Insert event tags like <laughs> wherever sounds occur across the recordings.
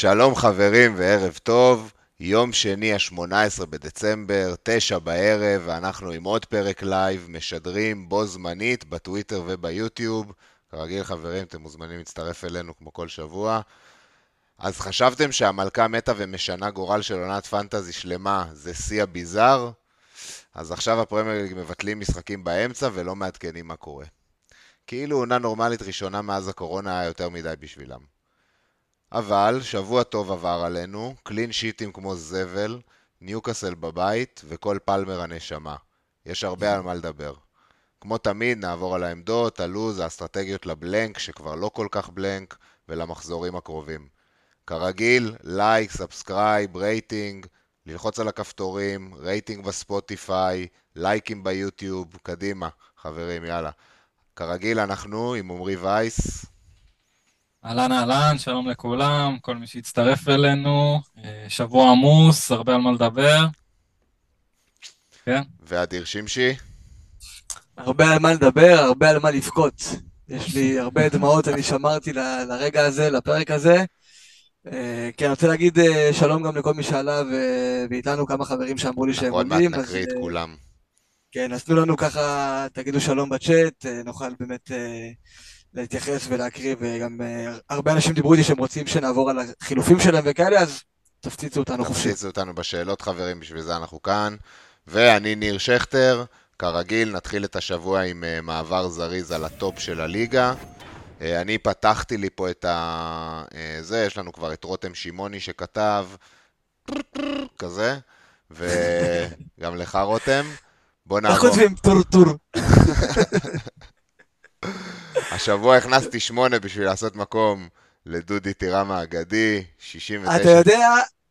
שלום חברים וערב טוב, יום שני ה-18 בדצמבר, תשע בערב, ואנחנו עם עוד פרק live, משדרים בו זמנית בטוויטר וביוטיוב. כרגיל חברים, אתם מוזמנים להצטרף אלינו כמו כל שבוע. אז חשבתם שהמלכה מתה ומשנה גורל של עונת פנטזי שלמה זה שיא הביזאר? אז עכשיו הפרמייר ליג מבטלים משחקים באמצע ולא מעדכנים מה קורה. כאילו עונה נורמלית ראשונה מאז הקורונה היה יותר מדי בשבילם. אבל שבוע טוב עבר עלינו, clean שיטים כמו זבל, ניוקאסל בבית וקול פאלמר הנשמה. יש הרבה על מה לדבר. כמו תמיד נעבור על העמדות, הלוז, האסטרטגיות ל blank, שכבר לא כל כך blank, ולמחזורים הקרובים. כרגיל, לייק, subscribe, rating, ללחוץ על הכפתורים, רייטינג בספוטיפיי, לייקים ביוטיוב, קדימה, חברים, יאללה. כרגיל אנחנו עם עמרי וייס. אהלן אהלן, שלום לכולם, כל מי שהצטרף אלינו, אה, שבוע עמוס, הרבה על מה לדבר. כן. ואדיר שמשי. הרבה על מה לדבר, הרבה על מה לבכות. יש לי הרבה דמעות, אני שמרתי ל, לרגע הזה, לפרק הזה. אה, כן, אני רוצה להגיד אה, שלום גם לכל מי שעלה ואיתנו כמה חברים שאמרו לי שהם עולים. עוד מעט נקריא את כולם. כן, אז תנו לנו ככה, תגידו שלום בצ'אט, נוכל באמת להתייחס ולהקריא, וגם אה, הרבה אנשים דיברו איתי שהם רוצים שנעבור על החילופים שלהם וכאלה, אז תפציצו אותנו חופשי. תפציצו אותנו בשאלות חברים, בשביל זה אנחנו כאן. ואני ניר שכטר, כרגיל נתחיל את השבוע עם אה, מעבר זריז על ה top של הליגה. אה, אני פתחתי לי פה את ה... זה, יש לנו כבר את רותם שמעוני שכתב, כזה, וגם לך רותם. בוא נעבור. איך כותבים טורטור? <laughs> השבוע הכנסתי שמונה בשביל לעשות מקום לדודי טירם האגדי, 69. אתה יודע,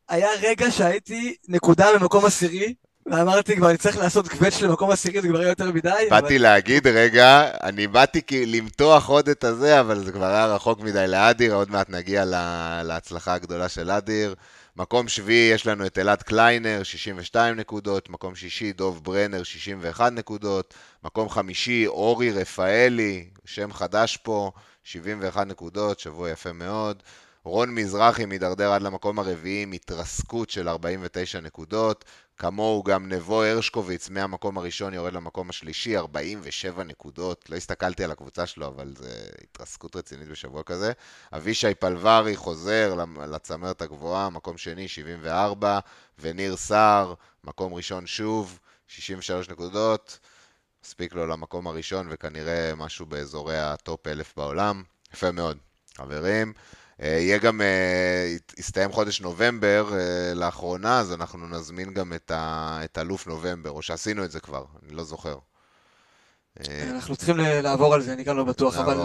היה רגע שהייתי נקודה במקום עשירי, ואמרתי כבר, אני צריך לעשות קווץ' למקום עשירי, זה כבר היה יותר מדי. באתי אבל... להגיד, רגע, אני באתי למתוח עוד את הזה, אבל זה כבר היה רחוק מדי לאדיר, עוד מעט נגיע לה, להצלחה הגדולה של אדיר. מקום שביעי יש לנו את אלעד קליינר, 62 נקודות, מקום שישי דוב ברנר, 61 נקודות, מקום חמישי אורי רפאלי, שם חדש פה, 71 נקודות, שבוע יפה מאוד. רון מזרחי מידרדר עד למקום הרביעי עם התרסקות של 49 נקודות. כמוהו גם נבו הרשקוביץ מהמקום הראשון יורד למקום השלישי, 47 נקודות. לא הסתכלתי על הקבוצה שלו, אבל זה התרסקות רצינית בשבוע כזה. אבישי פלברי חוזר לצמרת הגבוהה, מקום שני, 74. וניר סער, מקום ראשון שוב, 63 נקודות. מספיק לו למקום הראשון וכנראה משהו באזורי ה top אלף בעולם. יפה מאוד. חברים, יהיה גם, אה, יסתיים חודש נובמבר אה, לאחרונה, אז אנחנו נזמין גם את, ה, את אלוף נובמבר, או שעשינו את זה כבר, אני לא זוכר. אנחנו צריכים לעבור על זה, אני גם לא בטוח, אבל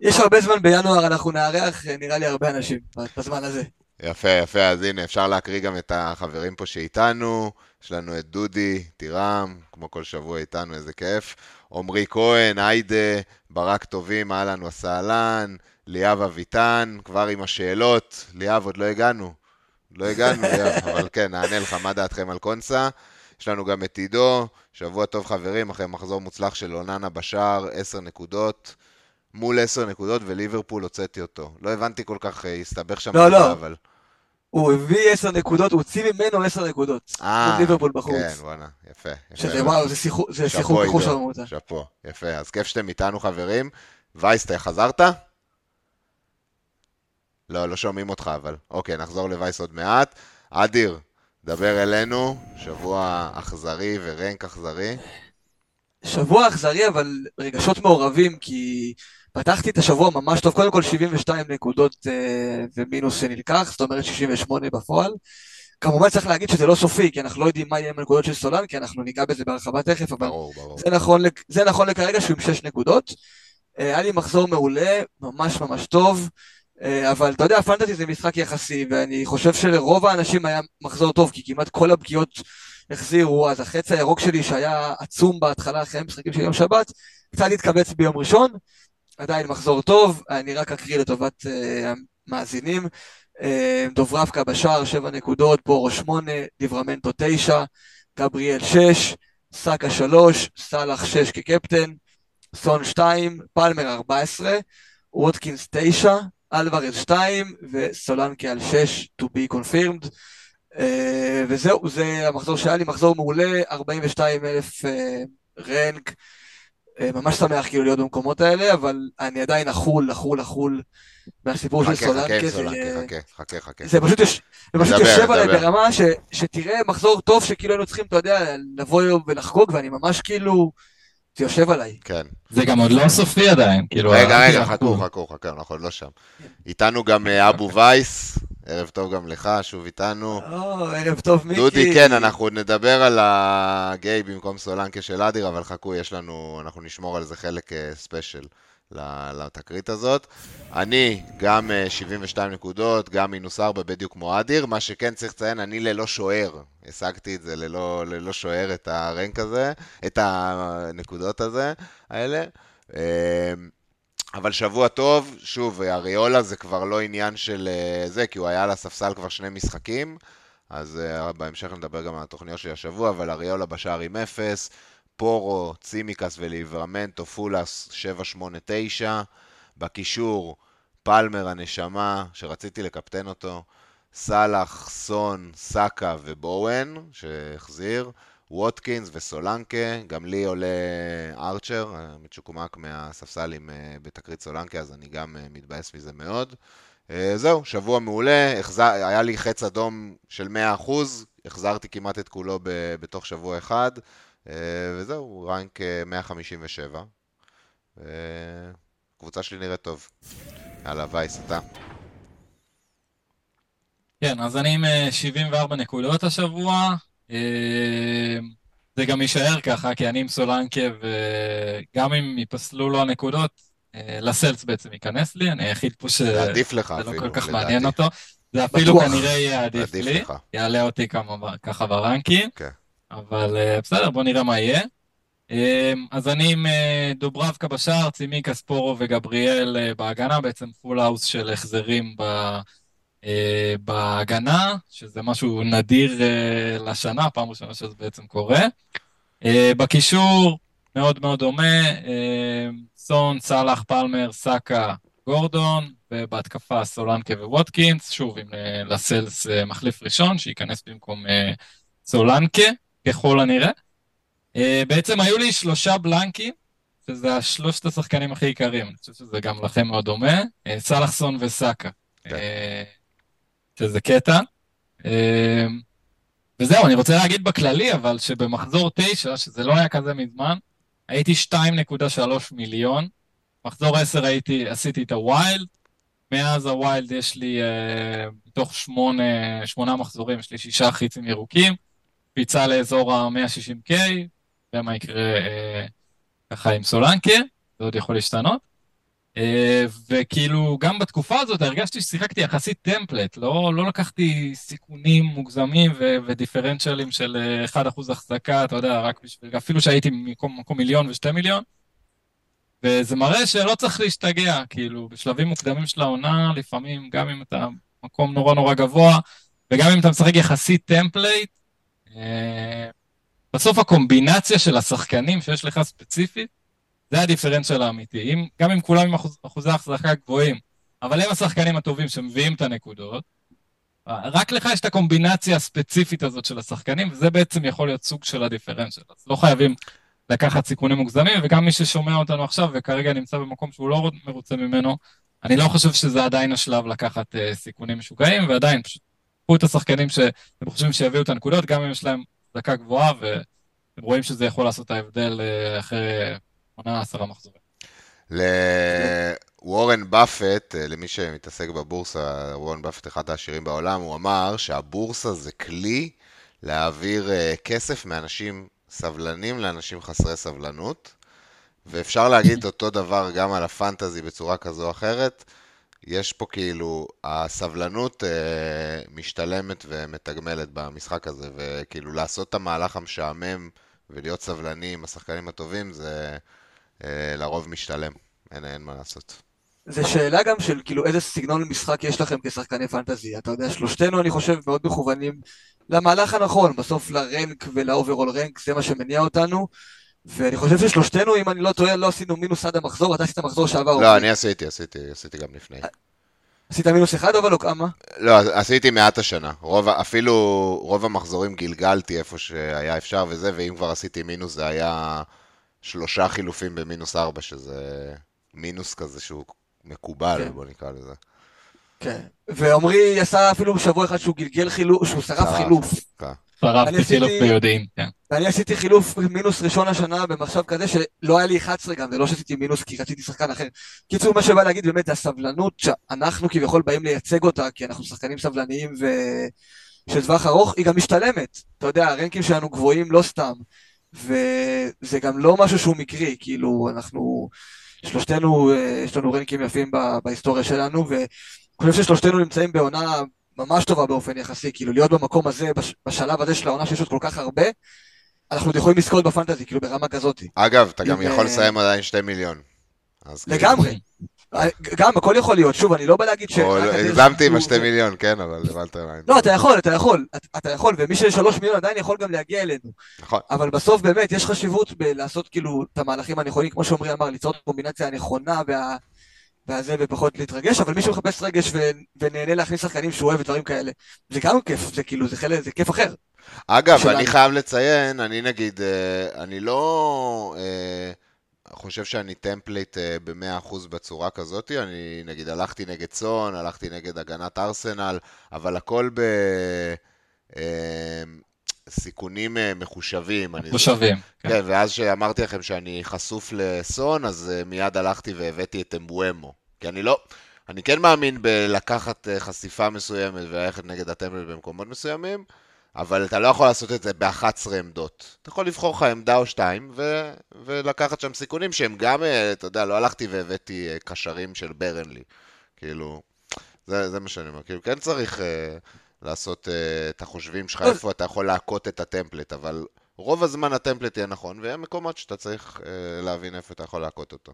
יש הרבה זמן בינואר, אנחנו נארח, נראה לי הרבה אנשים בזמן הזה. יפה, יפה, אז הנה, אפשר להקריא גם את החברים פה שאיתנו. יש לנו את דודי, טירם, כמו כל שבוע איתנו, איזה כיף. עמרי כהן, היידה, ברק טובים, אהלן וסהלן. ליאב אביטן, כבר עם השאלות. ליאב, עוד לא הגענו. לא הגענו, <laughs> ליאב, אבל כן, נענה לך, מה דעתכם על קונסה? יש לנו גם את עידו, שבוע טוב חברים, אחרי מחזור מוצלח של אוננה בשער, 10 נקודות. מול 10 נקודות, וליברפול הוצאתי אותו. לא הבנתי כל כך, אה, הסתבך שם, לא, לא. אבל... הוא הביא 10 נקודות, הוא הוציא ממנו 10 נקודות. אה, ליברפול בחוץ. כן, וואלה, יפה. יפה שזה וואו, זה שיחוק חוש הממוצע. שאפו, יפה. אז כיף שאתם איתנו חברים. וייסטה, חזרת? לא, לא שומעים אותך אבל. אוקיי, נחזור לווייס עוד מעט. אדיר, דבר אלינו, שבוע אכזרי ורנק אכזרי. שבוע אכזרי, אבל רגשות מעורבים, כי פתחתי את השבוע ממש טוב. קודם כל 72 נקודות אה, ומינוס שנלקח, זאת אומרת 68 בפועל. כמובן צריך להגיד שזה לא סופי, כי אנחנו לא יודעים מה יהיה עם הנקודות של סולן, כי אנחנו ניגע בזה בהרחבה תכף, אבל ברור, ברור. זה, נכון, זה נכון לכרגע שהוא עם 6 נקודות. אה, היה לי מחזור מעולה, ממש ממש טוב. אה, אבל אתה יודע, פנטזי זה משחק יחסי, ואני חושב שלרוב האנשים היה מחזור טוב, כי כמעט כל הפגיעות החזירו, אז החץ הירוק שלי שהיה עצום בהתחלה אחרי המשחקים של יום שבת, קצת התכווץ ביום ראשון, עדיין מחזור טוב, אני רק אקריא לטובת uh, המאזינים. Uh, דוברבקה בשער, 7 נקודות, בורו 8, ליברמנטו 9, גבריאל 6, סאקה 3, סאלח 6 כקפטן, סון 2, פלמר 14, ווטקינס 9, אלוורז 2 וסולנקה על 6 to be confirmed. אה, וזהו, זה המחזור שהיה לי, מחזור מעולה, 42 אלף אה, רנק. אה, ממש שמח כאילו להיות במקומות האלה, אבל אני עדיין אכול, אכול, אכול מהסיפור של סולנקה. חכה, חכה, חכה. זה פשוט, יש, זה פשוט יושב עליי ברמה ש, שתראה מחזור טוב שכאילו היינו צריכים, אתה יודע, לבוא ולחגוג, ואני ממש כאילו, זה יושב עליי. כן. זה גם עוד לא סופי עדיין, כאילו... רגע, רגע, חכו, חכו, חכו, אנחנו עוד לא שם. איתנו גם אבו וייס, ערב טוב גם לך, שוב איתנו. או, ערב טוב, מיקי. דודי, כן, אנחנו נדבר על הגיי במקום סולנקה של אדיר, אבל חכו, יש לנו, אנחנו נשמור על זה חלק special לתקרית הזאת. אני, גם 72 נקודות, גם מינוס 4 בדיוק כמו אדיר. מה שכן צריך לציין, אני ללא שוער. השגתי את זה ללא, ללא שוער, את ה rank הזה, את הנקודות הזה, האלה. אבל שבוע טוב, שוב, אריולה זה כבר לא עניין של אה, זה, כי הוא היה על הספסל כבר שני משחקים, אז uh, בהמשך נדבר גם על התוכניות שלי השבוע, אבל אריולה בשער עם אפס, פורו, צימקס וליברמנטו, פולאס 7-8-9, בקישור, פלמר הנשמה, שרציתי לקפטן אותו, סאלח, סון, סאקה ובואן, שהחזיר, ווטקינס וסולנקה, גם לי עולה ארצ'ר, מצ'וקומק מהספסלים אה, בתקרית סולנקה, אז אני גם אה, מתבאס מזה מאוד. אה, זהו, שבוע מעולה, היה לי חץ אדום של 100%, החזרתי כמעט את כולו בתוך שבוע אחד, וזהו, רנק 157. קבוצה שלי נראית טוב. יאללה, וייס, אתה. כן, אז אני עם 74 נקודות השבוע, אה, זה גם יישאר ככה, כי אני עם סולנקה, וגם אם ייפסלו לו הנקודות, אה, לסלס בעצם ייכנס לי, אני היחיד פה שזה עדיף לך לא אפילו, כל כך מעניין אותו. זה אפילו בטוח. כנראה יהיה עדיף לי, לך. יעלה אותי כמה, ככה ברנקים, okay. אבל אה, בסדר, בוא נראה מה יהיה. אז אני עם דוברבקה בשער, צימיקאס, פורו וגבריאל בהגנה, בעצם full house של החזרים ב... אה, בהגנה, שזה משהו נדיר אה, לשנה, פעם ראשונה שזה בעצם קורה. אה, בקישור, מאוד מאוד דומה, סון, סאלח, פלמר, סאקה, גורדון, ובהתקפה סולנקה וווטקינס, שוב עם לסלס מחליף ראשון, שייכנס במקום סולנקה, ככל הנראה. בעצם היו לי שלושה בלנקים, שזה השלושת השחקנים הכי עיקריים, אני חושב שזה גם לכם מאוד דומה, סאלח, סון וסאקה. כן. שזה קטע. אמ, וזהו, אני רוצה להגיד בכללי, אבל שבמחזור 9, שזה לא היה כזה מזמן, הייתי 2.3 מיליון. מחזור 10 הייתי, עשיתי את ה wild, מאז ה wild יש לי, uh, מתוך 8, 8 מחזורים, יש לי 6 חיצים ירוקים, קפיצה לאזור ה-160K, ומה יקרה uh, ככה עם סולנקה, זה עוד יכול להשתנות. אה, וכאילו, גם בתקופה הזאת הרגשתי ששיחקתי יחסית template, לא, לא לקחתי סיכונים מוגזמים ו- ודיפרנציאלים של 1% אה, החזקה, אתה יודע, רק בשביל, אפילו שהייתי במקום מקום מיליון ושתי מיליון. וזה מראה שלא צריך להשתגע, כאילו, בשלבים מוקדמים של העונה, לפעמים, גם אם אתה מקום נורא נורא גבוה, וגם אם אתה משחק יחסית template, אה, בסוף הקומבינציה של השחקנים שיש לך ספציפית, זה הדיפרנציאל האמיתי. אם, גם אם כולם עם אחוז, אחוזי החזקה גבוהים, אבל הם השחקנים הטובים שמביאים את הנקודות, רק לך יש את הקומבינציה הספציפית הזאת של השחקנים, וזה בעצם יכול להיות סוג של הדיפרנציאל. אז לא חייבים לקחת סיכונים מוגזמים, וגם מי ששומע אותנו עכשיו וכרגע נמצא במקום שהוא לא מרוצה ממנו, אני לא חושב שזה עדיין השלב לקחת uh, סיכונים משוגעים, ועדיין פשוט קחו את השחקנים שאתם חושבים שיביאו את הנקודות, גם אם יש להם דקה גבוהה, ואתם רואים שזה יכול לעשות את ההבדל uh, אחרי עונה עשרה מחזורים. לוורן באפט, למי שמתעסק בבורסה, וורן באפט אחד העשירים בעולם, הוא אמר שהבורסה זה כלי להעביר אה, כסף מאנשים סבלנים לאנשים חסרי סבלנות, ואפשר להגיד אותו דבר גם על הפנטזי בצורה כזו או אחרת. יש פה כאילו, הסבלנות אה, משתלמת ומתגמלת במשחק הזה, וכאילו לעשות את המהלך המשעמם ולהיות סבלני עם השחקנים הטובים זה אה, לרוב משתלם, אין, אין מה לעשות. זה שאלה גם של כאילו איזה סגנון משחק יש לכם כשחקני fantasy. אתה יודע, שלושתנו אני חושב מאוד מכוונים למהלך הנכון, בסוף ל rank ול overall rank, זה מה שמניע אותנו. ואני חושב ששלושתנו, אם אני לא טועה, לא עשינו מינוס עד המחזור, אתה עשית מחזור שעבר. לא, אני עשיתי, עשיתי, עשיתי גם לפני. עשית מינוס אחד אבל או כמה? לא, עשיתי מעט השנה. רוב, אפילו רוב המחזורים גלגלתי איפה שהיה אפשר וזה, ואם כבר עשיתי מינוס זה היה שלושה חילופים במינוס ארבע, שזה מינוס כזה שהוא מקובל, כן. בוא נקרא לזה. כן, ועמרי עשה אפילו בשבוע אחד שהוא גלגל חילוף, שהוא שרף חילוף. כן. שרפתי חילוף ביודעים, כן. ואני עשיתי חילוף מינוס ראשון השנה במצב כזה שלא היה לי 11 גם, זה לא שעשיתי מינוס כי רציתי שחקן אחר. קיצור, מה שבא להגיד באמת, הסבלנות שאנחנו כביכול באים לייצג אותה, כי אנחנו שחקנים סבלניים ו... של טווח ארוך, היא גם משתלמת. אתה יודע, הרנקים שלנו גבוהים לא סתם. וזה גם לא משהו שהוא מקרי, כאילו, אנחנו, שלושתנו, אה, יש לנו רנקים יפים בהיסטוריה שלנו, ואני חושב ששלושתנו נמצאים בעונה ממש טובה באופן יחסי, כאילו להיות במקום הזה, בשלב הזה של העונה שיש עוד כל כך הרבה, אנחנו עוד יכולים לזכות בפנטזי, כאילו ברמה כזאת. אגב, אתה גם יכול לסיים עדיין שתי מיליון. לגמרי. גם, הכל יכול להיות. שוב, אני לא בא להגיד ש... הגזמתי עם השתי מיליון, כן, אבל הבנת מה... לא, אתה יכול, אתה יכול. אתה יכול, ומי של שלוש מיליון עדיין יכול גם להגיע אלינו. נכון. אבל בסוף באמת יש חשיבות בלעשות כאילו את המהלכים הנכונים, כמו שעמרי אמר, ליצור את הקומבינציה הנכונה וה... והזה, ופחות להתרגש, אבל מי שמחפש רגש ו... ונהנה להכניס שחקנים שהוא אוהב ודברים כאלה, זה גם כיף, זה כאילו, זה חלק, זה כיף אחר. אגב, אני חייב לציין, אני נגיד, אה, אני לא... אה, חושב שאני template אה, ב-100% בצורה כזאת, אני נגיד הלכתי נגד סון, הלכתי נגד הגנת ארסנל, אבל הכל בסיכונים מחושבים. מחושבים. כן, כן, ואז שאמרתי לכם שאני חשוף לסון, אז מיד הלכתי והבאתי את אמבואמו. כי אני לא, אני כן מאמין בלקחת אה, חשיפה מסוימת וללכת נגד ה template במקומות מסוימים, אבל אתה לא יכול לעשות את זה ב-11 עמדות. אתה יכול לבחור לך עמדה או שתיים ו- ולקחת שם סיכונים שהם גם, אה, אתה יודע, לא הלכתי והבאתי אה, קשרים של ברנלי. כאילו, זה, זה מה שאני אומר. כאילו, כן צריך לעשות uh, את החושבים שלך, איפה אתה יכול להכות את הטמפלט, אבל רוב הזמן הטמפלט יהיה נכון, ויהיה מקומות שאתה צריך uh, להבין איפה אתה יכול להכות אותו.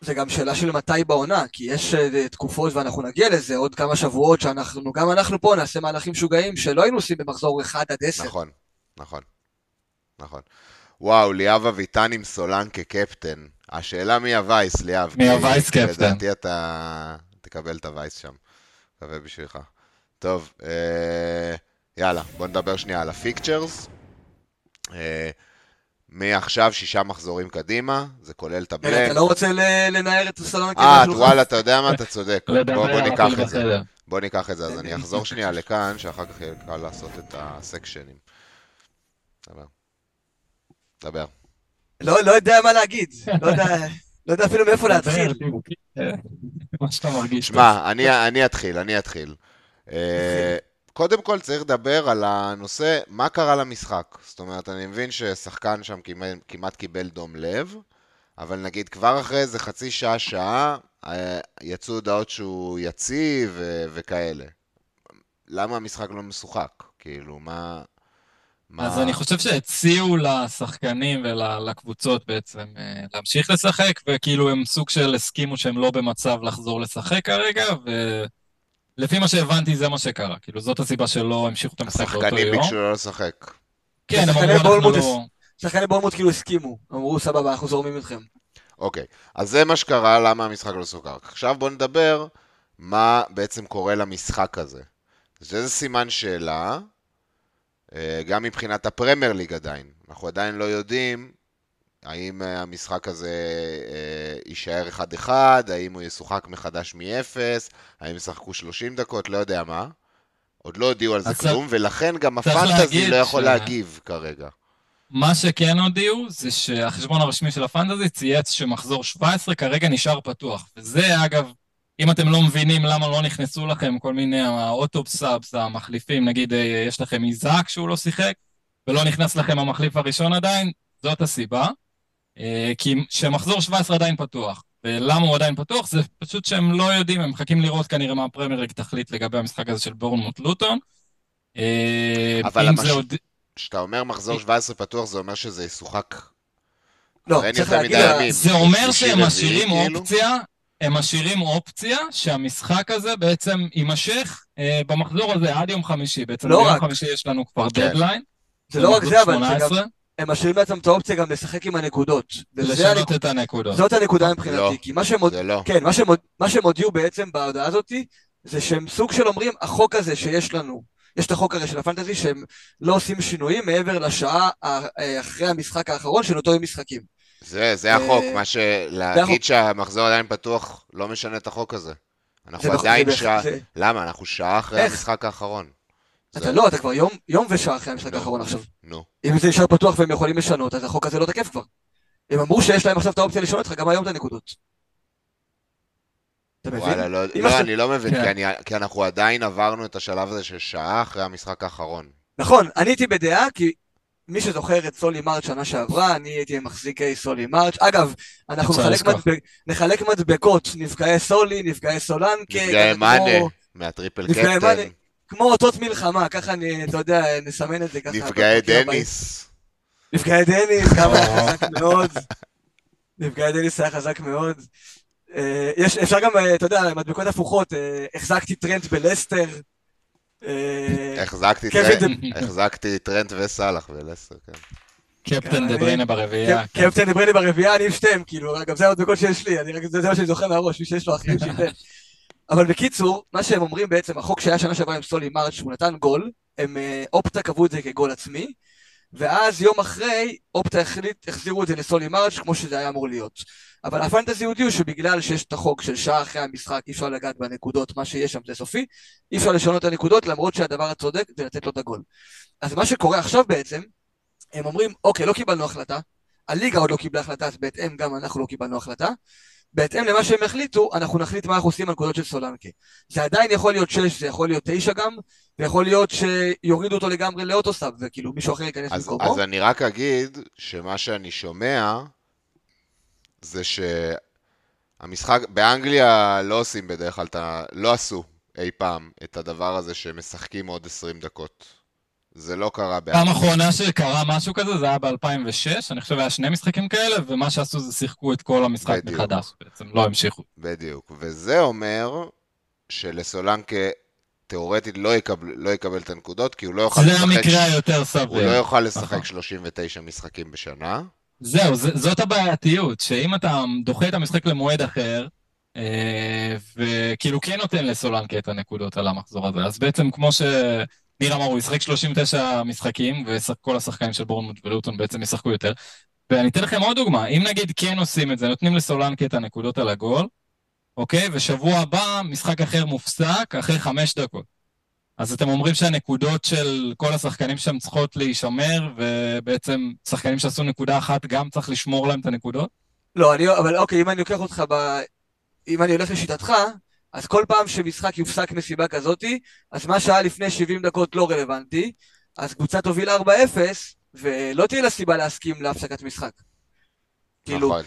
זה גם שאלה של מתי בעונה, כי יש uh, תקופות, ואנחנו נגיע לזה, עוד כמה שבועות שאנחנו, גם אנחנו פה נעשה מהלכים משוגעים שלא היינו עושים במחזור 1 עד 10. נכון, נכון, נכון. וואו, ליאב אביטן עם סולנקה קפטן. השאלה מי ה vice, ליאב. מי ה vice captain. לדעתי אתה תקבל את ה vice שם. מקווה בשבילך. טוב, אה, יאללה, בוא נדבר שנייה על ה fixtures. אה, מעכשיו שישה מחזורים קדימה, זה כולל את ה blank. אתה לא רוצה לנער את הסלון אה, וואלה, אתה יודע מה, אתה צודק. <laughs> בוא ניקח את זה. בוא ניקח את זה, אז אני אחזור שנייה לכאן, שאחר כך יהיה קל לעשות את הסקשנים. דבר. דבר. לא, לא יודע מה להגיד. לא יודע... לא יודע אפילו מאיפה <laughs> להתחיל. מה שאתה מרגיש. שמע, אני אתחיל, אני אתחיל. אה, קודם כל צריך לדבר על הנושא, מה קרה למשחק. זאת אומרת, אני מבין ששחקן שם כמעט, כמעט קיבל דום לב, אבל נגיד כבר אחרי איזה חצי שעה, שעה, אה, יצאו הודעות שהוא יציב וכאלה. למה המשחק לא משוחק? כאילו, מה... מה... אז אני חושב שהציעו לשחקנים ולקבוצות בעצם אה, להמשיך לשחק, וכאילו הם סוג של הסכימו שהם לא במצב לחזור לשחק כרגע, ו... לפי מה שהבנתי זה מה שקרה, כאילו זאת הסיבה שלא המשיכו את המשחק באותו יום. השחקנים ביקשו לא לשחק. כן, הם אמרו אנחנו לא... שחקני בורמוט כאילו הסכימו, אמרו סבבה, אנחנו זורמים אתכם. אוקיי, אז זה מה שקרה, למה המשחק לא סוכר. עכשיו בואו נדבר מה בעצם קורה למשחק הזה. זה סימן שאלה, אה, גם מבחינת הפרמייר ליג עדיין. אנחנו עדיין לא יודעים האם אה, המשחק הזה אה, יישאר 1-1, האם הוא ישוחק מחדש מ-0, האם ישחקו 30 דקות, לא יודע מה. עוד לא הודיעו על זה כלום, ולכן גם הפנטזי לא יכול ש... להגיב כרגע. מה שכן הודיעו, זה שהחשבון הרשמי של ה fantasy צייץ שמחזור 17 כרגע נשאר פתוח. וזה, אגב, אם אתם לא מבינים למה לא נכנסו לכם כל מיני ה auto-subs, המחליפים, נגיד אה, יש לכם איזק שהוא לא שיחק, ולא נכנס לכם המחליף הראשון עדיין, זאת הסיבה. אה, כי שמחזור 17 עדיין פתוח. ולמה הוא עדיין פתוח? זה פשוט שהם לא יודעים, הם מחכים לראות כנראה מה הפרמייר ליג תחליט לגבי המשחק הזה של בורנמוט לוטון. אה, אבל המש... עוד... כשאתה אומר מחזור 17 פתוח, זה אומר שזה ישוחק... לא, צריך להגיד... זה אומר שהם משאירים כאילו? אופציה, הם משאירים אופציה שהמשחק הזה בעצם יימשך אה, במחזור הזה עד יום חמישי. בעצם לא ביום רק... חמישי יש לנו כבר כן. דדליין. זה לא רק זה, אבל זה גם... הם משאירים לעצמם את האופציה גם לשחק עם הנקודות. לשנות את הנקודות. זאת הנקודה מבחינתי, לא, כי מה שהם, זה לא. כן, מה שהם הודיעו בעצם בהודעה הזאת, זה שהם סוג של אומרים, החוק הזה שיש לנו, יש את החוק הרי של הפנטזי שהם לא עושים שינויים מעבר לשעה אחרי המשחק האחרון של אותו יום משחקים. זה, זה החוק, מה שלהגיד שהמחזור עדיין פתוח לא משנה את החוק הזה. אנחנו עדיין שעה, למה? אנחנו שעה אחרי המשחק האחרון. אתה לא, אתה כבר יום ושעה אחרי המשחק האחרון עכשיו. נו. אם זה נשאר פתוח והם יכולים לשנות, אז החוק הזה לא תקף כבר. הם אמרו שיש להם עכשיו את האופציה לשנות לך גם היום את הנקודות. אתה מבין? וואלה, לא, לא אני לא מבין, כן. כי, אני, כי אנחנו עדיין עברנו את השלב הזה של שעה אחרי המשחק האחרון. נכון, אני הייתי בדעה, כי מי שזוכר את סולי מרץ' שנה שעברה, אני הייתי מחזיקי סולי מרץ'. אגב, אנחנו נחלק, מדבק, נחלק מדבקות, נפגעי סולי, נפגעי סולנקה. נפגעי מאנה, מהטריפל קפטן. כמו אותות מלחמה, ככה אני, אתה יודע, נסמן את זה ככה. נפגעי דניס. נפגעי דניס, כמה <laughs> חזק מאוד. נפגעי דניס היה חזק מאוד. אה, יש, אפשר גם, אה, אתה יודע, מדבקות הפוכות, אה, החזקתי טרנט בלסטר. החזקתי טרנט וסאלח בלסטר, כן. קפטן דה בריינה ברביעייה. קפטן דה בריינה ברביעייה, אני עם שתיהם, כאילו, גם זה המדבקות שיש לי, אני רק, זה מה שאני זוכר מהראש, מי שיש לו אחרים שייתן. אבל בקיצור, מה שהם אומרים בעצם, החוק שהיה שנה שעברה עם סולי מרץ', שהוא נתן גול, הם אופטה קבעו את זה כגול עצמי, ואז יום אחרי, אופטה החליט, החזירו את זה לסולי מרץ' כמו שזה היה אמור להיות. אבל הפנטזי יהודי הוא שבגלל שיש את החוק של שעה אחרי המשחק, אי אפשר לגעת בנקודות, מה שיש שם זה סופי, אי אפשר לשנות את הנקודות, למרות שהדבר הצודק זה לתת לו את הגול. אז מה שקורה עכשיו בעצם, הם אומרים, אוקיי, לא קיבלנו החלטה, הליגה עוד לא קיבלה החלטה, אז בהתאם גם אנחנו לא קיבלנו החלטה, בהתאם למה שהם החליטו, אנחנו נחליט מה אנחנו עושים בנקודות של סולנקה. זה עדיין יכול להיות 6, זה יכול להיות 9 גם, ויכול להיות שיורידו אותו לגמרי לאוטוסאב, וכאילו מישהו אחר ייכנס במקומו. אז אני רק אגיד שמה שאני שומע, זה שהמשחק, באנגליה לא עושים בדרך כלל, לא עשו אי פעם את הדבר הזה שהם משחקים עוד 20 דקות. זה לא קרה באנגליה. פעם אחרונה שקרה משהו כזה, זה היה ב-2006, אני חושב היה שני משחקים כאלה, ומה שעשו זה שיחקו את כל המשחק בדיוק. מחדש בעצם, לא המשיכו. בדיוק, וזה אומר שלסולנקה תאורטית לא יקבל, לא יקבל את הנקודות, כי הוא לא יוכל לשחק... זה המקרה היותר סביר. הוא לא יוכל לשחק 39 נכון. משחקים בשנה. זהו, זאת הבעייתיות, שאם אתה דוחה את המשחק למועד אחר, אה, וכאילו כן נותן לסולנקה את הנקודות על המחזור הזה, אז בעצם כמו שניר אמר, הוא ישחק 39 משחקים, וכל השחקנים של בורנמוט ולוטון בעצם ישחקו יותר. ואני אתן לכם עוד דוגמה, אם נגיד כן עושים את זה, נותנים לסולנקה את הנקודות על הגול, אוקיי? ושבוע הבא משחק אחר מופסק אחרי חמש דקות. אז אתם אומרים שהנקודות של כל השחקנים שם צריכות להישמר, ובעצם שחקנים שעשו נקודה אחת גם צריך לשמור להם את הנקודות? לא, אני, אבל אוקיי, אם אני לוקח אותך ב... אם אני הולך לשיטתך, אז כל פעם שמשחק יופסק מסיבה כזאתי, אז מה שהיה לפני 70 דקות לא רלוונטי, אז קבוצה תוביל 4-0, ולא תהיה לה סיבה להסכים להפסקת משחק. כאילו, נכון.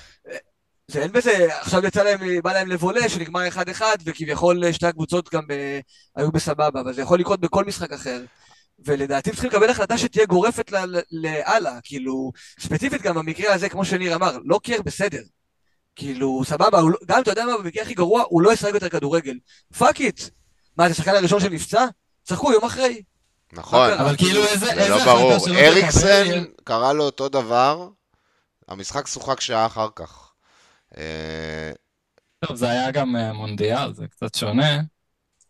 זה אין בזה, עכשיו יצא להם, בא להם לבולה שנגמר 1-1 וכביכול שתי הקבוצות גם ב, אה, היו בסבבה, אבל זה יכול לקרות בכל משחק אחר. ולדעתי צריכים לקבל החלטה שתהיה גורפת להלאה, כאילו, ספציפית גם במקרה הזה, כמו שניר אמר, לא קייר בסדר. כאילו, סבבה, לא, גם אתה יודע מה, במקרה הכי גרוע, הוא לא ישחק יותר כדורגל. fuck it. מה, זה השחקן הראשון שנפצע? צחקו יום אחרי. נכון, אבל כאילו איזה... זה לא ברור. אריקסן קרה לו אותו דבר, המשחק שוחק שעה אחר כך. אה, טוב, זה היה גם אה, מונדיאל, זה קצת שונה.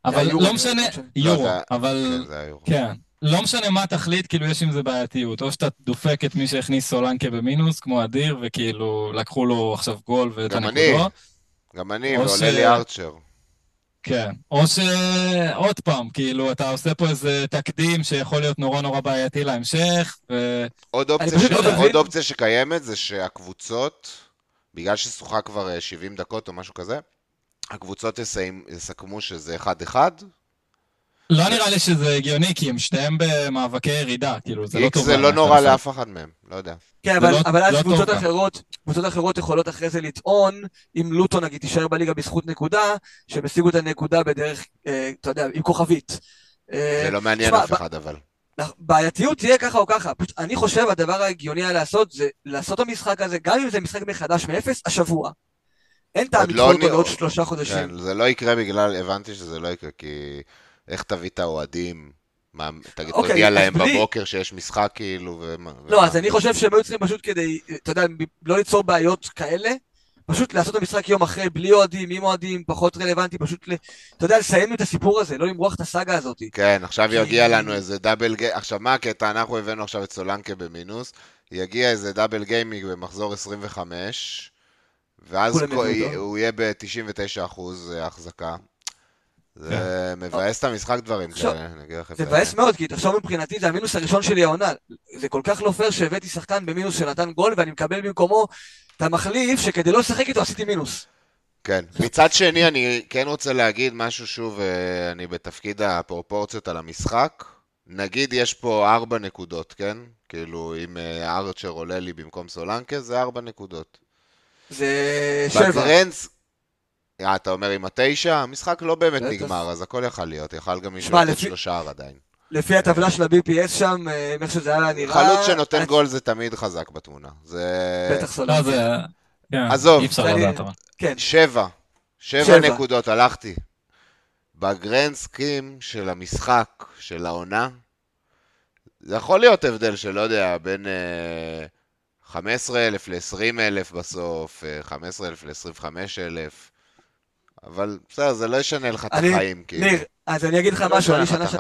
אבל לא משנה, יורו, לא, אבל... כן, כן, לא משנה מה תחליט, כאילו יש עם זה בעייתיות. או שאתה דופק את מי שהכניס סולנקה במינוס, כמו אדיר, וכאילו לקחו לו עכשיו גול ואת הנקודות. גם אני, ועולה לי ארצ'ר. כן, או שעוד פעם, כאילו, אתה עושה פה איזה תקדים שיכול להיות נורא נורא בעייתי להמשך, ו... עוד אופציה, ש... לא עוד אופציה שקיימת זה שהקבוצות... בגלל ששוחה כבר 70 אה, דקות או משהו כזה, הקבוצות יסיים, יסכמו שזה 1-1. לא נראה לי שזה הגיוני, כי הם שניהם במאבקי ירידה, כאילו, זה לא טוב. זה לא נורא לאף אחד מהם, לא יודע. כן, אבל, לא, אבל אז לא קבוצות אחרות, קבוצות אחרות יכולות אחרי זה לטעון, אם לוטו נגיד תישאר בליגה בזכות נקודה, שהם השיגו את הנקודה בדרך, אה, אתה יודע, עם כוכבית. אה, זה לא מעניין אף אחד אבל. בעייתיות תהיה ככה או ככה, פשוט אני חושב הדבר ההגיוני היה לעשות זה לעשות המשחק הזה, גם אם זה משחק מחדש מאפס, השבוע. אין טעם לדחות אותו לעוד שלושה חודשים. כן, זה לא יקרה בגלל, הבנתי שזה לא יקרה, כי איך תביא את האוהדים? מה, תגיד, אוקיי, תודיע להם בלי... בבוקר שיש משחק כאילו, ומה... לא, ומה... אז אני חושב שהם היו צריכים פשוט כדי, אתה יודע, לא ליצור בעיות כאלה, פשוט לעשות את המשחק יום אחרי, בלי אוהדים, עם אוהדים, פחות רלוונטי, פשוט, ל... אתה יודע, לסיים את הסיפור הזה, לא למרוח את הסאגה הזאת. כן, עכשיו כי... יגיע לנו איזה דאבל גיימינג, עכשיו מה הקטע, אנחנו הבאנו עכשיו את סולנקה במינוס, יגיע איזה דאבל גיימינג במחזור 25, ואז הוא יהיה ב-99% החזקה. זה כן. מבאס את המשחק דברים כאלה, אני אגיד לכם. זה מבאס מאוד, כי תחשוב מבחינתי, זה המינוס הראשון שלי העונה. זה כל כך לא פייר שהבאתי שחקן במינוס שנתן גול, ואני מקבל במקומו את המחליף, שכדי לא לשחק איתו עשיתי מינוס. כן. מצד שני, אני כן רוצה להגיד משהו שוב, אה, אני בתפקיד הפרופורציות על המשחק. נגיד יש פה ארבע נקודות, כן? כאילו, אם אה, ארצ'ר עולה לי במקום סולנקה, זה ארבע נקודות. זה שבע. ב grand s, אה, אתה אומר עם התשע? המשחק לא באמת נגמר, אז הכל יכל להיות, יכל גם מישהו לתת שלושה עדיין. לפי הטבלה של ה-BPS שם, אה, איך שזה היה נראה... חלוץ שנותן גול זה תמיד חזק בתמונה. זה... בטח. לא, כן, עזוב. כן. שבע. שבע נקודות, הלכתי. ב grand scheme של המשחק, של העונה, זה יכול להיות הבדל של, לא יודע, בין 15,000 ל-20,000 בסוף, 15,000 ל-25,000. אבל בסדר, זה לא ישנה לך את החיים, כאילו. ניר, אז אני אגיד לך לא משהו, אני שנה... ש...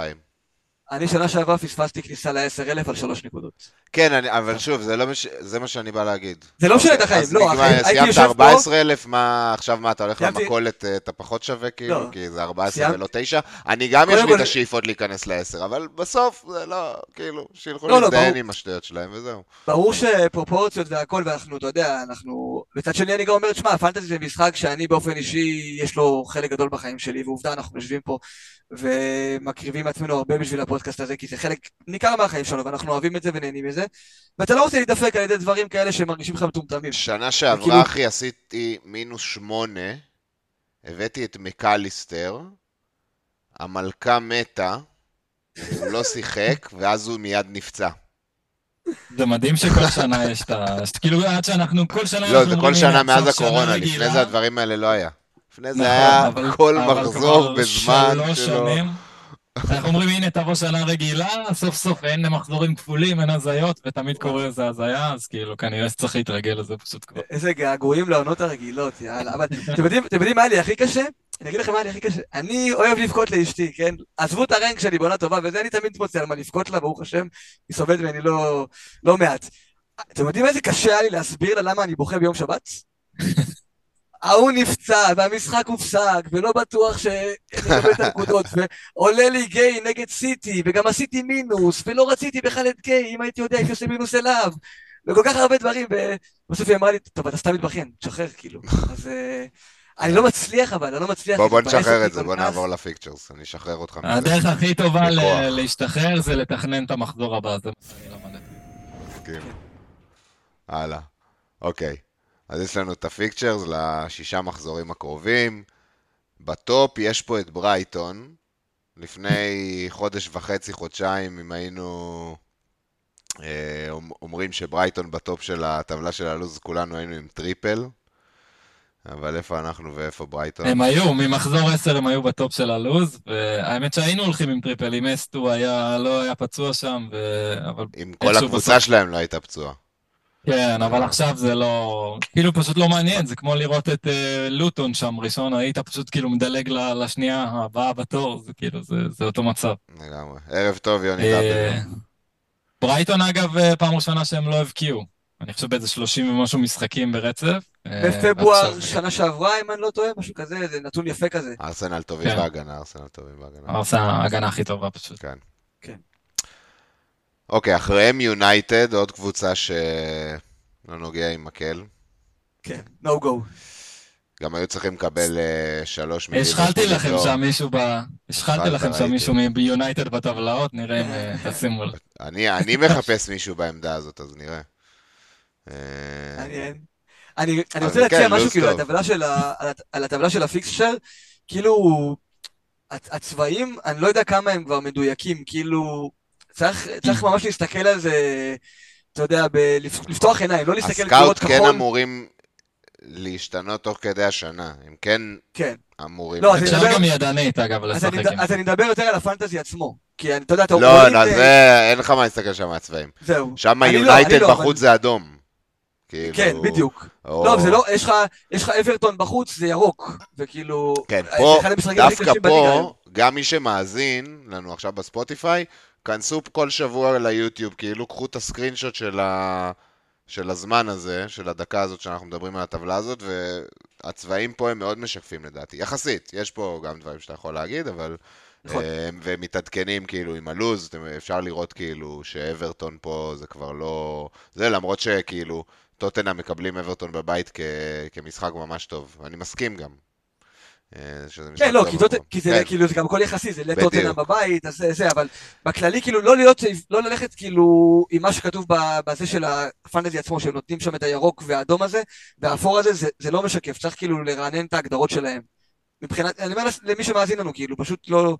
אני שנה שעברה פספסתי כניסה ל-10,000 על שלוש נקודות. כן, אני, אבל שוב, זה, לא מש... זה מה שאני בא להגיד. זה לא משנה את החיים, לא, הייתי יושב פה... סיימת 14,000, מה, עכשיו מה, אתה הולך סיימתי... למכולת, אה, אתה פחות שווה כאילו, לא. כי זה 14 סיימת... ולא 9? אני גם יש לי את השאיפות להיכנס ל-10, אבל בסוף זה לא, כאילו, שילכו לא, להזדיין לא, עם השטויות שלהם וזהו. ברור שפרופורציות והכל, ואנחנו, אתה יודע, אנחנו... מצד שני אני גם אומר, תשמע, פנטזי זה משחק שאני באופן אישי, יש לו חלק גדול בחיים שלי, ועובדה, אנחנו יושבים פה ומקריבים עצמנו הרבה בשביל הפודקאסט הזה, כי זה חלק ניכר מהחיים שלנו, ואנחנו אוהבים את זה ונהנים מזה, ואתה לא רוצה להידפק על ידי דברים כאלה שמרגישים לך מטומטמים. שנה שעברה, וכאילו... אחי, עשיתי מינוס שמונה, הבאתי את מקליסטר, המלכה מתה, הוא לא שיחק, <laughs> ואז הוא מיד נפצע. זה מדהים שכל שנה יש את ה... כאילו, עד שאנחנו כל שנה... לא, זה כל שנה מאז הקורונה, לפני זה הדברים האלה לא היה. לפני זה נכון, היה כל מחזור בזמן שלו. אנחנו אומרים, הנה, תבוא שנה רגילה, סוף סוף אין מחזורים כפולים, אין הזיות, ותמיד קורה איזה הזיה, אז כאילו, כנראה שצריך להתרגל לזה פשוט כבר. איזה געגועים לעונות הרגילות, יאללה. אבל אתם יודעים מה לי הכי קשה? אני אגיד לכם מה היה לי הכי קשה. אני אוהב לבכות לאשתי, כן? עזבו את הרנק שלי בעונה טובה, וזה אני תמיד מוצא על מה לבכות לה, ברוך השם, היא סובלת ממני לא, לא מעט. אתם יודעים איזה קשה היה לי להסביר לה למה אני בוכה ביום שבת? ההוא נפצע, והמשחק הופסק, ולא בטוח שנקבל את הנקודות, <laughs> ועולה לי גיי נגד סיטי, וגם עשיתי מינוס, ולא רציתי בכלל את גיי, אם הייתי יודע, הייתי עושה מינוס אליו, וכל כך הרבה דברים, ובסוף היא אמרה לי, טוב, אתה סתם מתבכיין, תשחרר, כאילו. <laughs> אז אה, אני לא מצליח, אבל אני לא מצליח. בוא, בוא נשחרר את זה, בוא נעבור ל fixtures, אני אשחרר אותך מזה. הדרך הכי טובה להשתחרר זה לתכנן את המחזור הבא, זה מה שאני למדתי. מסכים. הלאה, אוקיי. אז יש לנו את ה fixtures לשישה מחזורים הקרובים. ב top יש פה את ברייטון. לפני חודש וחצי, חודשיים, אם היינו אה, אומרים שברייטון ב top של הטבלה של הלו"ז, כולנו היינו עם triple. אבל איפה אנחנו ואיפה ברייטון? הם היו, ממחזור 10 הם היו ב top של הלו"ז, והאמת שהיינו הולכים עם triple, אם אסטו היה, לא היה פצוע שם, ו... אבל... עם כל הקבוצה בסוף... שלהם לא הייתה פצועה. כן, אבל עכשיו זה לא... כאילו פשוט לא מעניין, זה כמו לראות את uh, לוטון שם ראשון, היית פשוט כאילו מדלג לשנייה הבאה בתור, זה כאילו, זה, זה אותו מצב. לגמרי. ערב טוב, יוני דאבל. אה, ברייטון אגב, אה, פעם ראשונה שהם לא הבקיעו. אני חושב באיזה 30 ומשהו משחקים ברצף. בפברואר שנה שעברה, אם אני לא טועה, משהו כזה, זה נתון יפה כזה. ארסנל טובים כן. בהגנה, ארסנל טובים בהגנה. ארסנל ההגנה הכי טובה פשוט. כן. אוקיי, אחריהם יונייטד, עוד קבוצה שלא נוגע עם מקל. כן, no go. גם היו צריכים לקבל uh, שלוש מילים. השחלתי לכם שם מישהו ב... השחלתי לכם שם מישהו ביונייטד בטבלאות, נראה אם אה, תשימו לב. אני מחפש מישהו בעמדה הזאת, אז נראה. מעניין. אני רוצה להציע כן, משהו כאילו על הטבלה של הפיקסשר, כאילו הצבעים, אני לא יודע כמה הם כבר מדויקים, כאילו צריך, צריך ממש להסתכל על זה, אתה יודע, ב- לפתוח עיניים, לא להסתכל על גבולות כחול. הסקאוט כן אמורים להשתנות תוך כדי השנה, הם כן, כן. אמורים. לא, אפשר גם ידנית, אגב, לשחק. אז אני מדבר יותר על הפנטזי עצמו. כי אתה יודע, אתה לא, לא, זה, אין לך מה להסתכל שם מהצבעים. זהו. שם יונייטד לא, לא, בחוץ זה אדום. כאילו... כן, בדיוק. או... לא, זה לא, יש לך, יש לך אברטון בחוץ, זה ירוק, וכאילו... כן, פה, דווקא פה, גם מי שמאזין לנו עכשיו בספוטיפיי, כנסו כל שבוע ליוטיוב, כאילו קחו את הסקרינשוט של, ה... של הזמן הזה, של הדקה הזאת שאנחנו מדברים על הטבלה הזאת, והצבעים פה הם מאוד משקפים לדעתי. יחסית, יש פה גם דברים שאתה יכול להגיד, אבל... נכון. אה, ומתעדכנים כאילו עם הלוז, אפשר לראות כאילו שאברטון פה זה כבר לא... זה למרות שכאילו טוטנה מקבלים אברטון בבית כ... כמשחק ממש טוב, אני מסכים גם. אה, כן, לא, כי, טוטנאם, כי זה כן. כאילו, זה גם הכל יחסי, זה לטוטנה בבית, אז זה, אבל בכללי, כאילו, לא להיות, לא ללכת כאילו עם מה שכתוב בזה של הפנטזי עצמו, שהם נותנים שם את הירוק והאדום הזה, והאפור הזה, זה, זה לא משקף, צריך כאילו לרענן את ההגדרות שלהם. מבחינת, אני אומר למי שמאזין לנו, כאילו, פשוט לא...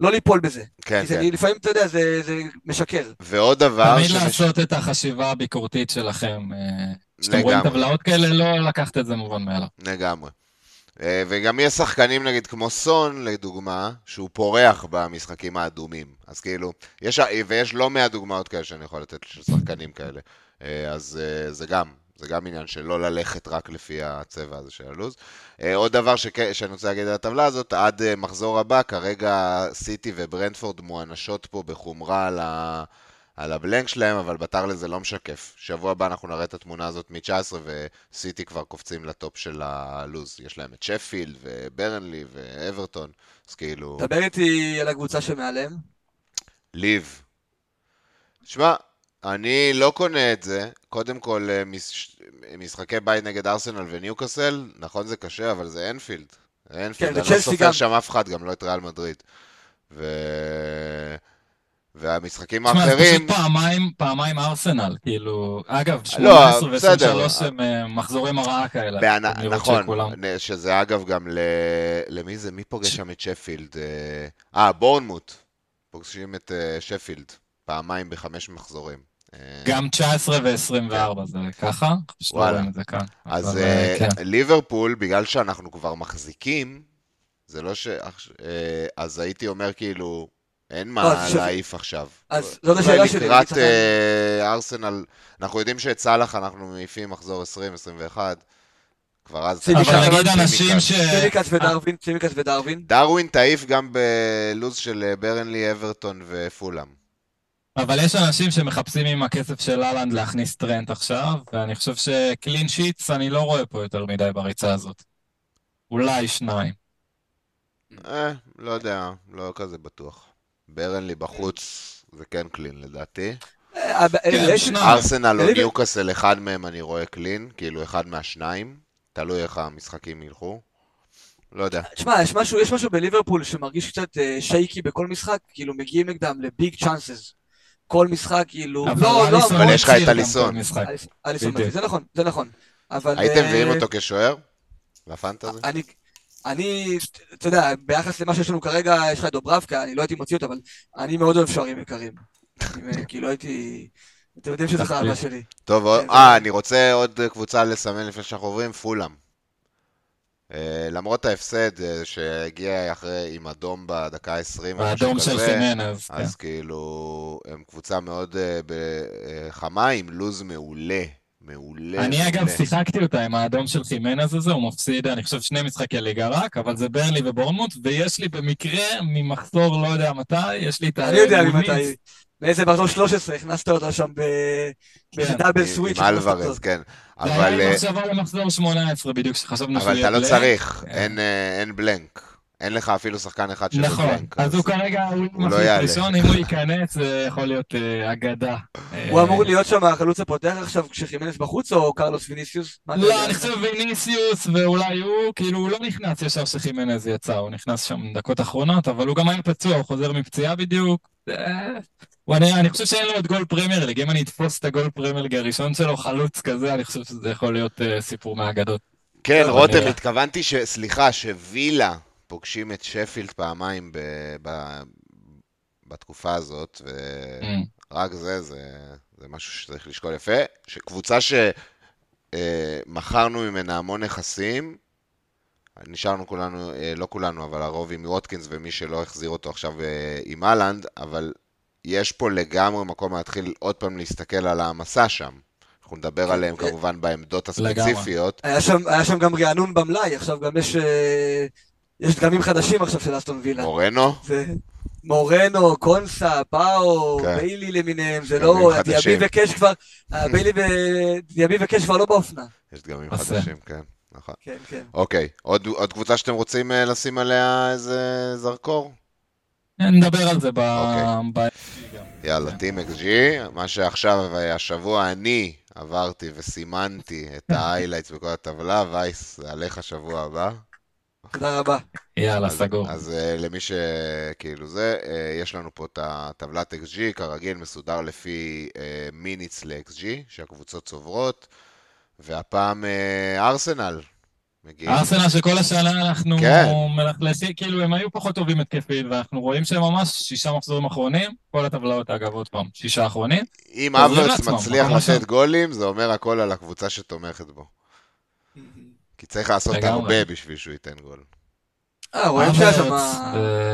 לא ליפול בזה. כן, כי זה, כן. לפעמים, אתה יודע, זה, זה משקר. ועוד דבר... תמיד שמש... לעשות את החשיבה הביקורתית שלכם. אה, כשאתם רואים טבלאות כאלה, לא לקחת את זה מובן מאליו. לגמרי. אה, וגם יש שחקנים נגיד כמו סון לדוגמה, שהוא פורח במשחקים האדומים. אז כאילו, יש, ויש לא מעט דוגמאות כאלה שאני יכול לתת של שחקנים כאלה. אה, אז אה, זה גם, זה גם עניין של לא ללכת רק לפי הצבע הזה של הלוז. עוד דבר שכ... שאני רוצה להגיד על הטבלה הזאת, עד מחזור הבא, כרגע סיטי וברנדפורד מואנשות פה בחומרה על ה... על הבלנק שלהם, אבל בתכל'ס זה לא משקף. שבוע הבא אנחנו נראה את התמונה הזאת מ-19, וסיטי כבר קופצים לטופ של הלוז. יש להם את שפילד, וברנלי, ואברטון, אז כאילו... דבר איתי על הקבוצה שמעליהם. ליב. שמע, אני לא קונה את זה. קודם כל, אה, משחקי בית נגד ארסנל וניוקאסל, נכון זה קשה, אבל זה אנפילד. אנפילד, כן, אני לא סופר גם... שם אף אחד, גם לא את ריאל מדריד. ו... והמשחקים האחרים... תשמע, זה פשוט פעמיים, פעמיים ארסנל, כאילו, אגב, 18 לא, ו-23 הם אה, מחזורים הרעה כאלה. בענ... נכון, שזה אגב גם ל... למי זה, מי פוגש שם את שפילד? אה, אה בורנמוט, פוגשים את שפילד, פעמיים בחמש מחזורים. גם 19 ו-24 זה ככה? לא וואלה. זה כאן. אז כן. ליברפול, בגלל שאנחנו כבר מחזיקים, זה לא ש... אז הייתי אומר כאילו, אין מה להעיף עכשיו. אז זאת השאלה שלי. לקראת אה, ארסנל, אנחנו יודעים שאת סאלח אנחנו מעיפים מחזור 20-21. כבר אז... אבל נגיד אנשים ש... צימקס ודרווין, צימקס ודרווין. דרווין תעיף גם בלוז של אה, ברנלי, אברטון ופולאם. אבל יש אנשים שמחפשים עם הכסף של אהלנד להכניס טרנט עכשיו, ואני חושב שקלין שיטס, אני לא רואה פה יותר מדי בריצה הזאת. אולי שניים. אה, לא יודע, לא כזה בטוח. ברנלי בחוץ זה כן קלין לדעתי. אה, כן, ארסנל או ניוקאסל, אחד מהם אני רואה קלין, כאילו אחד מהשניים, תלוי איך המשחקים ילכו. לא יודע. תשמע, יש משהו, יש משהו בליברפול שמרגיש קצת uh, שייקי בכל משחק, כאילו מגיעים נגדם לביג צ'אנסס. כל משחק, כאילו... אבל לא, לא, אבל יש לך את אליסון. אליסון, זה נכון, זה נכון. אבל... הייתם מביאים אותו כשוער? לפנטזי? אני... אתה יודע, ביחס למה שיש לנו כרגע, יש לך את דוברבקה, אני לא הייתי מוציא אותו, אבל אני מאוד אוהב שוערים יקרים. כאילו הייתי... אתם יודעים שזו חרדה שלי. טוב, אה, אני רוצה עוד קבוצה לסמן לפני שאנחנו עוברים, פולאם. אה, למרות ההפסד אה, שהגיע אחרי עם אדום בדקה ה-20, האדום של חימנז. אז כן. כאילו, הם קבוצה מאוד חמה עם לוז מעולה. מעולה. אני אגב שיחקתי אותה עם האדום של חימנז הזה, הוא מפסיד, אני חושב, שני משחקי ליגה רק, אבל זה ברלי ובורנמוט, ויש לי במקרה, ממחזור לא יודע מתי, יש לי את ה... אני יודע ממתי. באיזה מחזור 13 הכנסת אותו שם באיזה דאבל סוויץ'. עם אלוורז, כן. אבל... זה היה עם מחשבה למחזור 18 בדיוק, שחשבנו שהוא יהיה בלנק. אבל אתה לא צריך, אה, אין בלנק. אין לך אפילו שחקן אחד של נכון, בלנק. אז הוא כרגע, הוא מחליף לא ראשון, אם הוא ייכנס זה יכול להיות אה, אגדה. הוא אמור להיות שם החלוץ הפותח עכשיו כשחימנס בחוץ, או קרלוס ויניסיוס? לא, אני חושב ויניסיוס, ואולי הוא, כאילו, הוא לא נכנס ישר כשחימנס יצא, הוא נכנס שם דקות אחרונות, אבל הוא גם היה פצוע, הוא חוזר מפציעה בדיוק. אני חושב שאין לו את גול פרמייר ליג, אם אני אתפוס את הגול פרמייר ליג הראשון שלו, חלוץ כזה, אני חושב שזה יכול להיות אה, סיפור מהאגדות. כן, רותם, התכוונתי ש... סליחה, שווילה פוגשים את שפילד פעמיים ב, ב, בתקופה הזאת, ורק mm. זה, זה, זה משהו שצריך לשקול יפה. שקבוצה שמכרנו אה, ממנה המון נכסים, נשארנו כולנו, אה, לא כולנו, אבל הרוב עם ווטקינס ומי שלא החזיר אותו עכשיו אה, עם אהלנד, אבל יש פה לגמרי מקום להתחיל עוד פעם להסתכל על המסע שם. אנחנו נדבר עליהם כמובן בעמדות הספציפיות. היה שם, היה שם גם רענון במלאי, עכשיו גם יש, אה, יש דגמים חדשים עכשיו של אסטון וילה. מורנו? זה... מורנו, קונסה, פאו, כן. ביילי למיניהם, זה לא, דיאבי וקש כבר, <laughs> ביילי ודיאבי וקש כבר לא באופנה. יש דגמים חדשים, כן. נכון. כן, כן. אוקיי, עוד, עוד קבוצה שאתם רוצים uh, לשים עליה איזה זרקור? נדבר על זה ב... אוקיי. יאללה, team xG, מה שעכשיו, השבוע אני עברתי וסימנתי את <laughs> ה highlights בכל הטבלה, וייס, זה עליך שבוע הבא. תודה רבה. יאללה, סגור. אז uh, למי שכאילו זה, uh, יש לנו פה את הטבלת XG, כרגיל מסודר לפי מיניץ ל-XG, שהקבוצות צוברות. והפעם אה, ארסנל. ארסנל שכל השנה אנחנו כן. מלכלסים, כאילו הם היו פחות טובים התקפית, ואנחנו רואים שהם ממש שישה מחזורים אחרונים, כל הטבלאות אגב, עוד פעם, שישה אחרונים. אם אברץ מצליח לתת גולים, זה אומר הכל על הקבוצה שתומכת בו. כי צריך לעשות הרבה בשביל שהוא ייתן גול. אה, רואים שהיה שם...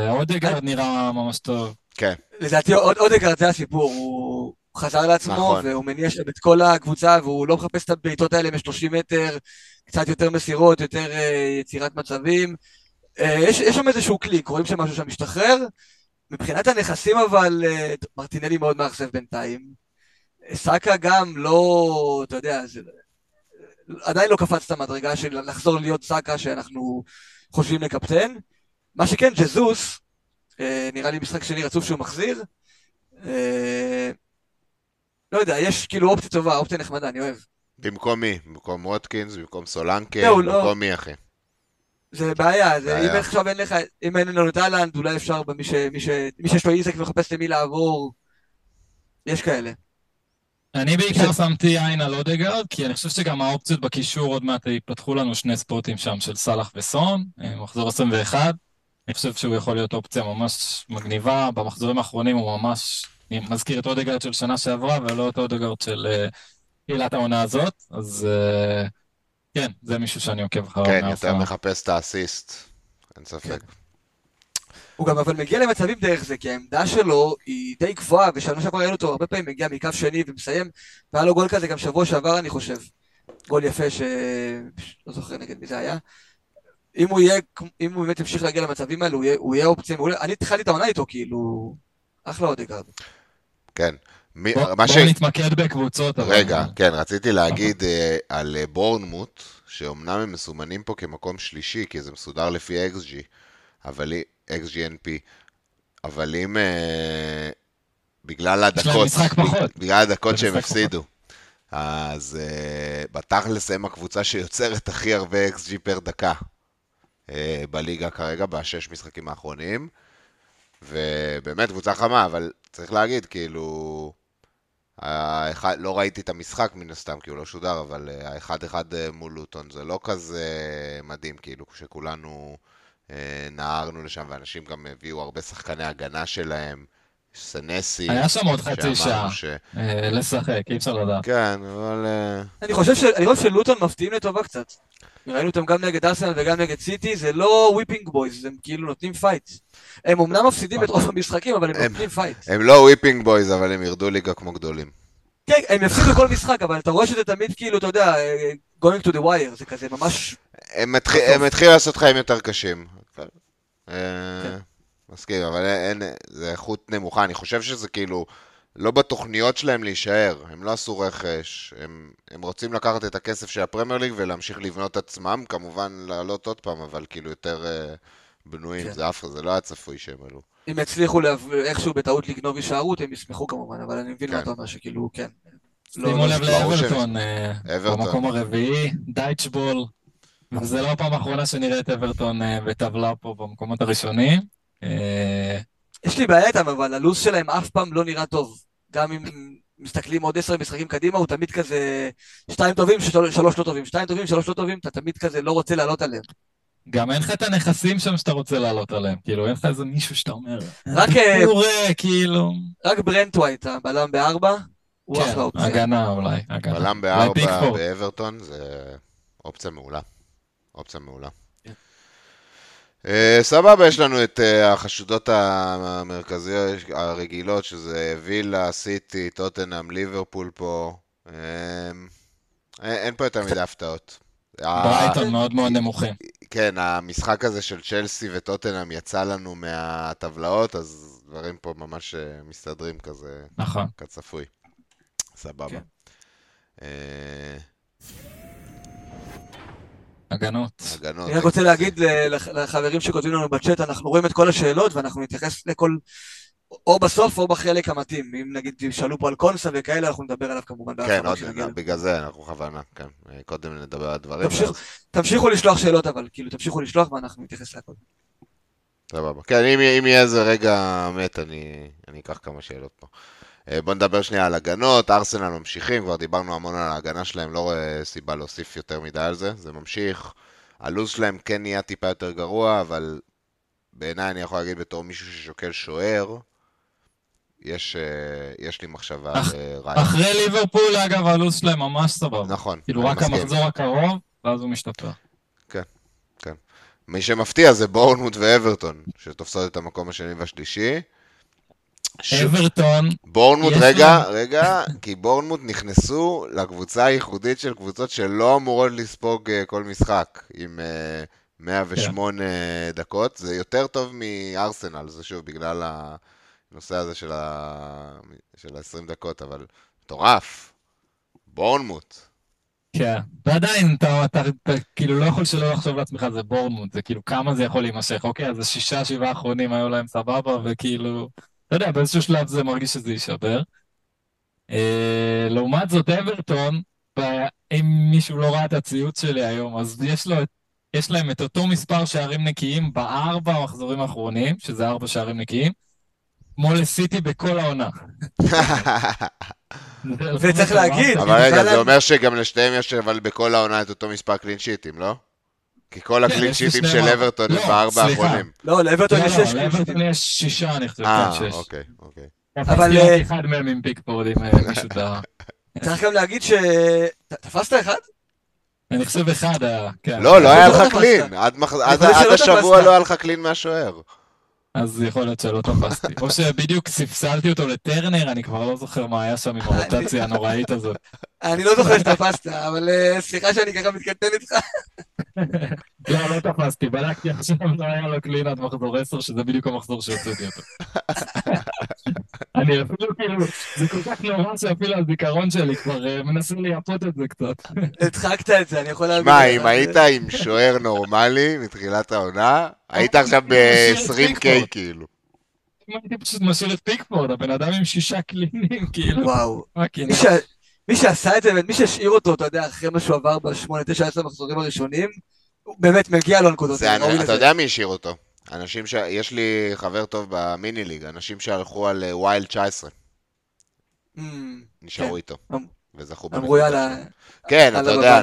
אודגרד נראה ממש טוב. כן. לדעתי אודגרד זה הסיפור, הוא חזר לעצמו, נכון. והוא מניע שם את כל הקבוצה, והוא לא מחפש את הבעיטות האלה מ-30 מטר, קצת יותר מסירות, יותר uh, יצירת מצבים. Uh, יש, יש שם איזשהו קליק, רואים שם משהו שם משתחרר. מבחינת הנכסים אבל, מרטינלי מאוד מאכזב בינתיים. סאקה גם לא, אתה יודע, זה, עדיין לא קפץ את המדרגה של לחזור להיות סאקה שאנחנו חושבים לקפטן. מה שכן, ג'זוס, uh, נראה לי משחק שני רצוף שהוא מחזיר. Uh, לא יודע, יש כאילו אופציה טובה, אופציה נחמדה, אני אוהב. במקום מי? במקום ווטקינס, במקום סולנקה, לא, במקום לא. מי אחי? זה בעיה, זה, אם עכשיו אין לך, אם אין לנו אהלנד, אולי אפשר במי ש, מי ש, מי שיש לו איזק ומחפש למי לעבור, יש כאלה. אני בעיקר שמתי עין על אודגרד, כי אני חושב שגם האופציות בקישור עוד מעט ייפתחו לנו שני ספוטים שם של סאלח וסון, אה, מחזור 21. אני חושב שהוא יכול להיות אופציה ממש מגניבה, במחזורים האחרונים הוא ממש מזכיר את אודגרד של שנה שעברה, ולא את אודגרד של תחילת אה, העונה הזאת, אז אה, כן, זה מישהו שאני עוקב אחריו. כן, יותר מחפש את האסיסט, אין ספק. הוא גם אבל מגיע למצבים דרך זה, כי העמדה שלו היא די גבוהה, ושנה שעברה ראינו אותו הרבה פעמים מגיע מקו שני ומסיים, והיה לו גול כזה גם שבוע שעבר אני חושב. גול יפה ש... לא זוכר נגד מי זה היה. אם הוא יהיה, אם הוא באמת ימשיך להגיע למצבים האלו, הוא יהיה, הוא יהיה אופציה מעולה. אני התחלתי את העונה איתו, כאילו, אחלה אודגרד. כן. מי, בוא, בוא ש... נתמקד בקבוצות. רגע, אבל... כן, רציתי להגיד uh, על uh, בורנמוט, שאומנם הם מסומנים פה כמקום שלישי, כי זה מסודר לפי XG, אבל XGNP, אבל אם... Uh, בגלל הדקות, בגלל הדקות שהם הפסידו. אז uh, בתכלס הם הקבוצה שיוצרת הכי הרבה XG פר דקה uh, בליגה כרגע, בשש משחקים האחרונים. ובאמת קבוצה חמה, אבל צריך להגיד, כאילו, האחד, לא ראיתי את המשחק מן הסתם, כי הוא לא שודר, אבל אה, האחד-אחד אה, מול לוטון זה לא כזה מדהים, כאילו, כשכולנו אה, נהרנו לשם, ואנשים גם הביאו הרבה שחקני הגנה שלהם. סנסי. היה שם עוד חצי שעה ש... לשחק, אי אפשר לדעת. כן, אבל... אני חושב, ש... אני חושב שלוטון מפתיעים לטובה קצת. ראינו אותם גם נגד ארסנל וגם נגד סיטי, זה לא whipping boys, הם כאילו נותנים פייט. הם אמנם מפסידים את רוב המשחקים, אבל הם נותנים פייט. הם לא whipping boys, אבל הם ירדו ליגה כמו גדולים. כן, הם יפסידו כל משחק, אבל אתה רואה שזה תמיד כאילו, אתה יודע, going to the wire, זה כזה ממש... הם התחילו לעשות חיים יותר קשים. אה, כן. מסכים, אבל אין, זה איכות נמוכה, אני חושב שזה כאילו... לא בתוכניות שלהם להישאר, הם לא עשו רכש, הם, הם רוצים לקחת את הכסף של הפרמייר ליג ולהמשיך לבנות עצמם, כמובן לעלות עוד פעם, אבל כאילו יותר uh, בנויים, כן. זה אף זה לא היה צפוי שהם עלו. אם יצליחו לה... איכשהו בטעות לגנוב הישארות, הם ישמחו כמובן, אבל אני מבין כן. מה אתה אומר שכאילו, כן. שימו לא, לב לאברטון, אה, במקום הרביעי, דייטשבול, וזה לא הפעם האחרונה שנראה את אברטון אה, בטבלה פה במקומות הראשונים. יש לי בעיה איתם, אבל הלו"ז שלהם אף פעם לא נראה טוב. גם אם מסתכלים עוד עשר משחקים קדימה, הוא תמיד כזה שתיים טובים, שלוש לא טובים, שתיים טובים, שלוש לא טובים, אתה תמיד כזה לא רוצה לעלות עליהם. גם אין לך את הנכסים שם שאתה רוצה לעלות עליהם, כאילו, אין לך איזה מישהו שאתה אומר, רק... אה, ריק, כאילו. רק ברנטווייט, הבלם בארבע, הוא כן, אחלה אופציה. הגנה אולי, הגנה. בלם בארבע באברטון זה אופציה מעולה. אופציה מעולה. Uh, סבבה, יש לנו את uh, החשודות המרכזיות הרגילות, שזה וילה, סיטי, טוטנאם, ליברפול פה. אין פה יותר מדי הפתעות. ברייטון מאוד מאוד נמוכים. כן, המשחק הזה של צ'לסי וטוטנאם יצא לנו מהטבלאות, אז דברים פה ממש אה, מסתדרים כזה, נכון. כצפוי. סבבה. כן. הגנות. הגנות. אני רק רוצה להגיד לחברים שכותבים לנו בצ'אט, אנחנו רואים את כל השאלות ואנחנו נתייחס לכל או בסוף או בחלק המתאים. אם נגיד ישאלו פה על קונסה וכאלה, אנחנו נדבר עליו כמובן. כן, עוד, בגלל זה אנחנו בכוונה, כן. קודם נדבר על הדברים. תמשיך, ואז... תמשיכו לשלוח שאלות אבל, כאילו, תמשיכו לשלוח ואנחנו נתייחס להכל. סבבה. כן, אם, אם יהיה איזה רגע מת, אני, אני אקח כמה שאלות פה. אה, בוא נדבר שנייה על הגנות, ארסנל ממשיכים, כבר דיברנו המון על ההגנה שלהם, לא רואה סיבה להוסיף יותר מדי על זה, זה ממשיך. הלו"ז שלהם כן נהיה טיפה יותר גרוע, אבל בעיניי אני יכול להגיד בתור מישהו ששוקל שוער, יש, אה, יש לי מחשבה אח, רעיון. אחרי ליברפול, אגב, הלו"ז שלהם ממש סבבה. נכון, כאילו רק מסכים. המחזור הקרוב, ואז הוא משתפר. כן, כן. מי שמפתיע זה בורנמוט ואברטון, שתופסות את המקום השני והשלישי. אברטון. בורנמוט, רגע. רגע, כי בורנמוט נכנסו לקבוצה הייחודית של קבוצות שלא אמורות לספוג אה, כל משחק, עם 108 כן. דקות. זה יותר טוב מארסנל, זה שוב בגלל. הנושא הזה של ה-20 דקות, אבל מטורף. בורנמוט. כן, ועדיין אתה, אתה, אתה, אתה כאילו לא יכול שלא לחשוב לעצמך זה בורנמוט, זה כאילו כמה זה יכול להימשך, אוקיי, אז השישה, שבעה האחרונים היו להם סבבה, וכאילו, אתה יודע, באיזשהו שלב זה מרגיש שזה יישבר. אה, לעומת זאת, אברטון, אם מישהו לא ראה את הציוץ שלי היום, אז יש, לו, יש להם את אותו מספר שערים נקיים בארבע המחזורים האחרונים, שזה ארבע שערים נקיים, כמו לסיטי בכל העונה. זה צריך להגיד. אבל רגע, זה אומר שגם לשתיהם יש אבל בכל העונה את אותו מספר קלין שיטים, לא? כי כל כן, הקלין שיטים של אברטון הם לא, בארבע האחרונים. לא, לאברטון יש לא, שש שיטים. לאברטון יש שישה, אני חושב, אה, כן, אוקיי, אוקיי. אבל... אה, אחד מהם עם פיקפורד, עם אה, מישהו דה... צריך גם להגיד ש... תפסת אחד? אני חושב אחד היה, כן. לא, לא היה לך קלין. עד השבוע לא היה לך קלין מהשוער. אז יכול להיות שלא תפסתי. או שבדיוק ספסלתי אותו לטרנר, אני כבר לא זוכר מה היה שם עם הרוטציה הנוראית הזאת. אני לא זוכר שתפסת, אבל אה, סליחה שאני ככה מתקטן איתך. לא, לא תפסתי, בדקתי עכשיו, לא היה לו קלין עד מחזור 10, שזה בדיוק המחזור שהוצאתי אותו. אני אפילו כאילו, זה כל כך נורא שאפילו הזיכרון שלי כבר אה, מנסה לייפות את זה קצת. הדחקת את זה, אני יכול להבין. מה, אם היית עם שוער נורמלי מתחילת העונה, היית עכשיו ב-20K כאילו. אם הייתי פשוט משאיר את פיקפורד, הבן אדם עם שישה קלינים, כאילו. וואו. מי שעשה את זה, מי שהשאיר אותו, אתה יודע, אחרי מה שהוא עבר בשמונה, תשע, עשר מחזורים הראשונים, באמת מגיע לו נקודות. אתה יודע מי השאיר אותו? אנשים ש... יש לי חבר טוב ב mini league, אנשים שהלכו על wild אה, 19. Mm, נשארו כן. איתו. אמ- וזכו בנקודות. אמרו יאללה... כן, אתה יודע,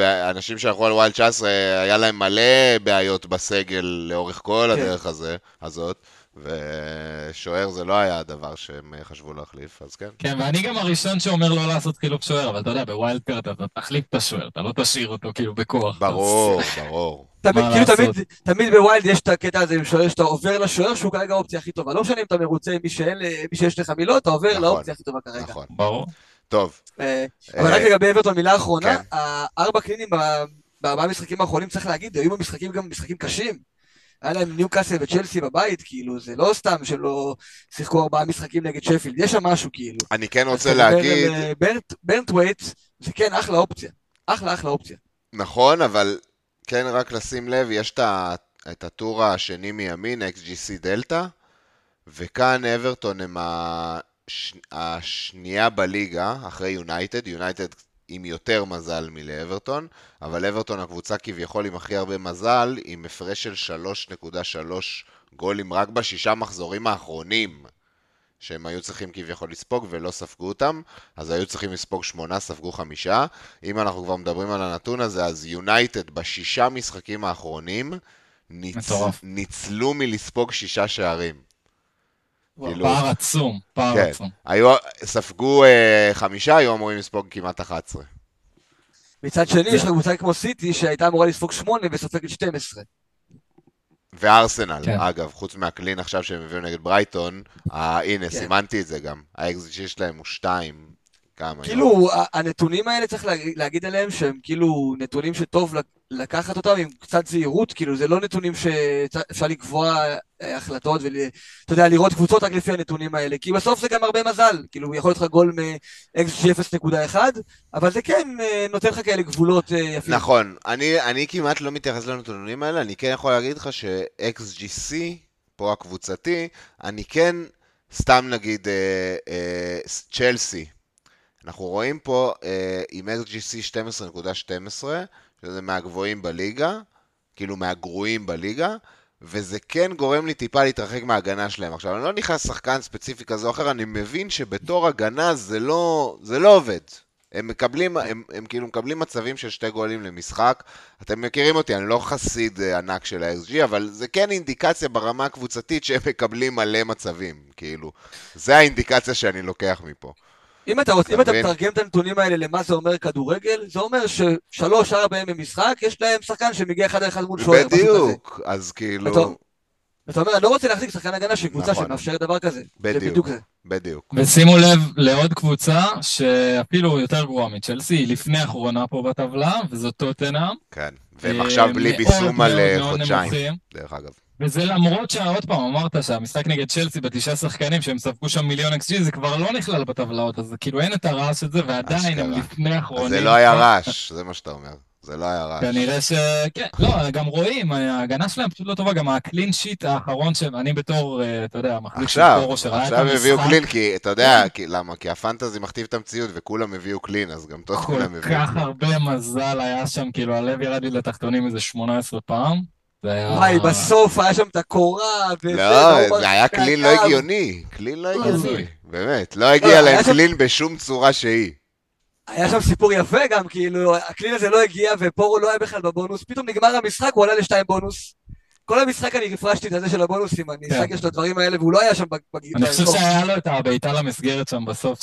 אה, אנשים שהלכו על wild 19, היה להם מלא בעיות בסגל לאורך כל כן. הדרך הזאת. ושוער זה לא היה הדבר שהם אה, חשבו להחליף, אז כן. כן, ואני גם הראשון שאומר לא לעשות חילוף שוער, אבל אתה יודע, ב wild card אתה תחליף את השוער, אתה לא תשאיר אותו כאילו בכוח. ברור, ברור. תמיד, כאילו תמיד, תמיד ב wild יש את הקטע הזה עם שוער שאתה עובר לשוער שהוא כרגע האופציה הכי טובה. לא משנה אם אתה מרוצה עם מי, שאין, מי שיש לך מילות, אתה עובר נכון, לאופציה הכי טובה כרגע. נכון. ברור. טוב. אה, אבל רק לגבי אברטון, מילה אחרונה, כן. הארבע קלינים בארבעה משחקים האחרונים, צריך להגיד, היו במשחקים גם משחקים קשים. היה להם ניו קאסל וצ'לסי בבית, כאילו, זה לא סתם שלא שיחקו ארבעה משחקים נגד שפילד, יש שם משהו, כאילו. אני כן רוצה להגיד... ברנט ווייט, זה כן אחלה אופציה. אחלה אחלה אופציה. נכון, אבל כן רק לשים לב, יש את הטור השני מימין, XGC דלתא, וכאן אברטון הם השנייה בליגה, אחרי יונייטד, יונייטד עם יותר מזל מלאברטון, אבל אברטון הקבוצה כביכול עם הכי הרבה מזל, עם הפרש של 3.3 גולים רק בשישה מחזורים האחרונים, שהם היו צריכים כביכול לספוג ולא ספגו אותם, אז היו צריכים לספוג שמונה, ספגו חמישה. אם אנחנו כבר מדברים על הנתון הזה, אז יונייטד בשישה משחקים האחרונים ניצ... ניצלו מלספוג שישה שערים. כאילו... פער עצום, פער כן. עצום. היו, ספגו uh, חמישה, היו אמורים לספוג כמעט 11. מצד שני, יש לך קבוצה כמו סיטי שהייתה אמורה לספוג 8 וסופגת 12. וארסנל, כן. אגב, חוץ מה clean עכשיו שהם הביאו נגד ברייטון, uh, הנה, כן. סימנתי את זה גם. האקזיט שיש להם הוא 2, כמה? כאילו, הנתונים האלה צריך להגיד עליהם שהם כאילו נתונים שטוב לקחת אותם עם קצת זהירות, כאילו זה לא נתונים שאפשר לקבוע אה, החלטות ואתה יודע, לראות קבוצות רק לפי הנתונים האלה, כי בסוף זה גם הרבה מזל, כאילו יכול להיות לך גול מ-XG 0.1, אבל זה כן אה, נותן לך כאלה גבולות אה, יפים. נכון, אני, אני כמעט לא מתייחס לנתונים האלה, אני כן יכול להגיד לך ש-XGC, פה הקבוצתי, אני כן, סתם נגיד צ'לסי, אנחנו רואים פה אה, עם XGC 12.12, שזה מהגבוהים בליגה, כאילו מהגרועים בליגה, וזה כן גורם לי טיפה להתרחק מההגנה שלהם. עכשיו, אני לא נכנס לשחקן ספציפי כזה או אחר, אני מבין שבתור הגנה זה לא, זה לא עובד. הם מקבלים, הם, הם כאילו מקבלים מצבים של שתי גולים למשחק. אתם מכירים אותי, אני לא חסיד אה, ענק של ה-XG, אבל זה כן אינדיקציה ברמה הקבוצתית שהם מקבלים מלא מצבים, כאילו. זה האינדיקציה שאני לוקח מפה. אם אתה, רוצ... אם אתה מתרגם את הנתונים האלה למה זה אומר כדורגל, זה אומר ששלוש, ארבע ימים במשחק, יש להם שחקן שמגיע אחד אחד מול שוער. בדיוק, אז כאילו... אתה אומר, אני לא רוצה להחזיק שחקן הגנה של קבוצה נכון. שמאפשרת דבר כזה. בדיוק, זה בדיוק זה. בדיוק. ושימו לב לעוד קבוצה שאפילו יותר גרועה מצ'לסי, היא לפני האחרונה פה בטבלה, וזאת טוטנאם. כן, והם עכשיו בלי ביסום על חודשיים, דרך אגב. וזה למרות שעוד פעם אמרת שהמשחק נגד צ'לסי בתשעה שחקנים שהם ספגו שם מיליון אקסג'י זה כבר לא נכלל בטבלאות אז כאילו אין את הרעש הזה ועדיין הם לפני האחרונים. זה לא היה רעש, זה מה שאתה אומר. זה לא היה רעש. כנראה ש... כן, לא, גם רואים, ההגנה שלהם פשוט לא טובה, גם הקלין שיט האחרון שאני בתור, אה, אתה יודע, מחליט של פורו שראה את המשחק. עכשיו הביאו קלין, כי אתה יודע, למה? כי הפנטזי מכתיב את המציאות וכולם הביאו קלין, אז גם טוב כולם הביאו קלין. כל כך הרבה מזל היה שם, כאילו הלב ירד לי לתחתונים איזה 18 פעם. וואי, בסוף היה שם את הקורה, לא, זה היה קלין לא הגיוני, קלין לא הגיוני, באמת, לא הגיע להם קלין בשום צורה שהיא. היה שם סיפור יפה גם, כאילו, הקלין הזה לא הגיע ופורו לא היה בכלל בבונוס, פתאום נגמר המשחק, הוא עלה לשתיים בונוס. כל המשחק אני רפרשתי את הזה של הבונוסים, אני אשחק יש לו דברים האלה, והוא לא היה שם בגיל. אני חושב שהיה לו את הבעיטה למסגרת שם בסוף,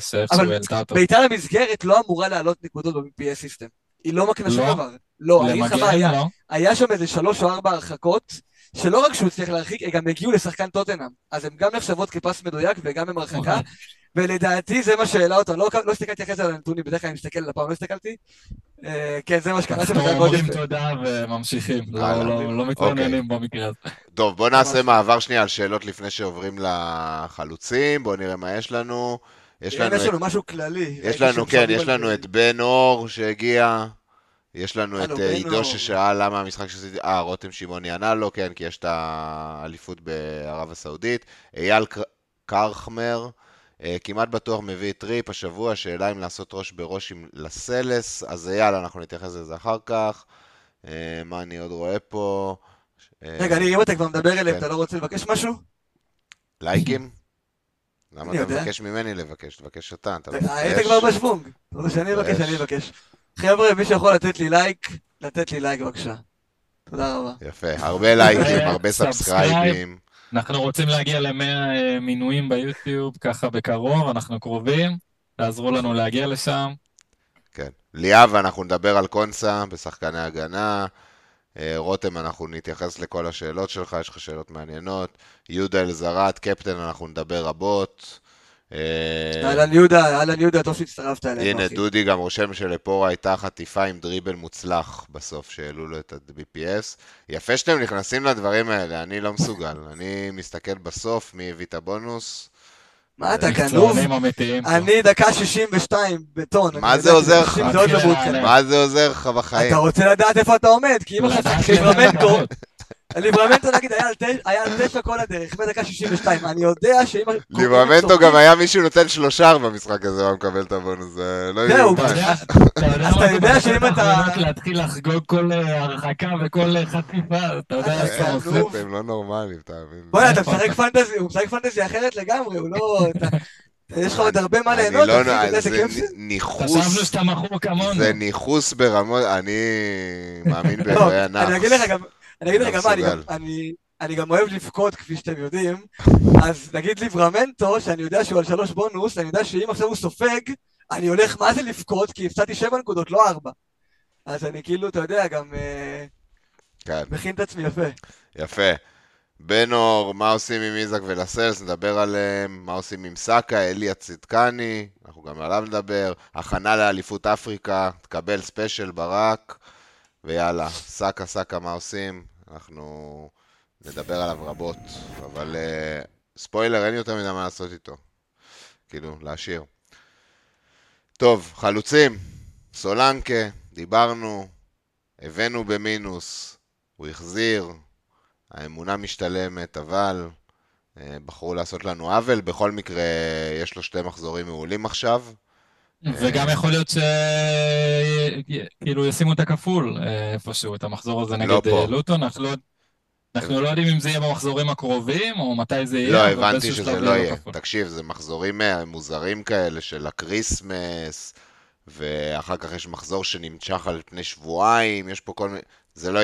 שאיכשהו העלתה אותו. בעיטה למסגרת לא אמורה לעלות נקודות ב-BPS סיסטם. היא לא מקנה שום דבר. לא, אני אגיד לך מה היה. לא? היה שם איזה שלוש או ארבע הרחקות, שלא רק שהוא הצליח להרחיק, הם גם הגיעו לשחקן טוטנאם. אז הן גם נחשבות כפס מדויק וגם הם הרחקה. אוקיי. ולדעתי זה מה שהעלה אותו, לא, לא הסתכלתי אחרי זה על הנתונים, בדרך כלל אני מסתכל על הפעם, לא הסתכלתי. אה, כן, זה מה שקרה שם. אנחנו אומרים תודה וממשיכים, לא, לא, לא מתעניינים אוקיי. במקרה הזה. טוב, בוא נעשה מעבר שנייה על שאלות לפני שעוברים לחלוצים, בואו נראה מה יש לנו. יש לנו משהו כללי. יש לנו, כן, יש לנו את בן אור שהגיע. יש לנו את אה, עידו ששאל למה המשחק של סיטי, אה, רותם שמעוני ענה לו, כן, כי יש את האליפות בערב הסעודית. אייל קרחמר, אה, כמעט בטוח מביא טריפ השבוע, שאלה אם לעשות ראש בראש עם לסלס, אז אייל, אנחנו נתייחס לזה אחר כך. אה, מה אני עוד רואה פה? רגע, אני, אם אתה כבר מדבר אליהם, כן. אתה לא רוצה לבקש משהו? לייקים? למה אתה מבקש ממני לבקש? תבקש אתה, אתה לא מבקש. היית כבר בשוונג. לא שאני אבקש, אני אבקש. חבר'ה, מי שיכול לתת לי לייק, לתת לי לייק בבקשה. תודה רבה. יפה, הרבה לייקים, הרבה סאבסקרייבים. אנחנו רוצים להגיע ל-100 אה, מינויים ביוטיוב, ככה בקרוב, אנחנו קרובים. תעזרו לנו להגיע לשם. כן. ליאב, אנחנו נדבר על קונסה בשחקני הגנה. אה, רותם, אנחנו נתייחס לכל השאלות שלך, יש לך שאלות מעניינות. יהודה אלזרת, קפטן, אנחנו נדבר רבות. אה, אהלן יהודה, אהלן יהודה, טוב שהצטרפת אלינו, הנה, דודי גם רושם שלפורה הייתה חטיפה עם דריבל מוצלח בסוף, שהעלו לו את ה-BPS. יפה שאתם נכנסים לדברים האלה, אני לא מסוגל. <laughs> אני מסתכל בסוף מי הביא את הבונוס. מה אתה קנוב? אני דקה 62 בטון. מה זה עוזר לך? מה זה עוזר לך בחיים? אתה רוצה לדעת איפה אתה עומד, כי אם אתה סקרימנטו... ליברמנטו נגיד היה על תשע כל הדרך, בדקה 62, אני יודע שאם... ליברמנטו גם היה מישהו נותן שלושה במשחק הזה, הוא מקבל את הבונוס, זה לא יאומן. <laughs> אז אתה יודע שאם אתה... להתחיל לחגוג כל אה, הרחקה וכל אה, חטיפה, אתה יודע איך אתה עושה. הם לא נורמליים, תאמין. בוא'נה, אתה משחק פנטזי, הוא משחק פנטזי אחרת לגמרי, הוא לא... יש לך עוד הרבה מה ליהנות, לא, זה ניכוס, חשבנו שאתה מכור כמונו. זה ניכוס ברמות, אני מאמין לא, באלוהי הנח. אני אגיד לך גם, אני אגיד לך גם מה, אני גם אוהב לבכות, כפי שאתם יודעים, אז נגיד ליברמנטו, שאני יודע שהוא על שלוש בונוס, אני יודע שאם עכשיו הוא סופג, אני הולך מה זה לבכות, כי הפסדתי שבע נקודות, לא ארבע. אז אני כאילו, אתה יודע, גם... אה, כן. מכין את עצמי יפה. יפה. בנור, מה עושים עם איזק ולסלס, נדבר עליהם, מה עושים עם סאקה, אליה צדקני, אנחנו גם עליו נדבר, הכנה לאליפות אפריקה, תקבל special ברק, ויאללה, סאקה, סאקה, מה עושים? אנחנו נדבר עליו רבות, אבל uh, ספוילר, אין יותר מדי מה לעשות איתו. כאילו, להשאיר. טוב, חלוצים, סולנקה, דיברנו, הבאנו במינוס, הוא החזיר, האמונה משתלמת, אבל אה, בחרו לעשות לנו עוול, בכל מקרה יש לו שתי מחזורים מעולים עכשיו. וגם יכול להיות שכאילו ישימו את הכפול אה, איפשהו, את המחזור הזה לא נגד לא לוטון, אנחנו לא... אנחנו לא יודעים אם זה יהיה במחזורים הקרובים, או מתי זה יהיה. לא, הבנתי שזה לא יהיה. תקשיב, זה מחזורים מוזרים כאלה של ה Christmas, ואחר כך יש מחזור שנמשך על פני שבועיים, יש פה כל מיני... זה לא...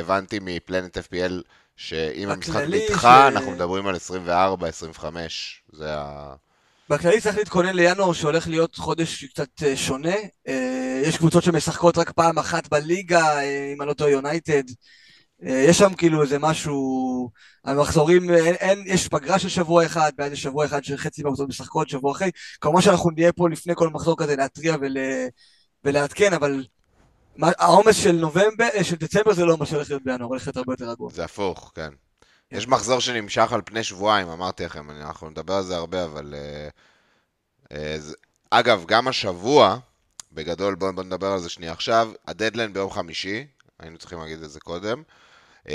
הבנתי מפלנט FPL שאם המשחק נדחה, ש... אנחנו מדברים על 24, 25, זה ה... בכללי צריך להתכונן לינואר שהולך להיות חודש קצת אה, שונה. אה, יש קבוצות שמשחקות רק פעם אחת בליגה, אה, אם אני לא טועה יונייטד. יש שם כאילו איזה משהו, המחזורים, אין, אין, יש פגרה של שבוע אחד, ואז יש שבוע אחד שחצי מהקבוצות משחקות שבוע אחרי. כמובן שאנחנו נהיה פה לפני כל מחזור כזה להתריע ול, ולעדכן, אבל העומס של נובמבר, של דצמבר זה לא מה שהולך להיות בינואר, הולך להיות הרבה יותר רגוע. זה הפוך, כן. יש מחזור שנמשך על פני שבועיים, אמרתי לכם, אנחנו נדבר על זה הרבה, אבל... Uh, זה... אגב, גם השבוע, בגדול, בואו בוא נדבר על זה שנייה עכשיו, הדדליין ביום חמישי, היינו צריכים להגיד את זה קודם, uh,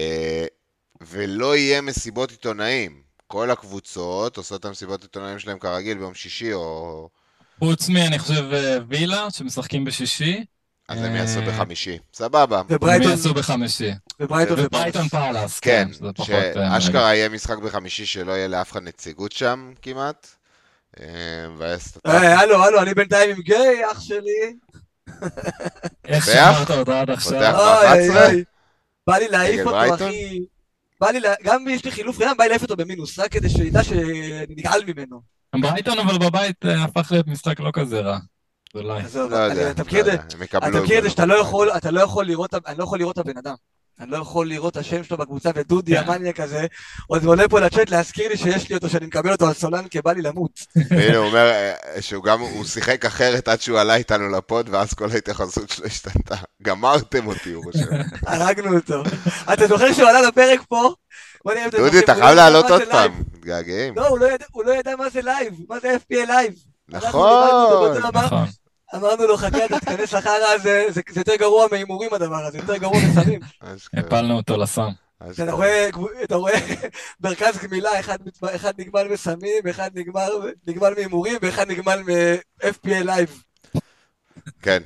ולא יהיה מסיבות עיתונאים. כל הקבוצות עושות את המסיבות עיתונאים שלהם כרגיל ביום שישי או... חוץ מ, אני חושב, וילה, שמשחקים בשישי. אז הם יעשו אה, בחמישי, סבבה. וברייטון... יעשו בחמישי. וברייטון פאלאס, כן. כן, שאשכרה יהיה משחק בחמישי שלא יהיה לאף אחד נציגות שם כמעט. אה, אה, הלו, הלו, אני בינתיים עם גיי, אח שלי. איך שמרת אותו עד עכשיו? פותח ב-11? בא לי להעיף אותו, אחי. בא לי, גם יש לי חילוף ראיין, בא לי להעיף אותו במינוס, רק כדי שידע שאני נגעל ממנו. ברייטון אבל בבית הפך להיות משחק לא כזה רע. אולי. לא אתה מכיר את זה שאתה לא יכול, אתה לא יכול לראות, אני לא יכול לראות את הבן אדם. אני לא יכול לראות את השם שלו בקבוצה, ודודי כן. המאניה כזה, עוד עולה פה לצ'אט להזכיר לי שיש לי אותו, שאני מקבל אותו על סולן כבא לי למות. והנה, הוא אומר אה, שהוא גם, הוא שיחק אחרת עד שהוא עלה איתנו לפוד, ואז כל ההתייחסות שלו השתנתה. גמרתם אותי, הוא חושב. הרגנו אותו. אתה זוכר שהוא עלה לפרק פה? דודי, אתה חייב לעלות עוד פעם, מתגעגעים. לא, הוא לא ידע מה זה live, מה זה FPL live. נכון, נכון. אמרנו לו, חכה, אתה תיכנס לחרא הזה, זה יותר גרוע מהימורים הדבר הזה, יותר גרוע מסמים. <laughs> הפלנו אותו לסם. אתה רואה <laughs> מרכז גמילה, אחד נגמל בסמים, אחד נגמל מהימורים, ואחד נגמל מ-FPL live. כן.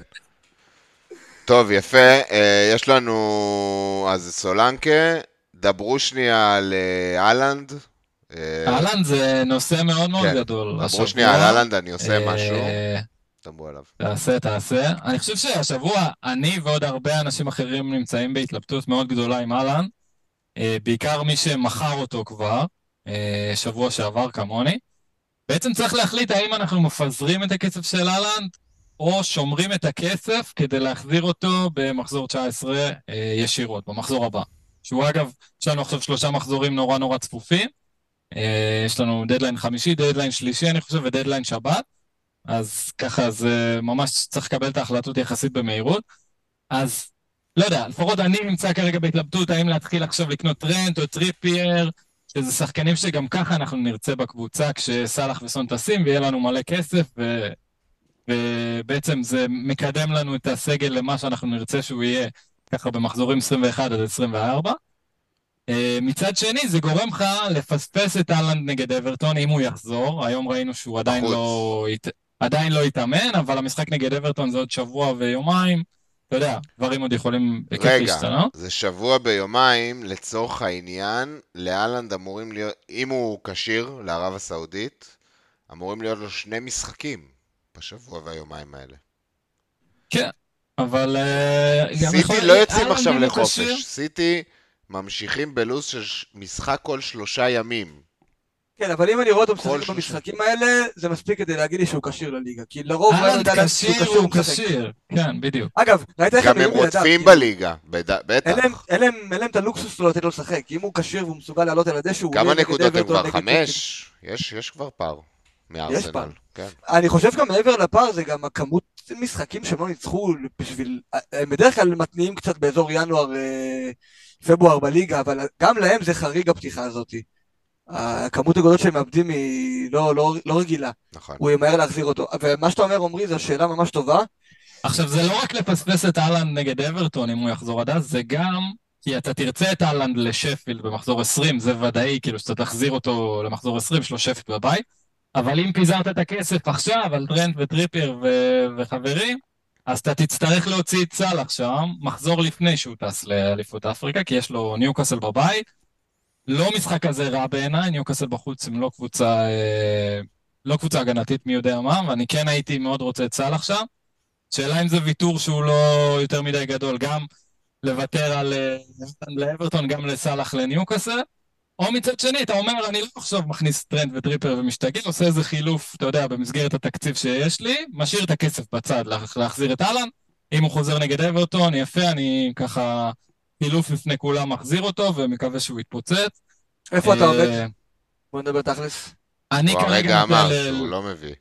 טוב, יפה. אה, יש לנו אז סולנקה. דברו שנייה על אה, אהלנד. אה, אהלנד זה נושא מאוד מאוד כן. גדול. דברו שנייה על אהלנד, אני עושה משהו. תדברו עליו. תעשה, תעשה. אני חושב שהשבוע אני ועוד הרבה אנשים אחרים נמצאים בהתלבטות מאוד גדולה עם אהלן, אה, בעיקר מי שמכר אותו כבר, אה, שבוע שעבר כמוני. בעצם צריך להחליט האם אנחנו מפזרים את הכסף של האלנד, או שומרים את הכסף כדי להחזיר אותו במחזור 19 אה, ישירות, במחזור הבא. שהוא אגב, יש לנו עכשיו שלושה מחזורים נורא נורא צפופים. יש לנו דדליין חמישי, דדליין שלישי, אני חושב, ודדליין שבת. אז ככה זה ממש צריך לקבל את ההחלטות יחסית במהירות. אז לא יודע, לפחות אני נמצא כרגע בהתלבטות האם להתחיל עכשיו לקנות טרנט או טריפייר, שזה שחקנים שגם ככה אנחנו נרצה בקבוצה כשסאלח וסון טסים ויהיה לנו מלא כסף, ו... ובעצם זה מקדם לנו את הסגל למה שאנחנו נרצה שהוא יהיה ככה במחזורים 21 עד 24. אה, מצד שני, זה גורם לך לפספס את אהלנד נגד אברטון אם הוא יחזור. היום ראינו שהוא עדיין לא... עדיין לא התאמן, אבל המשחק נגד אברטון זה עוד שבוע ויומיים. אתה יודע, דברים עוד יכולים בכיף להשתנות. רגע, זה שבוע ביומיים, לצורך העניין, לאלנד אמורים להיות, אם הוא כשיר לערב הסעודית, אמורים להיות לו שני משחקים בשבוע והיומיים האלה. כן, אבל... אה, סיטי לא יוצאים עכשיו לחופש, סיטי ממשיכים בלו"ז של משחק כל שלושה ימים. כן, אבל אם אני רואה אותו משחק במשחקים האלה, זה מספיק כדי להגיד לי שהוא כשיר לליגה. כי לרוב הוא יודע שהוא כשיר, הוא כשיר. כן, בדיוק. אגב, ראית איך הם גם הם רודפים בליגה, בטח. אין להם את הלוקסוס לא לתת לו לשחק. אם הוא כשיר והוא מסוגל לעלות על הדשא, הוא... כמה נקודות הם כבר? חמש? יש כבר פער. יש פער. כן. אני חושב גם מעבר לפער זה גם הכמות משחקים שהם לא ניצחו בשביל... הם בדרך כלל מתניעים קצת באזור ינואר, אה, פברואר בליגה, אבל גם להם זה חריג הפתיחה הזאתי. הכמות הגדולות שהם מאבדים היא לא, לא, לא רגילה. נכון. הוא ימהר להחזיר אותו. ומה שאתה אומר, עמרי, זו שאלה ממש טובה. עכשיו, זה לא רק לפספס את האלנד נגד אברטון, אם הוא יחזור עד אז, זה גם כי אתה תרצה את האלנד לשפילד במחזור 20, זה ודאי, כאילו שאתה תחזיר אותו למחזור 20, יש לו שפילד בבית. אבל אם פיזרת את הכסף עכשיו על טרנט וטריפר ו- וחברים, אז אתה תצטרך להוציא את סאלח שם, מחזור לפני שהוא טס לאליפות אפריקה, כי יש לו ניוקאסל בבית, לא משחק כזה רע בעיניי, ניוקאסל בחוץ הם לא קבוצה, אה, לא קבוצה הגנתית מי יודע מה, ואני כן הייתי מאוד רוצה את סאלח שם. שאלה אם זה ויתור שהוא לא יותר מדי גדול, גם לוותר על אה, לאברטון, גם לסאלח לניוקאסל, או מצד שני, אתה אומר, אני לא עכשיו מכניס טרנט וטריפר ומשתגע, עושה איזה חילוף, אתה יודע, במסגרת התקציב שיש לי, משאיר את הכסף בצד להחזיר את האלנד, אם הוא חוזר נגד אברטון, יפה, אני ככה חילוף לפני כולם מחזיר אותו, ומקווה שהוא יתפוצץ. איפה אתה עובד? אה, בוא נדבר תכלס. אני כרגע אמר שהוא לא מביא.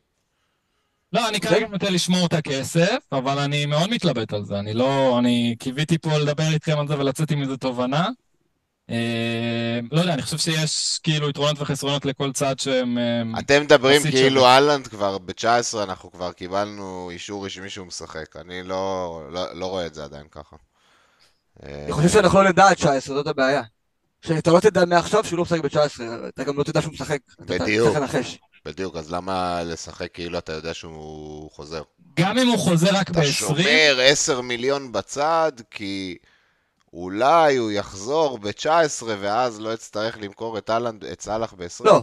לא, אני כרגע נוטה לשמור את הכסף, אבל אני מאוד מתלבט על זה. אני לא, אני קיוויתי פה לדבר איתכם על זה ולצאת עם איזה תובנה. אה, לא יודע, אני חושב שיש כאילו יתרונות וחסרונות לכל צד שהם... אה, אתם מדברים כאילו אהלנד כבר ב-19, אנחנו כבר קיבלנו אישור רשמי שהוא משחק. אני לא, לא, לא רואה את זה עדיין ככה. אני חושב שאנחנו לא נדע את 19, זאת הבעיה. שאתה לא תדע מעכשיו שהוא לא משחק ב-19, אתה גם לא תדע שהוא משחק. בדיוק, בדיוק, אז למה לשחק כאילו אתה יודע שהוא חוזר? גם אם הוא חוזר רק ב-20... אתה שומר 10 מיליון בצד, כי אולי הוא יחזור ב-19 ואז לא יצטרך למכור את, סאלח ב-20. לא,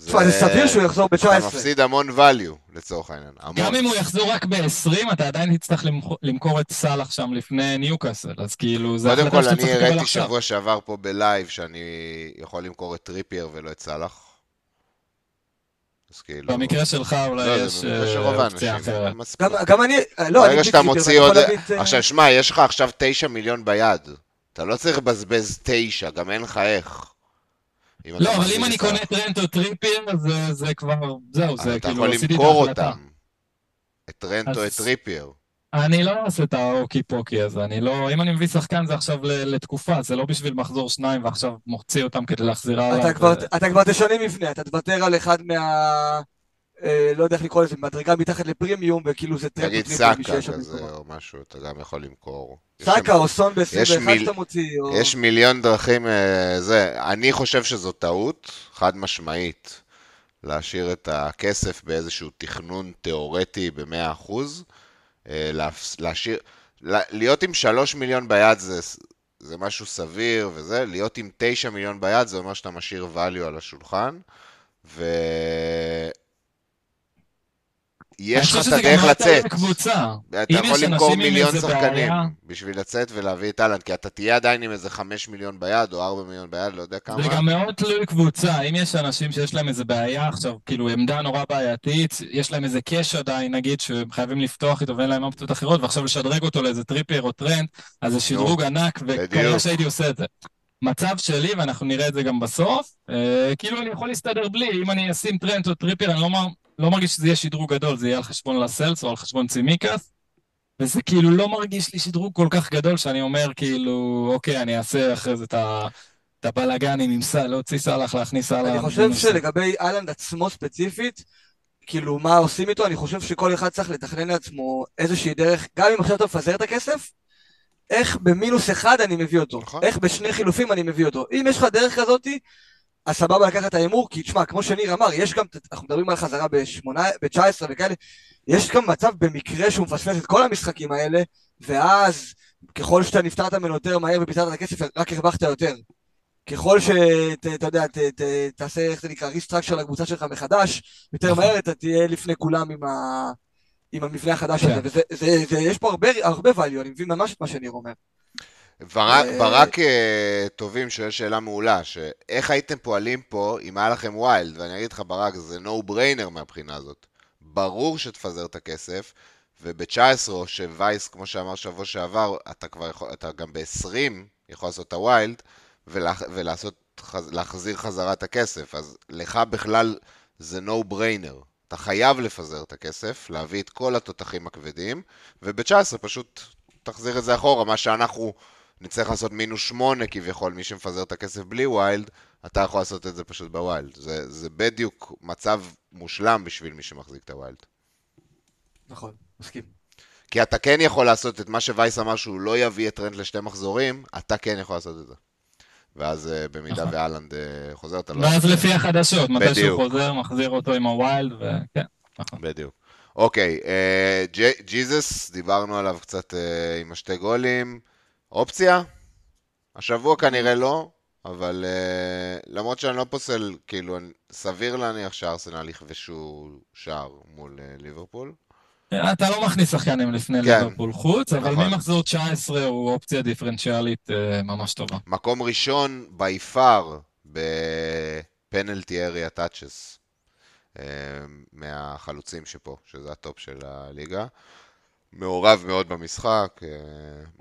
זה סביר שהוא יחזור ב-19. אתה מפסיד המון value, לצורך העניין. המון. גם אם הוא יחזור רק ב-20, אתה עדיין תצטרך למכור את סאלח שם לפני ניוקאסל, אז כאילו, זה החלטה שאתה צריך לקבל עכשיו. קודם כל, אני הראיתי שבוע שעבר פה בלייב שאני יכול למכור את טריפייר ולא את סאלח. אז כאילו... במקרה שלך אולי לא, יש אה, אופציה אחרת. גם אני, לא, אני ברגע שאתה מוציא עוד... אה, עכשיו, שמע, יש לך עכשיו 9 מיליון ביד. אתה לא צריך לבזבז 9, גם אין לך איך. לא, אבל אם אני קונה טרנט או טריפיר, זה כבר, זהו, זה כאילו, עשיתי את ההחלטה. אתה יכול למכור אותם. את טרנט או את טריפיר. אני לא עושה את ה hokey pokey הזה, אני לא... אם אני מביא שחקן זה עכשיו לתקופה, זה לא בשביל מחזור שניים ועכשיו מוציא אותם כדי להחזיר עליו. אתה כבר תשנה מבנה, אתה תוותר על אחד מה... אה, לא יודע איך לקרוא לזה, מדרגה מתחת לפרימיום, וכאילו זה טרנט נגיד סאקה כזה או משהו, אתה גם יכול למכור. סאקה או סון ב-21 שאתה מוציא. יש מיליון דרכים, אה, זה, אני חושב שזו טעות, חד משמעית, להשאיר את הכסף באיזשהו תכנון תיאורטי ב-100%. אה, להשאיר, להיות עם שלוש מיליון ביד זה, זה משהו סביר וזה, להיות עם תשע מיליון ביד זה אומר שאתה משאיר value על השולחן, ו... יש לך את הדרך לצאת. אתה יכול למכור מיליון שחקנים בשביל לצאת ולהביא את אהלנד, כי אתה תהיה עדיין עם איזה 5 מיליון ביד או 4 מיליון ביד, לא יודע כמה. זה גם מאוד תלוי קבוצה. אם יש אנשים שיש להם איזה בעיה עכשיו, כאילו עמדה נורא בעייתית, יש להם איזה קאש עדיין, נגיד, שהם חייבים לפתוח איתו ואין להם אופציות אחרות, ועכשיו לשדרג אותו לאיזה טריפר או טרנט, אז זה שדרוג ענק, וכנראה שהייתי עושה את זה. מצב שלי, ואנחנו נראה את זה גם בסוף, אה, כאילו אני יכול להסתדר בלי, אם אני אשים טרנט או טריפר, אני לא, לא מרגיש שזה יהיה שדרוג גדול, זה יהיה על חשבון לסלס או על חשבון צימיקאס, וזה כאילו לא מרגיש לי שדרוג כל כך גדול, שאני אומר כאילו, אוקיי, אני אעשה אחרי זה את ה... את הבלאגנים עם סל, להוציא סאלח, להכניס סאלח. אני חושב שלגבי אהלנד עצמו ספציפית, כאילו, מה עושים איתו, אני חושב שכל אחד צריך לתכנן לעצמו איזושהי דרך, גם אם עכשיו אתה מפזר את הכסף, איך במינוס אחד אני מביא אותו, נכון. איך בשני חילופים אני מביא אותו. אם יש לך דרך כזאתי, אז סבבה לקחת את ההימור, כי תשמע, כמו שניר אמר, יש גם, אנחנו מדברים על חזרה ב-19 וכאלה, יש גם מצב במקרה שהוא מפספס את כל המשחקים האלה, ואז ככל שאתה נפטרת ממנו יותר מהר ופיצרת את הכסף, רק הרווחת יותר. ככל שאתה יודע, ת, ת, תעשה, איך זה נקרא, ריסטרקצ'ר לקבוצה שלך מחדש, יותר נכון. מהר אתה תהיה לפני כולם עם, ה, עם המבנה החדש הזה, ויש פה הרבה, הרבה value, אני מבין ממש את מה שניר אומר. ברק טובים שואל שאלה מעולה, שאיך הייתם פועלים פה אם היה לכם ויילד? ואני אגיד לך, ברק, זה no brainer מהבחינה הזאת. ברור שתפזר את הכסף, וב-19 או שווייס, כמו שאמר שבוע שעבר, אתה כבר יכול, אתה גם ב-20 יכול לעשות את ה wild, ולעשות, להחזיר חזרה את הכסף. אז לך בכלל זה no brainer. אתה חייב לפזר את הכסף, להביא את כל התותחים הכבדים, וב-19 פשוט תחזיר את זה אחורה, מה שאנחנו נצטרך לעשות מינוס 8 כביכול, מי שמפזר את הכסף בלי wild, אתה יכול לעשות את זה פשוט ב wild. זה, זה בדיוק מצב מושלם בשביל מי שמחזיק את ה wild. נכון, מסכים. כי אתה כן יכול לעשות את מה שווייס אמר שהוא לא יביא את טרנט לשתי מחזורים, אתה כן יכול לעשות את זה. ואז אה, במידה נכון. והאלנד אה, חוזר, אתה לא... ואז לפי החדשות, מתי שהוא חוזר, מחזיר אותו עם ה wild, וכן, נכון. בדיוק. אוקיי, אה, ג'יזוס, דיברנו עליו קצת עם השתי גולים. אופציה? השבוע כנראה לא, אבל אה, למרות שאני לא פוסל, כאילו, סביר להניח שארסנל יכבשו שער מול אה, ליברפול. אתה לא מכניס שחקנים לפני כן. ליברפול חוץ, אבל נכון. ממחזור 19 הוא אופציה דיפרנציאלית אה, ממש טובה. מקום ראשון by far ב penalty area touches מהחלוצים שפה, שזה הטופ של הליגה. מעורב מאוד במשחק, אה,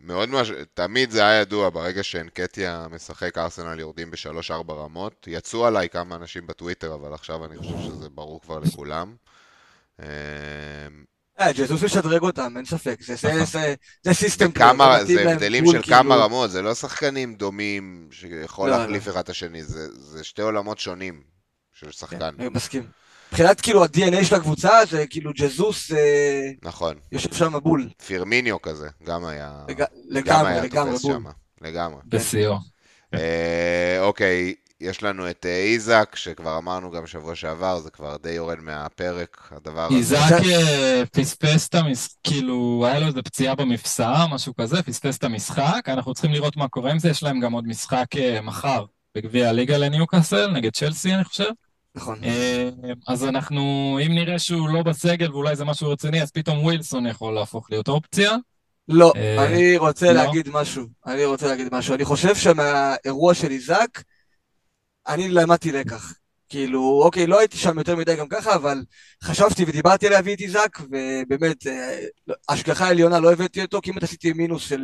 מאוד מש... תמיד זה היה ידוע, ברגע שאנקטיה משחק, ארסנל יורדים בשלוש-ארבע רמות. יצאו עליי כמה אנשים בטוויטר, אבל עכשיו אני חושב שזה ברור כבר לכולם. אה, אה, ג'זוס משדרג אותם, אין ספק, זה סיסטם זה הבדלים של כמה כאילו- רמות, זה לא שחקנים דומים שיכול לא, להחליף לא. אחד את השני, זה שתי עולמות שונים של שחקן. אני מסכים. מבחינת כאילו ה-DNA של הקבוצה זה כאילו ג'זוס אה, נכון. יושב שם בול. פירמיניו כזה, גם היה... לג... לגמרי, לגמרי בול. שמה. לגמרי. בשיאו. אה, אוקיי, יש לנו את אה, איזק, שכבר אמרנו גם שבוע שעבר, זה כבר די יורד מהפרק, הדבר הזה. איזק אה, פספס את המשחק, כאילו, היה לו איזה פציעה במפסע, משהו כזה, פספס את המשחק, אנחנו צריכים לראות מה קורה עם זה, יש להם גם עוד משחק מחר בגביע הליגה לניוקאסל, נגד צ'לסי, אני חושב. נכון. אה, אז אנחנו, אם נראה שהוא לא בסגל ואולי זה משהו רציני, אז פתאום ווילסון יכול להפוך להיות אופציה. לא, אה, אני רוצה לא? להגיד משהו. אני רוצה להגיד משהו. אני חושב שמהאירוע של איזק, אני למדתי לקח. כאילו, אוקיי, לא הייתי שם יותר מדי גם ככה, אבל חשבתי ודיברתי על להביא את איזק, ובאמת, אה, השגחה עליונה לא הבאתי אותו, כי אם עשיתי מינוס של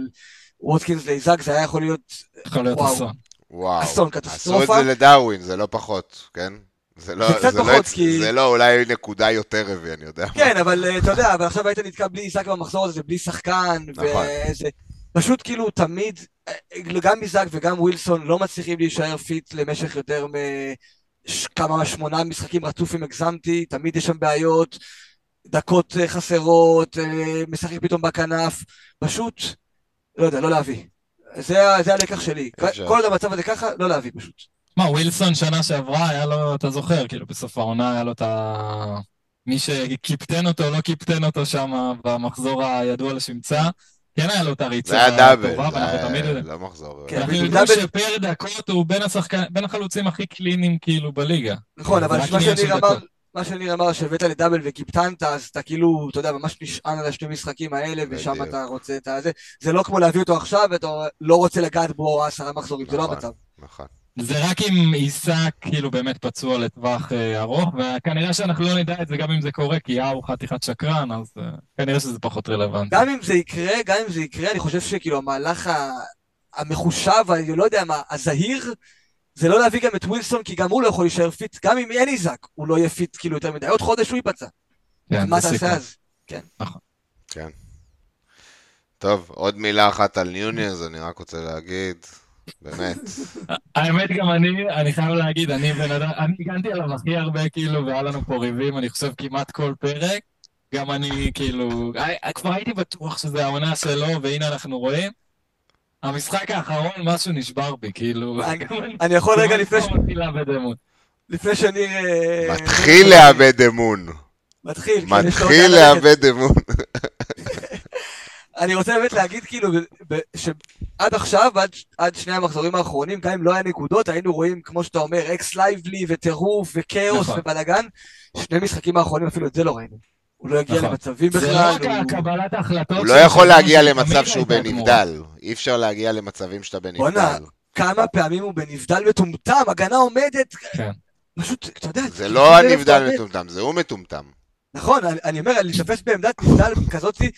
ווטקינס לאיזק, זה היה יכול להיות... יכול להיות אסון. וואו. אסון, קטסטרופה. עשו את זה לדארווין, זה לא פחות, כן? זה לא, זה, זה, לא, כי... זה לא אולי נקודה יותר רבי, אני יודע. כן, אבל אה, אתה יודע, אבל עכשיו היית נתקע בלי איזק במחזור הזה, בלי שחקן, נכון. וזה... פשוט כאילו תמיד, אה, גם איזק וגם ווילסון לא מצליחים להישאר fit למשך יותר מכמה, שמונה משחקים רצוף אם הגזמתי, תמיד יש שם בעיות, דקות אה, חסרות, משחק פתאום בכנף, פשוט, לא יודע, לא להביא. זה, זה הלקח שלי. כל עוד המצב הזה ככה, לא להביא פשוט. מה, ווילסון שנה שעברה, היה לו, אתה זוכר, כאילו בסוף העונה היה לו את ה... מי שקיפטן אותו, לא קיפטן אותו שם במחזור הידוע לשמצה. כן היה לו את הריצה זה היה דאבל, זה היה לא מחזור. כן, אנחנו יודעים שפר דקות הוא בין, השחקן, בין החלוצים הכי קליניים כאילו בליגה. נכון, אבל מה שניר אמר, מה שניר אמר, שהבאת לדאבל וקיפטנת, אז אתה כאילו, אתה יודע, ממש נשען על השני משחקים האלה, ושם אתה רוצה את הזה. זה לא כמו להביא אותו עכשיו, ואתה לא רוצה לגעת בו עשרה מחזורים, זה לא נכון, המצב. נכון. זה רק אם עיסק כאילו באמת פצוע לטווח אה, ארוך, וכנראה שאנחנו לא נדע את זה גם אם זה קורה, כי יאו חתיכת שקרן, אז אה, כנראה שזה פחות רלוונטי. גם אם זה יקרה, גם אם זה יקרה, אני חושב שכאילו המהלך המחושב, אני לא יודע מה, הזהיר, זה לא להביא גם את ווילסון, כי גם הוא לא יכול להישאר fit, גם אם אין איזק, הוא לא יהיה fit כאילו יותר מדי. עוד חודש הוא ייפצע. כן, מה תעשה אז? כן. נכון. כן. טוב, עוד מילה אחת על נונייז, אני רק רוצה להגיד, באמת. האמת גם אני, אני חייב להגיד, אני בן אדם, אני הגנתי עליו הכי הרבה, כאילו, והיה לנו פה ריבים, אני חושב כמעט כל פרק. גם אני, כאילו, כבר הייתי בטוח שזה העונה שלו, והנה אנחנו רואים. המשחק האחרון, משהו נשבר בי, כאילו... אני יכול רגע לפני ש... לפני שאני... מתחיל לאבד אמון. מתחיל. מתחיל לאבד אמון. <laughs> אני רוצה באמת להגיד כאילו, שעד עכשיו, עד, עד שני המחזורים האחרונים, גם אם לא היה נקודות, היינו רואים, כמו שאתה אומר, x lively וטירוף וכאוס נכון. ובלאגן. שני משחקים האחרונים אפילו את זה לא ראינו. הוא לא יגיע נכון. למצבים בכלל. זה לא רק קבלת ההחלטות. הוא לא יכול להגיע למצב שהוא בנבדל. אי אפשר להגיע למצבים שאתה בנבדל. בואנה, כמה פעמים הוא בנבדל מטומטם, הגנה עומדת. כן. פשוט, אתה יודע... זה לא הנבדל מטומטם, זה הוא מטומטם. נכון, אני אומר, להישפס בעמדת נבדל כזאתי,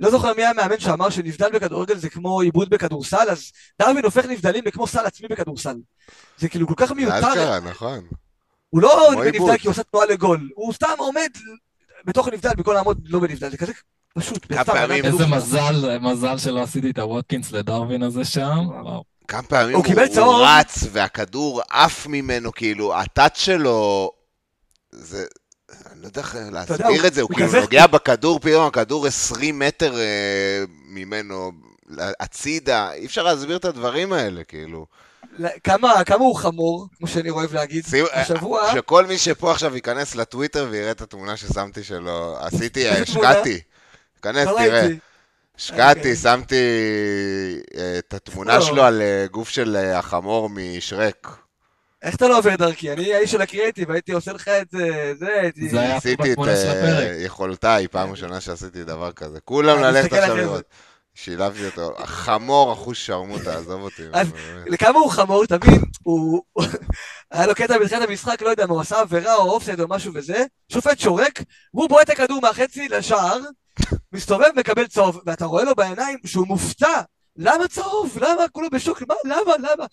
לא זוכר מי המאמן שאמר שנבדל בכדורגל זה כמו עיבוד בכדורסל, אז דרווין הופך נבדלים לכמו סל עצמי בכדורסל. זה כאילו כל כך מיותר. אשכרה, נכון. הוא לא נבדל כי הוא עושה תנועה לגול, הוא סתם עומד בתוך הנבדל במקום לעמוד לא בנבדל, זה כזה פשוט. איזה מזל, מזל שלא עשיתי את הווטקינס לדרווין הזה שם. כמה פעמים הוא, הוא, הוא רץ והכדור עף ממנו, כאילו, הטאט שלו, זה, אני לא יודע איך להסביר את זה, הוא כאילו נוגע בכדור, פתאום הכדור 20 מטר אה, ממנו הצידה, אי אפשר להסביר את הדברים האלה, כאילו. כמה, כמה הוא חמור, כמו שאני אוהב להגיד, השבוע... שכל מי שפה עכשיו ייכנס לטוויטר ויראה את התמונה ששמתי שלו, עשיתי, <laughs> השקעתי. כנס, תראה. השקעתי, אוקיי. שמתי אה, את התמונה שלו על אה, גוף של החמור משרק. איך אתה לא עובר דרכי? אני האיש של הקריאיטיב, הייתי עושה לך את זה, זה, הייתי... זה היה. עשיתי את יכולותיי, פעם ראשונה שעשיתי דבר כזה. כולם ללכת עכשיו לראות. שילבתי אותו. חמור אחוז שרמוטה, עזוב אותי. אז לכמה הוא חמור, תבין, הוא... היה לו קטע בתחילת המשחק, לא יודע מה, הוא עשה עבירה או אופסייד או משהו וזה, שופט שורק, והוא בועט את הכדור מהחצי לשער, מסתובב, מקבל צהוב, ואתה רואה לו בעיניים שהוא מופתע. למה צהוב? למה? כולו בשוק, מה? למה? למה?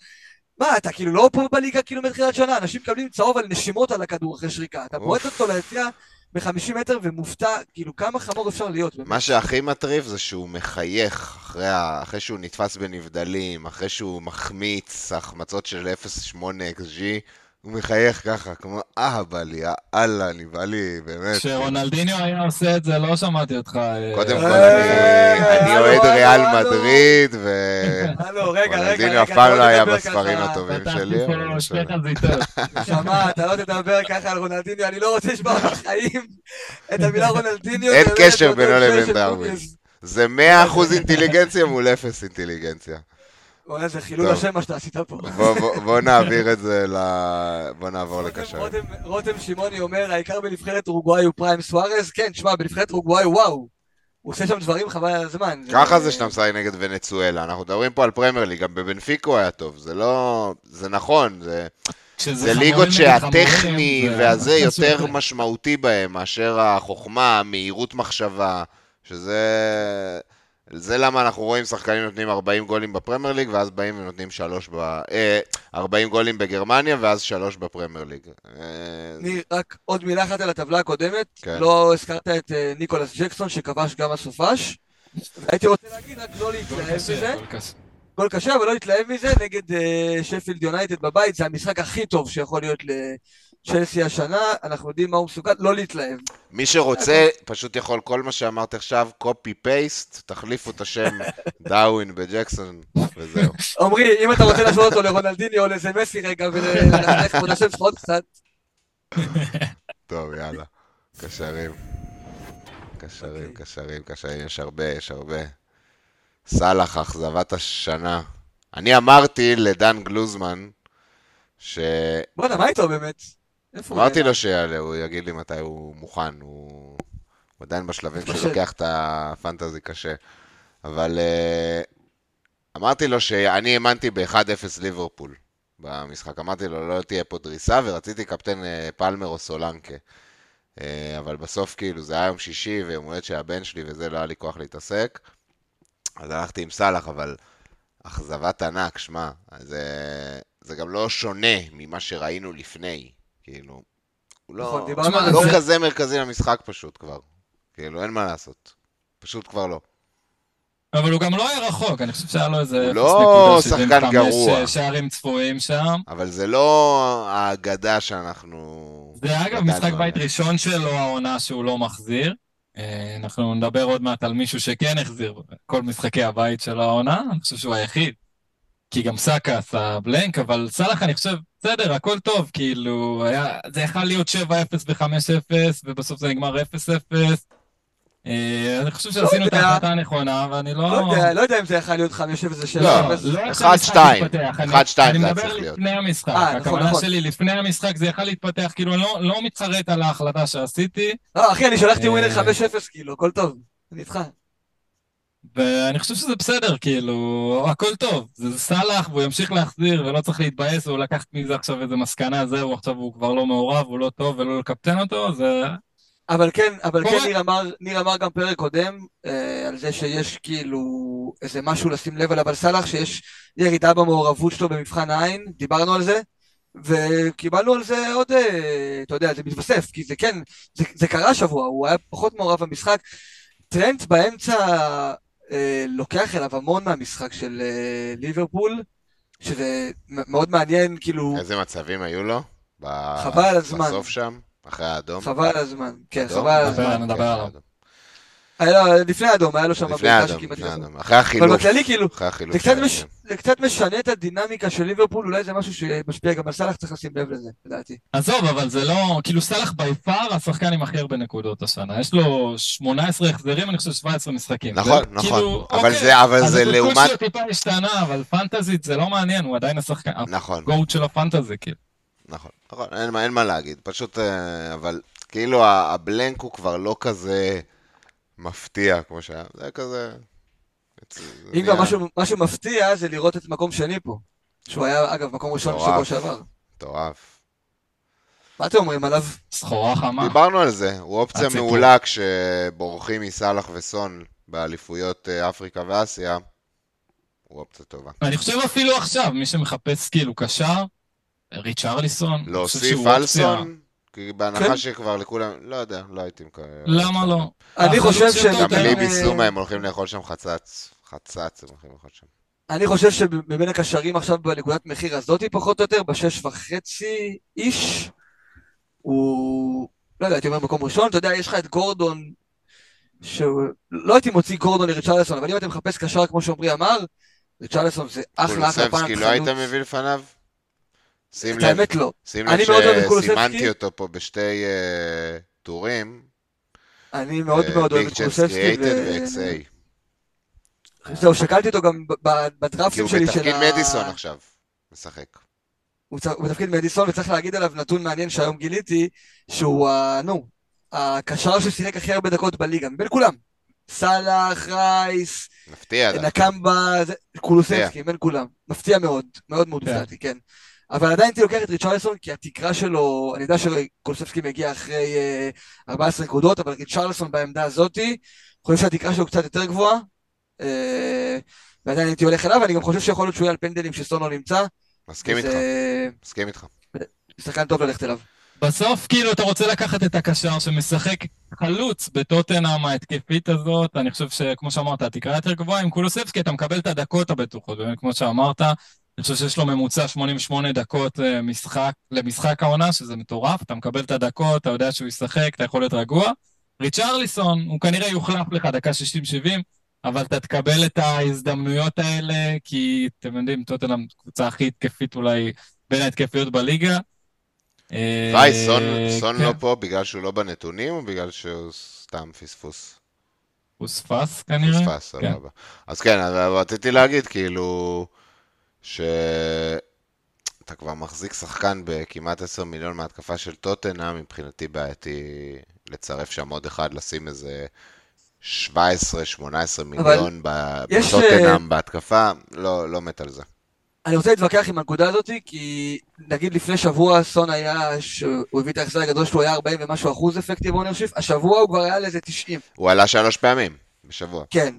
מה, אתה כאילו לא פה בליגה כאילו מתחילת שנה, אנשים מקבלים צהוב על נשימות על הכדור אחרי שריקה, אתה בועט אותו ליציאה ב-50 מטר ומופתע, כאילו כמה חמור אפשר להיות. באמת. מה שהכי מטריף זה שהוא מחייך אחרי, ה... אחרי שהוא נתפס בנבדלים, אחרי שהוא מחמיץ החמצות של 0.8 XG, הוא מחייך ככה, כמו אה, בא לי, אללה, אני בא לי, באמת. כשרונלדיניו היה עושה את זה, לא שמעתי אותך. אה, קודם כל, אני אוהד ריאל מדריד, ורונלדיניו אף פעם לא היה בספרים הטובים שלי. שמע, אתה לא תדבר ככה על רונלדיניו, אני לא רוצה לשמוע בחיים את המילה רונלדיניו. אין קשר בינו לבין דרווין. זה 100% אינטליגנציה מול 0 אינטליגנציה. וואלה, זה חילול השם מה שאתה עשית פה. בוא <laughs> נעביר את זה ל... בוא נעבור לקשר. רותם שמעוני אומר, העיקר בנבחרת אורוגוואי הוא פריים סוארז? כן, תשמע, בנבחרת אורוגוואי, וואו. הוא עושה שם דברים חבל על הזמן. ככה זה שאתה משחק נגד ונצואלה. אנחנו מדברים פה על פרמייר ליג, גם בבנפיקו היה טוב. זה לא... זה נכון, זה... זה ליגות שהטכני והזה יותר משמעותי בהם מאשר החוכמה, מהירות מחשבה, שזה... זה למה אנחנו רואים שחקנים נותנים 40 גולים בפרמייר ליג, ואז באים ונותנים 3 ב... אה, 40 גולים בגרמניה, ואז 3 בפרמייר ליג. אני אה... רק עוד מילה אחת על הטבלה הקודמת. כן. לא הזכרת את אה, ניקולס ג'קסון, שכבש גם הסופש. הייתי רוצה להגיד, רק לא להתלהב מזה. גול קשה, אבל לא להתלהב מזה, נגד אה, שפילד יונייטד בבית, זה המשחק הכי טוב שיכול להיות צ'לסי השנה, אנחנו יודעים מה הוא מסוכן, לא להתלהב. מי שרוצה, פשוט יכול כל מה שאמרת עכשיו, פייסט, תחליפו את השם <laughs> דאווין בג'קסון, וזהו. עמרי, אם אתה רוצה להשוות אותו לרונלדיני או לאיזה מסי רגע, וללכת פה לשם שלך עוד קצת. טוב, יאללה. קשרים. קשרים, אוקיי. קשרים, קשרים, יש הרבה, יש הרבה. סאלח, אכזבת השנה. אני אמרתי לדן גלוזמן, ש... בואנה, מה איתו באמת? אמרתי לו שיעלה, הוא יגיד לי מתי הוא מוכן, הוא, עדיין בשלבים שלוקח את הפנטזי קשה. אבל uh, אמרתי לו שאני האמנתי ב-1-0 ליברפול במשחק. אמרתי לו, לא תהיה פה דריסה, ורציתי קפטן uh, פלמר או סולנקה. Uh, אבל בסוף כאילו זה היה יום שישי ויום הולדת של הבן שלי וזה, לא היה לי כוח להתעסק. אז הלכתי עם סאלח, אבל אכזבת ענק, שמע, זה, זה גם לא שונה ממה שראינו לפני. כאילו, הוא לא, נכון, תשמע, לא זה... כזה מרכזי למשחק פשוט כבר. כאילו, אין מה לעשות. פשוט כבר לא. אבל הוא גם לא היה רחוק, אני חושב שהיה לו איזה... לא שחקן גרוע. שערים צפויים שם. אבל זה לא האגדה שאנחנו... זה אגב משחק בית ראשון שלו, העונה שהוא לא מחזיר. אה, אנחנו נדבר עוד מעט על מישהו שכן החזיר כל משחקי הבית של העונה, אני חושב שהוא היחיד. כי גם סאקה עשה בלנק, אבל סאלח אני חושב, בסדר, הכל טוב, כאילו, היה, זה יכול להיות 7-0 ו-5-0, ובסוף זה נגמר 0-0. אה, אני חושב שעשינו את ההחלטה הנכונה, ואני לא... לא יודע אם זה יכול להיות 5-0 זה 7 לא, לא 1-2. 1-2 אני מדבר לפני המשחק. אה, נכון, הכוונה נכון. שלי, לפני המשחק זה יכול להתפתח, כאילו, אני לא מתחרט על ההחלטה שעשיתי. לא, אחי, אני שלחתי ווינר 5-0, כאילו, הכל טוב. אני איתך. ואני חושב שזה בסדר, כאילו, הכל טוב. זה סאלח, והוא ימשיך להחזיר, ולא צריך להתבאס, והוא לקח מזה עכשיו איזה מסקנה, זהו, עכשיו הוא כבר לא מעורב, הוא לא טוב, ולא לקפטן אותו, זה... אבל כן, אבל כן, ניר אמר, ניר אמר גם פרק קודם, אה, על זה שיש כאילו איזה משהו לשים לב עליו על סאלח, שיש ירידה במעורבות שלו במבחן העין, דיברנו על זה, וקיבלנו על זה עוד, אה, אתה יודע, זה מתווסף, כי זה כן, זה, זה קרה שבוע, הוא היה פחות מעורב במשחק. טרנט באמצע לוקח אליו המון מהמשחק של אה, ליברפול, שזה מאוד מעניין, כאילו... איזה מצבים היו לו? חבל על הזמן. בסוף שם? אחרי האדום? חבל על הזמן, כן, חבל על הזמן. נדבר עליו. לפני האדום, היה לו שם בעיטה שכמעט יצא. אחרי החילוף. אבל בכללי, כאילו, זה קצת משנה את הדינמיקה של ליברפול, אולי זה משהו שמשפיע גם על סאלח, צריך לשים לב לזה, לדעתי. עזוב, אבל זה לא, כאילו סאלח ביפר השחקן עם הכי הרבה נקודות השנה. יש לו 18 החזרים, אני חושב 17 משחקים. נכון, נכון. כאילו, אבל זה, אבל זה לעומת... אז שלו טיפה השתנה, אבל פנטזית זה לא מעניין, הוא עדיין השחקן, נכון. הגוט של הפנטזי, כאילו. נכון, נכון, אין מה להגיד, פשוט, אה, אבל כאילו הבלנק הוא כבר לא כזה... מפתיע, כמו שהיה, זה היה כזה... אם גם משהו, משהו מפתיע זה לראות את מקום שני פה. שהוא היה, אגב, מקום ראשון בשבוע שעבר. מטורף. מה אתם אומרים עליו? סחורה חמה. דיברנו על זה, הוא אופציה מעולה כשבורחים מסאלח וסון באליפויות אה, אפריקה ואסיה. הוא אופציה טובה. אני חושב אפילו עכשיו, מי שמחפש כאילו קשר, ריצ'רליסון. להוסיף אלסון? כי בהנחה כן. שכבר לכולם, לא יודע, לא הייתי מקווה. למה לא? אני חושב ש... גם בלי ביסומה הם הולכים לאכול שם חצץ. חצץ הם הולכים לאכול שם. אני חושב שמבין הקשרים עכשיו בנקודת מחיר הזאתי פחות או יותר, בשש וחצי איש, הוא... לא יודע, הייתי אומר מקום ראשון, אתה יודע, יש לך את גורדון, שלא הייתי מוציא גורדון לריצ'רלסון, אבל אם אתה מחפש קשר כמו שעמרי אמר, ריצ'רלסון זה אחלה אחלה פן לא היית מביא לפניו? שים לב, האמת לא. שים לב שסימנתי אותו פה בשתי uh, טורים. אני מאוד uh, מאוד אוהב את קולוסבסקי. זהו, שקלתי אותו גם בדראפטים שלי של ה... כי הוא בתפקיד מדיסון עכשיו, משחק. הוא בתפקיד מדיסון, וצריך להגיד עליו נתון מעניין שהיום גיליתי, שהוא, נו, הקשר ששיחק הכי הרבה דקות בליגה, מבין כולם. סאלח, רייס, מפתיע, נקמבה, קולוסבסקי, בין כולם. מפתיע מאוד, מאוד מאוד כן. הופתעתי, כן. אבל עדיין הייתי לוקח את ריצ'רלסון, כי התקרה שלו, אני יודע שקולספסקי מגיע אחרי uh, 14 נקודות, אבל ריצ'רלסון בעמדה הזאתי, חושב שהתקרה שלו קצת יותר גבוהה, uh, ועדיין הייתי הולך אליו, ואני גם חושב שיכול להיות שהוא יהיה על פנדלים שסונו נמצא. מסכים איתך, מסכים איתך. שחקן טוב ללכת אליו. בסוף, כאילו, אתה רוצה לקחת את הקשר שמשחק חלוץ בטוטנאם ההתקפית הזאת, אני חושב שכמו שאמרת, התקרה יותר גבוהה עם קולוספסקי, אתה מקבל את הדקות הבטוחות, באמת, כמו שאמרת, אני חושב שיש לו ממוצע 88 דקות אה, משחק, למשחק העונה, שזה מטורף, אתה מקבל את הדקות, אתה יודע שהוא ישחק, אתה יכול להיות רגוע. ריצ'רליסון, הוא כנראה יוחלף לך דקה 60-70, אבל אתה תקבל את ההזדמנויות האלה, כי אתם יודעים, טוטנאם קבוצה הכי התקפית אולי בין ההתקפיות בליגה. וואי, סון, סון כן. לא פה בגלל שהוא לא בנתונים, או בגלל שהוא סתם פספוס? פוספס כנראה. פוספס, כן. סבבה. כן. אז כן, רציתי להגיד, כאילו... שאתה כבר מחזיק שחקן בכמעט 10 מיליון מהתקפה של טוטנה, מבחינתי בעייתי לצרף שם עוד אחד, לשים איזה 17-18 מיליון בטוטנאם uh... בהתקפה, לא, לא מת על זה. אני רוצה להתווכח עם הנקודה הזאת, כי נגיד לפני שבוע סון היה, שהוא הביא את ההחזר הגדול שלו, היה 40 ומשהו אחוז effective ownership, השבוע הוא כבר היה לאיזה 90. הוא עלה שלוש פעמים בשבוע. כן,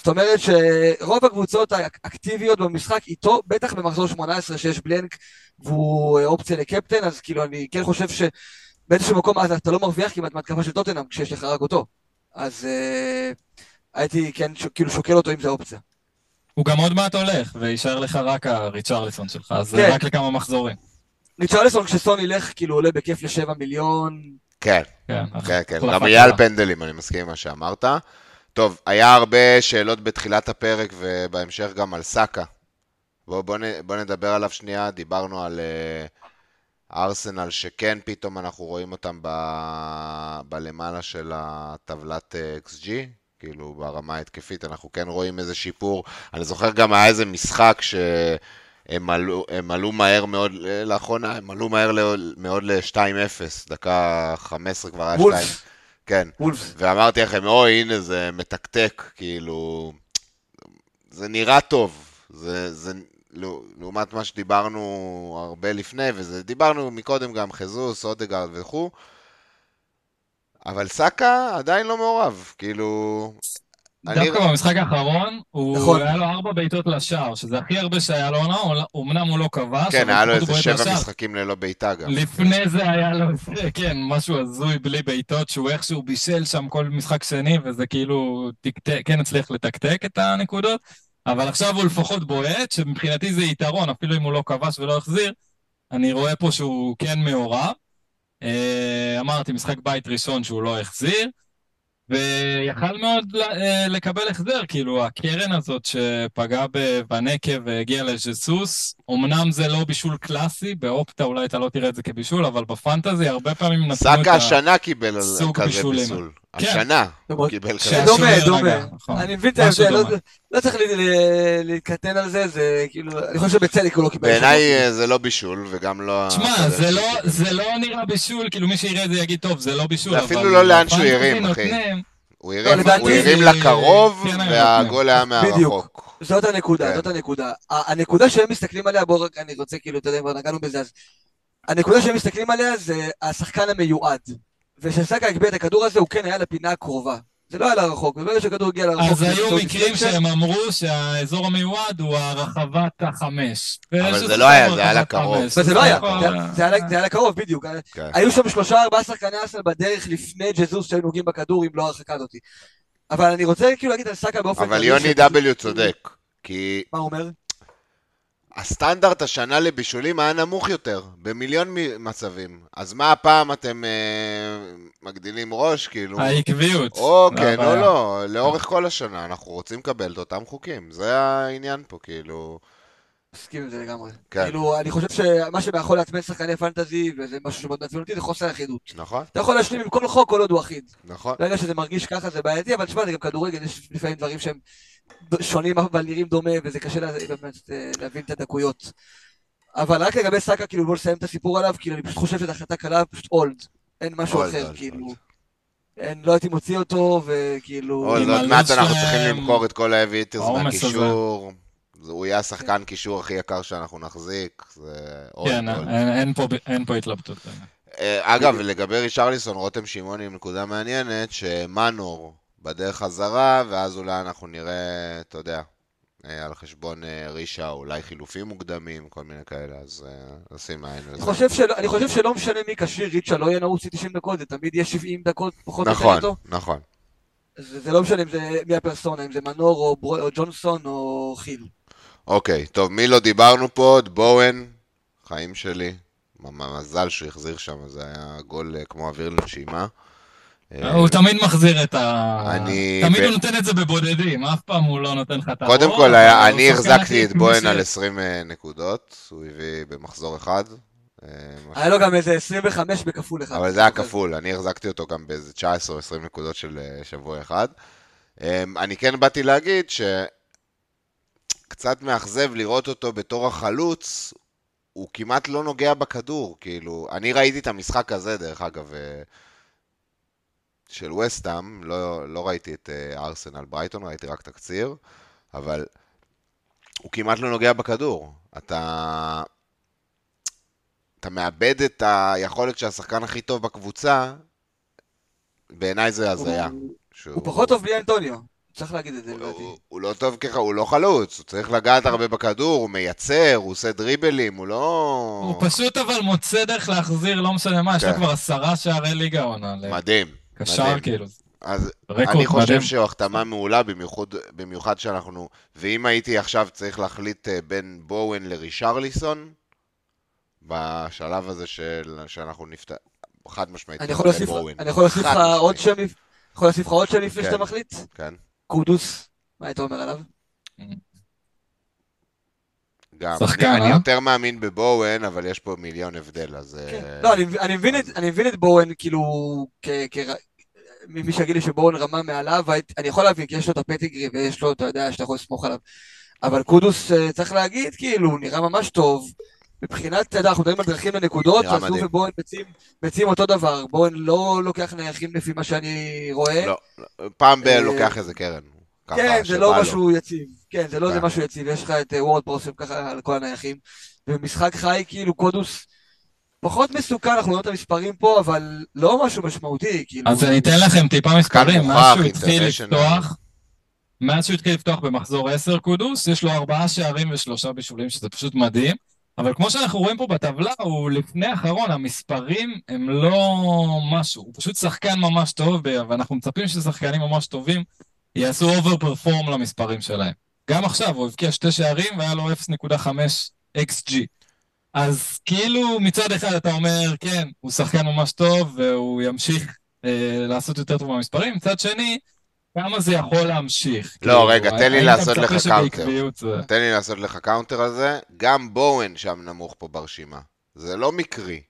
זאת אומרת שרוב הקבוצות האקטיביות במשחק איתו, בטח במחזור 18 שיש blank והוא אופציה לקפטן, אז כאילו אני כן חושב שבאיזשהו מקום אז אתה לא מרוויח כמעט מהתקפה של טוטנאם כשיש לך רק אותו. אז uh, הייתי כן ש, כאילו שוקל אותו אם זה אופציה. הוא גם עוד מעט הולך, ויישאר לך רק הריצ'רליסון שלך, אז כן. רק לכמה מחזורים. ריצ'רליסון כשסון ילך כאילו עולה בכיף לשבע מיליון. כן, כן, כן, כן. גם על פנדלים, אני מסכים עם מה שאמרת. טוב, היה הרבה שאלות בתחילת הפרק ובהמשך גם על סאקה. בואו בוא, בוא נדבר עליו שנייה, דיברנו על, אה, ארסנל שכן פתאום אנחנו רואים אותם ב... בלמעלה של הטבלת XG, כאילו ברמה ההתקפית אנחנו כן רואים איזה שיפור. אני זוכר גם היה איזה משחק שהם עלו, הם עלו מהר מאוד, לאחרונה הם עלו מהר מאוד ל-2-0, דקה 15 כבר היה 2. כן, וולפס. ואמרתי לכם, אוי, הנה זה מתקתק, כאילו, זה נראה טוב, זה, זה לעומת מה שדיברנו הרבה לפני, ודיברנו מקודם גם חזוס, אודגרד וכו', אבל סאקה עדיין לא מעורב, כאילו... דווקא אני... במשחק האחרון, הוא נכון. היה לו ארבע בעיטות לשער, שזה הכי הרבה שהיה לו עונה, אמנם הוא לא כבש, כן, היה לו איזה שבע. משחקים ללא בעיטה גם. לפני זה היה לו, <laughs> כן, משהו הזוי בלי בעיטות, שהוא איכשהו בישל שם כל משחק שני, וזה כאילו. כן הצליח לתקתק את הנקודות. אבל עכשיו הוא לפחות בועט, שמבחינתי זה יתרון, אפילו אם הוא לא כבש ולא החזיר, אני רואה פה שהוא כן מעורב. אה, אמרתי, משחק בית ראשון שהוא לא החזיר, ויכל מאוד אה, לקבל החזר, כאילו, הקרן הזאת שפגעה בוונקה והגיעה לז'סוס, אמנם זה לא בישול קלאסי, באופטה אולי אתה לא תראה את זה כבישול, אבל בפנטזי הרבה פעמים נתנו את הסוג בישולים. סאקה השנה קיבל כזה בישול. כן. השנה הוא קיבל כזה. דומה, דומה. נכון. אני מבין את ההבדל, לא, לא צריך להתקטן על זה, זה כאילו, אני חושב שבצדק הוא לא קיבל. בעיניי אה, זה לא בישול, וגם לא... תשמע, לא, זה לא נראה בישול, כאילו מי שיראה את זה יגיד, טוב, זה לא בישול, אבל... אפילו לא לאן שהוא הרים, אחי. הוא הרים לקרוב, כן, והגול היה מהרחוק. זאת הנקודה, כן. זאת הנקודה. הנקודה שהם מסתכלים עליה, בואו רק, אני רוצה כאילו, אתה יודע, כבר נגענו בזה, אז... הנקודה שהם מסתכלים עליה זה השחקן המיועד. וכשסאקה הגביה את הכדור הזה, הוא כן היה לפינה הקרובה. זה לא היה לרחוק, וברגע שהכדור הגיע לרחוק... אז היו מקרים שהם אמרו שהאזור המיועד הוא הרחבת החמש. אבל זה לא היה, זה היה לקרוב. זה לא היה, זה היה לקרוב, בדיוק. כן. היו שם שלושה ארבעה שחקני אסל בדרך לפני ג'זוס שהיו נוגעים בכדור, אם לא הרחקה הזאתי. אבל אני רוצה כאילו להגיד על סאקה באופן... אבל יוני דאבליו צודק, כי... מה הוא אומר? הסטנדרט השנה לבישולים היה נמוך יותר, במיליון מצבים. אז מה הפעם אתם אה, מגדילים ראש, כאילו? העקביות. או כן או לא, לאורך כל השנה אנחנו רוצים לקבל את אותם חוקים. זה העניין פה, כאילו... מסכים עם זה לגמרי. כן. כאילו, אני חושב שמה שיכול לעצמם שחקני פנטזי, וזה משהו שמאוד מעצבן אותי, זה חוסר אחידות. נכון. אתה יכול להשלים עם כל חוק כל עוד הוא אחיד. נכון. ברגע שזה מרגיש ככה זה בעייתי, אבל תשמע, זה גם כדורגל, יש לפעמים דברים שהם שונים אבל נראים דומה, וזה קשה באמת אה, להבין את הדקויות. אבל רק לגבי סאקה, כאילו, בוא נסיים את הסיפור עליו, כאילו, אני פשוט חושב שזו החלטה קלה, פשוט אולד. אין משהו אחר, כאילו. אין, לא הייתי מוציא אותו, וכאילו... עוד מעט אנחנו צריכים למכור את כל האבי היטרס מהקישור. הוא יהיה השחקן קישור הכי יקר שאנחנו נחזיק, זה אולד. כן, אין פה התלבטות. אה, אגב, לגבי רישרליסון, רותם שמעוני עם נקודה מעניינת, שמנור בדרך חזרה, ואז אולי אנחנו נראה, אתה יודע, אה, על חשבון אה, רישה, אולי חילופים מוקדמים, כל מיני כאלה, אז נשים עין לזה. אני חושב שלא משנה מי כשיר, ריצ'ה לא יהיה נעוץ 90 דקות, זה תמיד יהיה 70 דקות פחות או יותר איתו. נכון, נכון. זה לא משנה אם זה מי הפרסונה, אם זה מנור או ג'ונסון או חיל. אוקיי, טוב, מי לא דיברנו פה? עוד בואן, חיים שלי. מזל שהוא החזיר שם, זה היה גול אה, כמו אוויר לנשימה. אה, הוא תמיד מחזיר את ה... אני... תמיד הוא נותן את זה בבודדים, אף פעם הוא לא נותן לך את הרוב. קודם כל, אני החזקתי את בוהן על 20 אה, נקודות, הוא הביא במחזור אחד. היה לו גם איזה 25 בכפול אחד. אבל זה היה כפול, אני החזקתי אותו גם באיזה 19 או 20 נקודות של שבוע אחד. אני כן באתי להגיד שקצת מאכזב לראות אותו בתור החלוץ, הוא כמעט לא נוגע בכדור, כאילו, אני ראיתי את המשחק הזה, דרך אגב, אה, של וסטאם, לא, לא ראיתי את אה, ארסנל ברייטון, ראיתי רק תקציר, אבל הוא כמעט לא נוגע בכדור. אתה... אתה מאבד את היכולת של השחקן הכי טוב בקבוצה, בעיניי זה הזיה. הוא, שהוא... הוא פחות טוב בלי אנטוניו. צריך להגיד את זה, לדעתי. הוא לא טוב ככה, הוא לא חלוץ, הוא צריך לגעת הרבה בכדור, הוא מייצר, הוא עושה דריבלים, הוא לא... הוא פשוט אבל מוצא דרך להחזיר, לא משנה מה, יש לו כן. כבר עשרה שערי ליגה עונה. מדהים. קשר כאילו. אז אני חושב שהוא החתמה מעולה, במיוחד, במיוחד שאנחנו... ואם הייתי עכשיו צריך להחליט אה, בין בואוין לרישרליסון, בשלב הזה של, שאנחנו נפתח... חד משמעית, אני יכול להוסיף לך עוד שם יכול להוסיף לך עוד שם לפני שאתה כן. מחליט? כן. קודוס, מה היית אומר עליו? גם. שחקן, אני, אה? אני יותר מאמין בבואן, אבל יש פה מיליון הבדל, אז... כן. Uh... לא, אני, אני, מבין את, בואן, כאילו, כ... כ... מי שיגיד לי שבואן רמה מעליו, אני יכול להבין, כי יש לו את הפטיגרי ויש לו, אתה יודע, שאתה יכול לסמוך עליו. אבל קודוס, אה, צריך להגיד, כאילו, נראה ממש טוב. מבחינת, אתה יודע, אנחנו מדברים על דרכים לנקודות, אז הוא ובוהן מציעים אותו דבר. בוהן לא לוקח נייחים לפי מה שאני רואה. לא, פעם ב- לוקח איזה קרן. כן, זה לא משהו יציב. כן, זה לא איזה כן. משהו יציב. יש לך את וורד ברוסם ככה על כל הנייחים. ובמשחק חי, כאילו, קודוס פחות מסוכן, אנחנו רואים את המספרים פה, אבל לא משהו משמעותי, כאילו. אז אני אתן לכם טיפה מספרים. מאז שהוא התחיל לפתוח, מאז שהוא התחיל לפתוח במחזור 10 קודוס, יש לו ארבעה שערים ושלושה בישולים, שזה פשוט מדהים. אבל כמו שאנחנו רואים פה בטבלה, הוא לפני אחרון, המספרים הם לא משהו, הוא פשוט שחקן ממש טוב, ואנחנו מצפים ששחקנים ממש טובים יעשו אובר פרפורם למספרים שלהם. גם עכשיו, הוא הבקיע שתי שערים והיה לו 0.5 XG. אז כאילו מצד אחד אתה אומר, כן, הוא שחקן ממש טוב והוא ימשיך אה, לעשות יותר טוב במספרים, מצד שני, כמה זה יכול להמשיך? לא, כאילו, רגע, תן לי לעשות לך counter. תן לי לעשות לך counter על זה. גם בואן שם נמוך פה ברשימה. זה לא מקרי.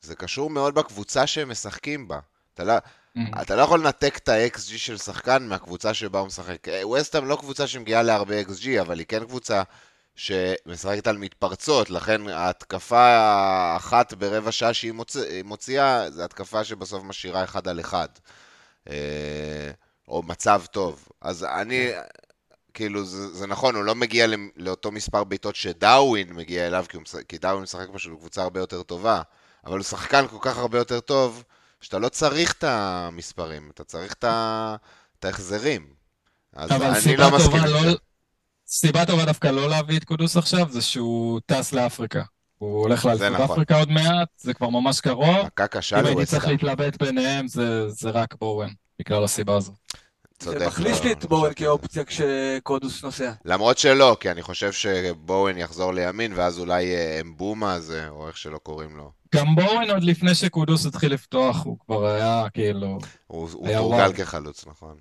זה קשור מאוד בקבוצה שהם משחקים בה. אתה לא, mm-hmm. אתה לא יכול לנתק את ה-XG של שחקן מהקבוצה שבה הוא משחק. ווסטהאם לא קבוצה שמגיעה להרבה XG, אבל היא כן קבוצה שמשחקת על מתפרצות, לכן ההתקפה האחת ברבע שעה שהיא מוצ... מוציאה, זו התקפה שבסוף משאירה אחד על אחד. אה, או מצב טוב. אז אני, כאילו, זה, זה נכון, הוא לא מגיע לאותו מספר בעיטות שדאווין מגיע אליו, כי, משחק, כי דאווין משחק פשוט בקבוצה הרבה יותר טובה, אבל הוא שחקן כל כך הרבה יותר טוב, שאתה לא צריך את המספרים, אתה צריך את ההחזרים. אז אני לא מסכים לא... סיבה טובה דווקא לא להביא את קודוס עכשיו, זה שהוא טס לאפריקה. הוא הולך לאליפות נכון. אפריקה עוד מעט, זה כבר ממש קרוב. מכה קשה אם הייתי צריך להתלבט ביניהם, זה, זה רק בורן, בגלל הסיבה הזו. זה מחליש לי את בואן כאופציה כשקודוס נוסע. למרות שלא, כי אני חושב שבואן יחזור לימין, ואז אולי אה, אמבומה הזה, או איך שלא קוראים לו. גם בואן עוד לפני שקודוס התחיל לפתוח, הוא כבר היה כאילו... הוא תורגל כחלוץ, נכון.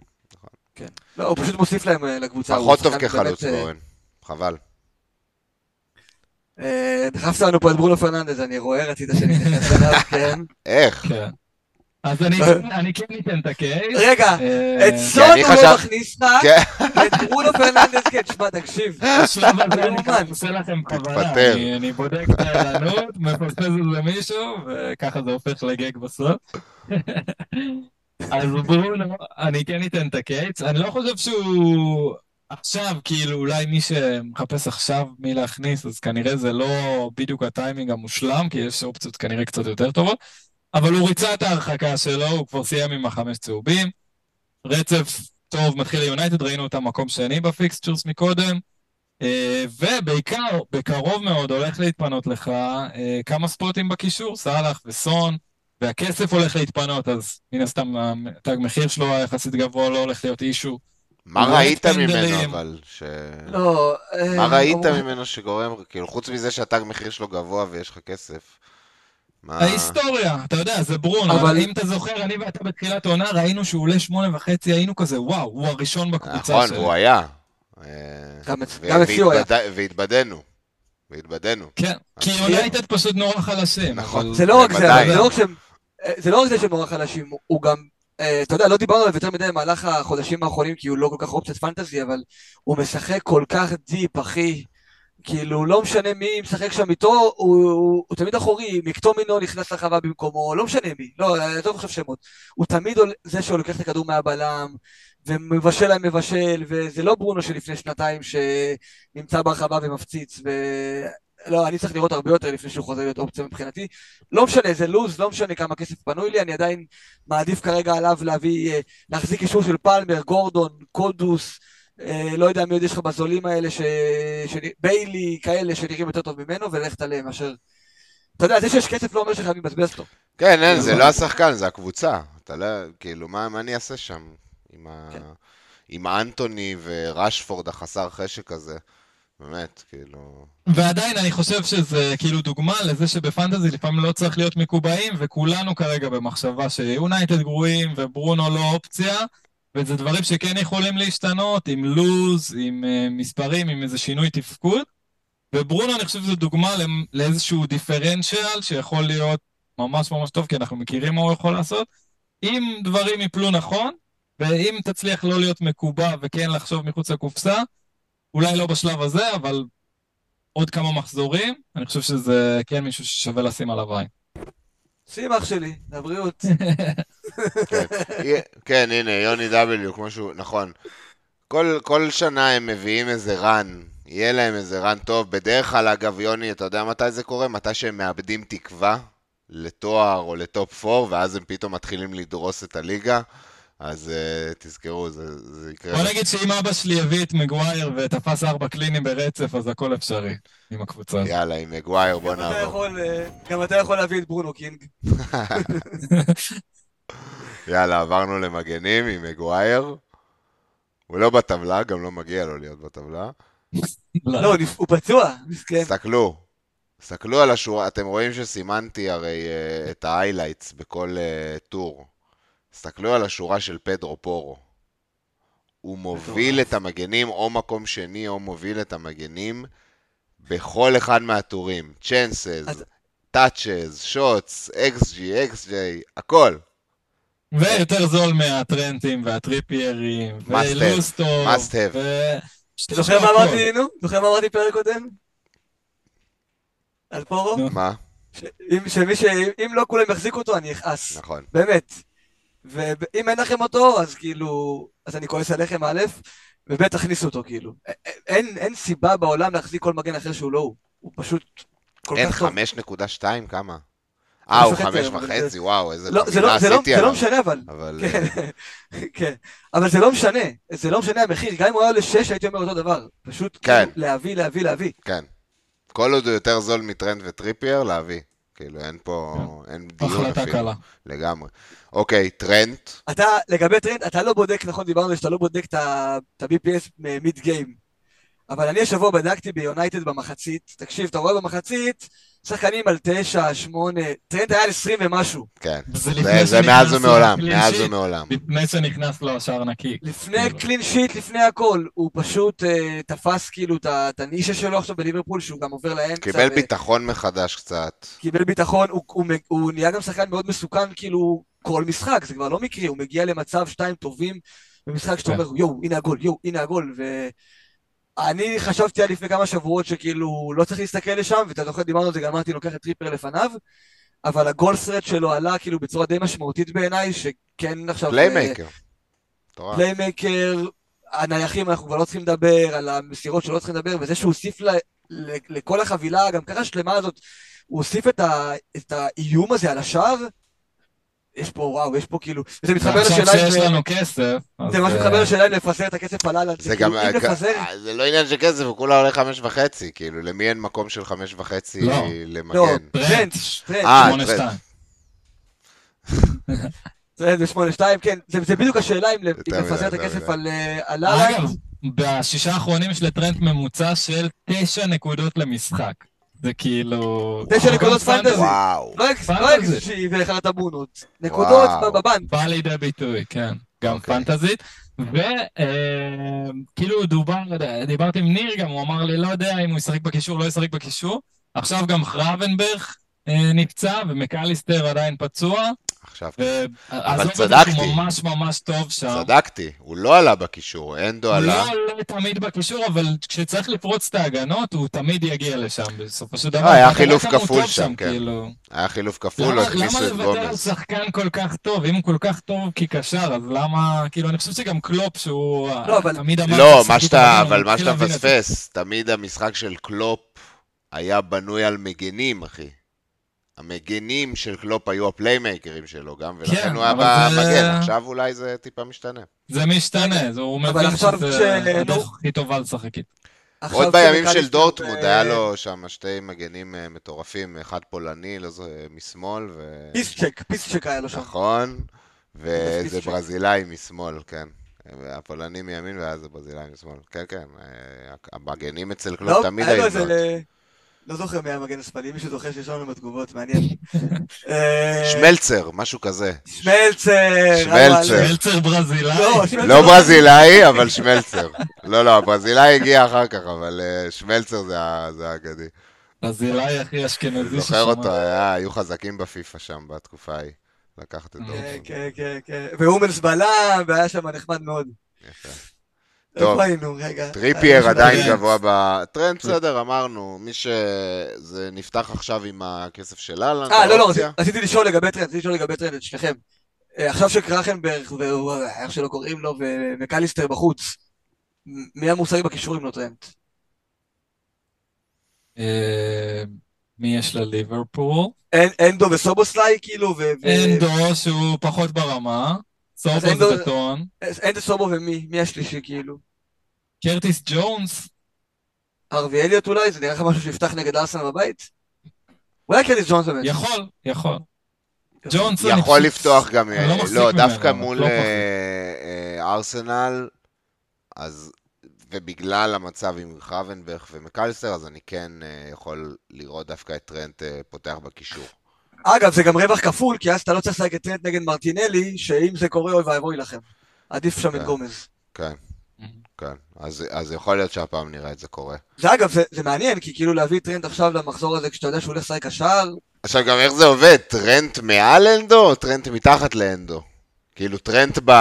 כן. לא, הוא פשוט מוסיף להם אה, לקבוצה. פחות טוב כחלוץ, אה, בואן. חבל. דחפת לנו פה את ברונו פרננדז, אני רואה, רצית שאני אתייחס אליו, <laughs> כן. איך? כן. אז אני כן ניתן את הקייס. רגע, אה, את סון הוא לא מכניס לך, כן. ואת ברונו פרננדס כן, תשמע, תקשיב. <laughs> בשלב הזה אני עושה לכם כוונה, אני בודק את הערנות, מפספס איזה מישהו, וככה זה הופך לגג בסוף. <laughs> אז ברונו, אני כן ניתן את ה case. אני לא חושב שהוא עכשיו, כאילו, אולי מי שמחפש עכשיו מי להכניס, אז כנראה זה לא בדיוק הטיימינג המושלם, כי יש אופציות כנראה קצת יותר טובות. אבל הוא ריצה את ההרחקה שלו, הוא כבר סיים עם החמש צהובים. רצף טוב מתחיל ליונייטד, ראינו אותם מקום שני ב fixtures מקודם. אה, ובעיקר, בקרוב מאוד הולך להתפנות לך אה, כמה ספוטים בקישור, סאלח וסון, והכסף הולך להתפנות, אז מן הסתם התג מחיר שלו היחסית גבוה לא הולך להיות אישו. מה ראית ממנו אבל? ש... לא... מה אה, ראית ממנו שגורם, כאילו, חוץ מזה שהתג מחיר שלו גבוה ויש לך כסף? מה... ההיסטוריה, אתה יודע, זה ברון, אבל אם אתה זוכר, אני ואתה בתחילת העונה ראינו שהוא עולה שמונה וחצי, היינו כזה, וואו, הוא הראשון בקבוצה נכון, שלי. נכון, הוא היה. גם אצלי הוא היה. והתבדינו. והתבדינו. כן, כי יונייטד פשוט נורא חלשים. נכון. זה לא רק זה, לא זה לא רק זה שהם נורא חלשים, הוא גם אה, אתה יודע, לא דיברנו עליו יותר מדי במהלך החודשים האחרונים, כי הוא לא כל כך אופציית פנטזי, אבל הוא משחק כל כך דיפ, אחי. כאילו, לא משנה מי משחק שם איתו, הוא, הוא, הוא תמיד אחורי, מקטומינו נכנס לחווה במקומו, לא משנה מי, לא, עזוב עכשיו שמות. הוא תמיד זה שהוא לוקח את הכדור מהבלם, ומבשל להם מבשל, וזה לא ברונו שלפני שנתיים שנמצא ברחבה ומפציץ, ו... לא, אני צריך לראות הרבה יותר לפני שהוא חוזר להיות אופציה מבחינתי. לא משנה, זה לוז, לא משנה כמה כסף פנוי לי, אני עדיין מעדיף כרגע עליו להביא, אה, להחזיק אישור של פלמר, גורדון, קודוס, אה, לא יודע מי עוד יש לך בזולים האלה, ש... ש... ביילי, כאלה שנראים יותר טוב ממנו, וללכת עליהם מאשר... אתה יודע, זה שיש כסף לא אומר שחייבים לבזבז אותו. כן, אין, זה לא השחקן, זה הקבוצה. אתה לא, כאילו, מה, מה אני אעשה שם עם, ה... כן. עם האנטוני ורשפורד החסר חשק הזה? באמת, כאילו... ועדיין אני חושב שזה כאילו דוגמה לזה שבפנטזי לפעמים לא צריך להיות מקובעים, וכולנו כרגע במחשבה שיונייטד גרועים וברונו לא אופציה, וזה דברים שכן יכולים להשתנות עם לוז, עם uh, מספרים, עם איזה שינוי תפקוד. וברונו, אני חושב שזו דוגמה לאיזשהו דיפרנציאל שיכול להיות ממש ממש טוב, כי אנחנו מכירים מה הוא יכול לעשות. אם דברים יפלו נכון, ואם תצליח לא להיות מקובע וכן לחשוב מחוץ לקופסה, אולי לא בשלב הזה, אבל עוד כמה מחזורים, אני חושב שזה כן מישהו ששווה לשים עליו עין. שים אח שלי, לבריאות. <laughs> כן, כן, הנה, יוני דאבליו, כמו שהוא, נכון. כל, כל שנה הם מביאים איזה רן, יהיה להם איזה רן טוב. בדרך כלל, אגב, יוני, אתה יודע מתי זה קורה? מתי שהם מאבדים תקווה לתואר או לטופ 4, ואז הם פתאום מתחילים לדרוס את הליגה. אז uh, תזכרו, זה, זה יקרה. בוא נגיד שאם אבא שלי הביא את מגווייר ותפס ארבע קלינים ברצף, אז הכל אפשרי עם הקבוצה. יאללה, עם מגווייר בוא נעבור. יכול, אה, גם אתה יכול להביא את ברונו קינג. <laughs> יאללה, עברנו למגנים עם מגווייר. הוא לא בטבלה, גם לא מגיע לו להיות בטבלה. לא, הוא פצוע, מסכן. תסתכלו, תסתכלו על השורה, אתם רואים שסימנתי הרי uh, את ה-highlights בכל uh, טור. תסתכלו על השורה של פדרו פורו. הוא מוביל את המגנים או מקום שני או מוביל את המגנים בכל אחד מהטורים. chances, touches, shots, xG, xGI, הכל. ויותר זול מהטרנטים והטריפיירים, ולוסטו. must have. אתה זוכר מה אמרתי, נו? זוכר מה אמרתי פרק קודם? על פורו? מה? שמי ש... אם לא כולם יחזיקו אותו, אני אכעס. נכון. באמת. ואם אין לכם אותו, אז כאילו, אז אני כועס עליכם א', וב' תכניסו אותו כאילו. אין, אין סיבה בעולם להחזיק כל מגן אחר שהוא לא הוא. הוא פשוט כל כך טוב. אין 5.2 כמה? אה, הוא חמש וחצי, וואו, איזה לא, זה לא, זה לא, זה לא משנה אבל. אבל... כן, <laughs> כן. אבל זה לא משנה, זה לא משנה המחיר, גם אם הוא היה לשש הייתי אומר אותו דבר. פשוט כן. להביא, להביא, להביא. כן. כל עוד הוא יותר זול מטרנט וטריפייר, להביא. כאילו, אין פה, כן. אין דיון אפילו. לגמרי. אוקיי, טרנט. אתה, לגבי טרנט, אתה לא בודק, נכון, דיברנו על זה שאתה לא בודק את ה-BPS mid game. אבל אני השבוע בדקתי ביונייטד במחצית, תקשיב, אתה רואה במחצית, שחקנים על תשע, שמונה, טרנט היה על עשרים ומשהו. כן, זה מאז ומעולם, מאז ומעולם. לפני שנכנס לו השער נקי. לפני clean sheet, לפני הכל, הוא פשוט אה, תפס כאילו את הנישה שלו עכשיו בליברפול, שהוא גם עובר לאמצע. קיבל ביטחון מחדש קצת. קיבל ביטחון, הוא נהיה גם שחקן מאוד מסוכן, כאילו, כל משחק, זה כבר לא מקרי, הוא מגיע למצב שתיים טובים במשחק שאתה כן. אומר, יואו, הנה הגול, יואו, הנה הגול, ו... אני חשבתי עד לפני כמה שבועות שכאילו לא צריך להסתכל לשם, ואתה זוכר, דיברנו על זה, גם אמרתי, לוקח את טריפייר לפניו, אבל ה goal threat שלו עלה כאילו בצורה די משמעותית בעיניי, שכן עכשיו... playmaker. playmaker, הנייחים, אנחנו כבר לא צריכים לדבר, על המסירות שלא צריכים לדבר, וזה שהוא הוסיף ל, ל, לכל החבילה, גם ככה השלמה הזאת, הוא הוסיף את, ה, את האיום הזה על השער, יש פה, וואו, יש פה כאילו, זה מתחבר לשאלה... עכשיו שיש לנו כסף... זה ממש מתחבר לשאלה אם לפזר את הכסף הלילה, זה גם... אה, זה לא עניין של כסף, הוא כולה עולה חמש וחצי, כאילו, למי אין מקום של חמש וחצי לא. למגן? לא, טרנט, טרנט. אה, טרנט ושמונה <laughs> שתיים, כן, זה בדיוק השאלה אם לפזר את הכסף על לילה. אגב, בשישה האחרונים יש לטרנד ממוצע של תשע נקודות למשחק. זה כאילו... תשע נקודות פנטזי. וואו. לא אקסג'י לא ואחד הטאבונות. נקודות בבנק. בא לידי ביטוי, כן. גם אוקיי. פנטזית. וכאילו אה, דובר, דיברתי עם ניר גם, הוא אמר לי, לא יודע אם הוא ישחק בקישור, לא ישחק בקישור. עכשיו גם חרבנברג אה, נפצע, ומקליסטר עדיין פצוע. עכשיו. אבל צדקתי. הוא ממש ממש טוב שם. צדקתי, הוא לא עלה בקישור, אנדו עלה. הוא לא עלה תמיד בקישור, אבל כשצריך לפרוץ את ההגנות, הוא תמיד יגיע לשם בסופו של דבר. אה, היה חילוף כפול שם, כן. כאילו. היה חילוף כפול, הכניסו את גומז. למה לוותר על שחקן כל כך טוב? אם הוא כל כך טוב כקשר, אז למה... כאילו, אני חושב שגם קלופ, שהוא לא, תמיד אמר... לא, אבל מה שאתה מפספס, תמיד המשחק של קלופ היה בנוי על מגנים, אחי. המגנים של קלופ היו הפליימייקרים שלו גם, ולכן כן, הוא היה במגן, זה... עכשיו אולי זה טיפה משתנה. זה משתנה, זה, הוא מבין שזה הדרך הכי טובה לשחק איתו. עוד בימים של דורטמונד היה לו שם שתי מגנים אה, מטורפים, אחד פולני לא משמאל ו... פיסצ'ק, פיסצ'ק היה לו שם. נכון, ודדה ברזילאי משמאל, כן. הפולני מימין ואז דדה ברזילאי משמאל. כן, כן, אה, המגנים אצל קלופ תמיד היו... לא זוכר מי המגן השמאלי, מישהו זוכר שיש לנו בתגובות, מעניין. <laughs> שמלצר, משהו כזה. שמלצר. שמלצר. שמלצר ברזילאי. לא, לא ברזילאי, אבל שמלצר. לא, לא, הברזילאי הגיע אחר כך, אבל שמלצר זה האגדי. ברזילאי הכי אשכנזי זוכר אותו, היו חזקים בפיפא שם בתקופה ההיא. לקחת את זה. כן, כן, כן. ואומלס בלם, והיה שם נחמד מאוד. יפה. טוב? טריפייר עדיין גבוה בטרנד, בסדר, אמרנו, מי שזה נפתח עכשיו עם הכסף של אהלן. אה, לא, לא, רציתי לשאול לגבי טרנד, רציתי לשאול לגבי טרנד את שניכם. אה, עכשיו שקרחנברג, איך שלא קוראים לו, ומקליסטר בחוץ, מי המושגים בכישורים לא טרנד? אה, מי יש לליברפול? אנדו וסובוסליי, כאילו, ו... אנדו, שהוא פחות ברמה. סובו זה בטון. אנדו סובו ומי? מי השלישי, כאילו? קרטיס ג'ונס. ארווי אליוט אולי? זה נראה לך משהו שיפתח נגד ארסנל בבית? אולי קרטיס ג'ונס באמת. יכול, יכול. ג'ונס יכול לפתוח גם, לא, לא דווקא מול לא אה, אה, ארסנל, אז ובגלל המצב עם חוונבך ומקלסר, אז אני כן יכול לראות דווקא את טרנט פותח בקישור. אגב, זה גם רווח כפול, כי אז אתה לא צריך לשחק את טרנט נגד מרטינלי, שאם זה קורה, אוי ואבוי לכם. עדיף שם את כן, גומז. כן, כן. אז, אז יכול להיות שהפעם נראה את זה קורה. זה אגב, זה, זה מעניין, כי כאילו להביא טרנט עכשיו למחזור הזה, כשאתה יודע שהוא הולך לשחק השער... עכשיו גם איך זה עובד? טרנט מעל אנדו או טרנט מתחת לאנדו? כאילו טרנט ב...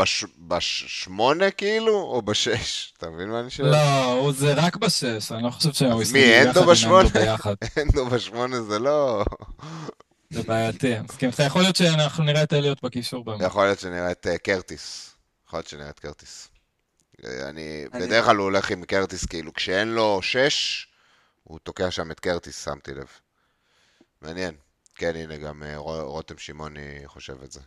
בש... בשמונה כאילו, או בשש? אתה מבין מה אני שואל? לא, זה רק בשש, אני לא חושב שהוא יסתכל מי, אנדו בשמונה? <laughs> אנדו בשמונה זה לא... זה בעייתי, מסכים. יכול להיות שאנחנו נראה את אליוט בקישור באמת. יכול להיות שנראה את אה, קרטיס. יכול להיות שנראה את קרטיס. אה, אני, בדרך כלל הוא הולך עם קרטיס, כאילו, כשאין לו שש, הוא תוקע שם את קרטיס, שמתי לב. מעניין. כן, הנה, גם אה, רותם שמעוני חושב את זה.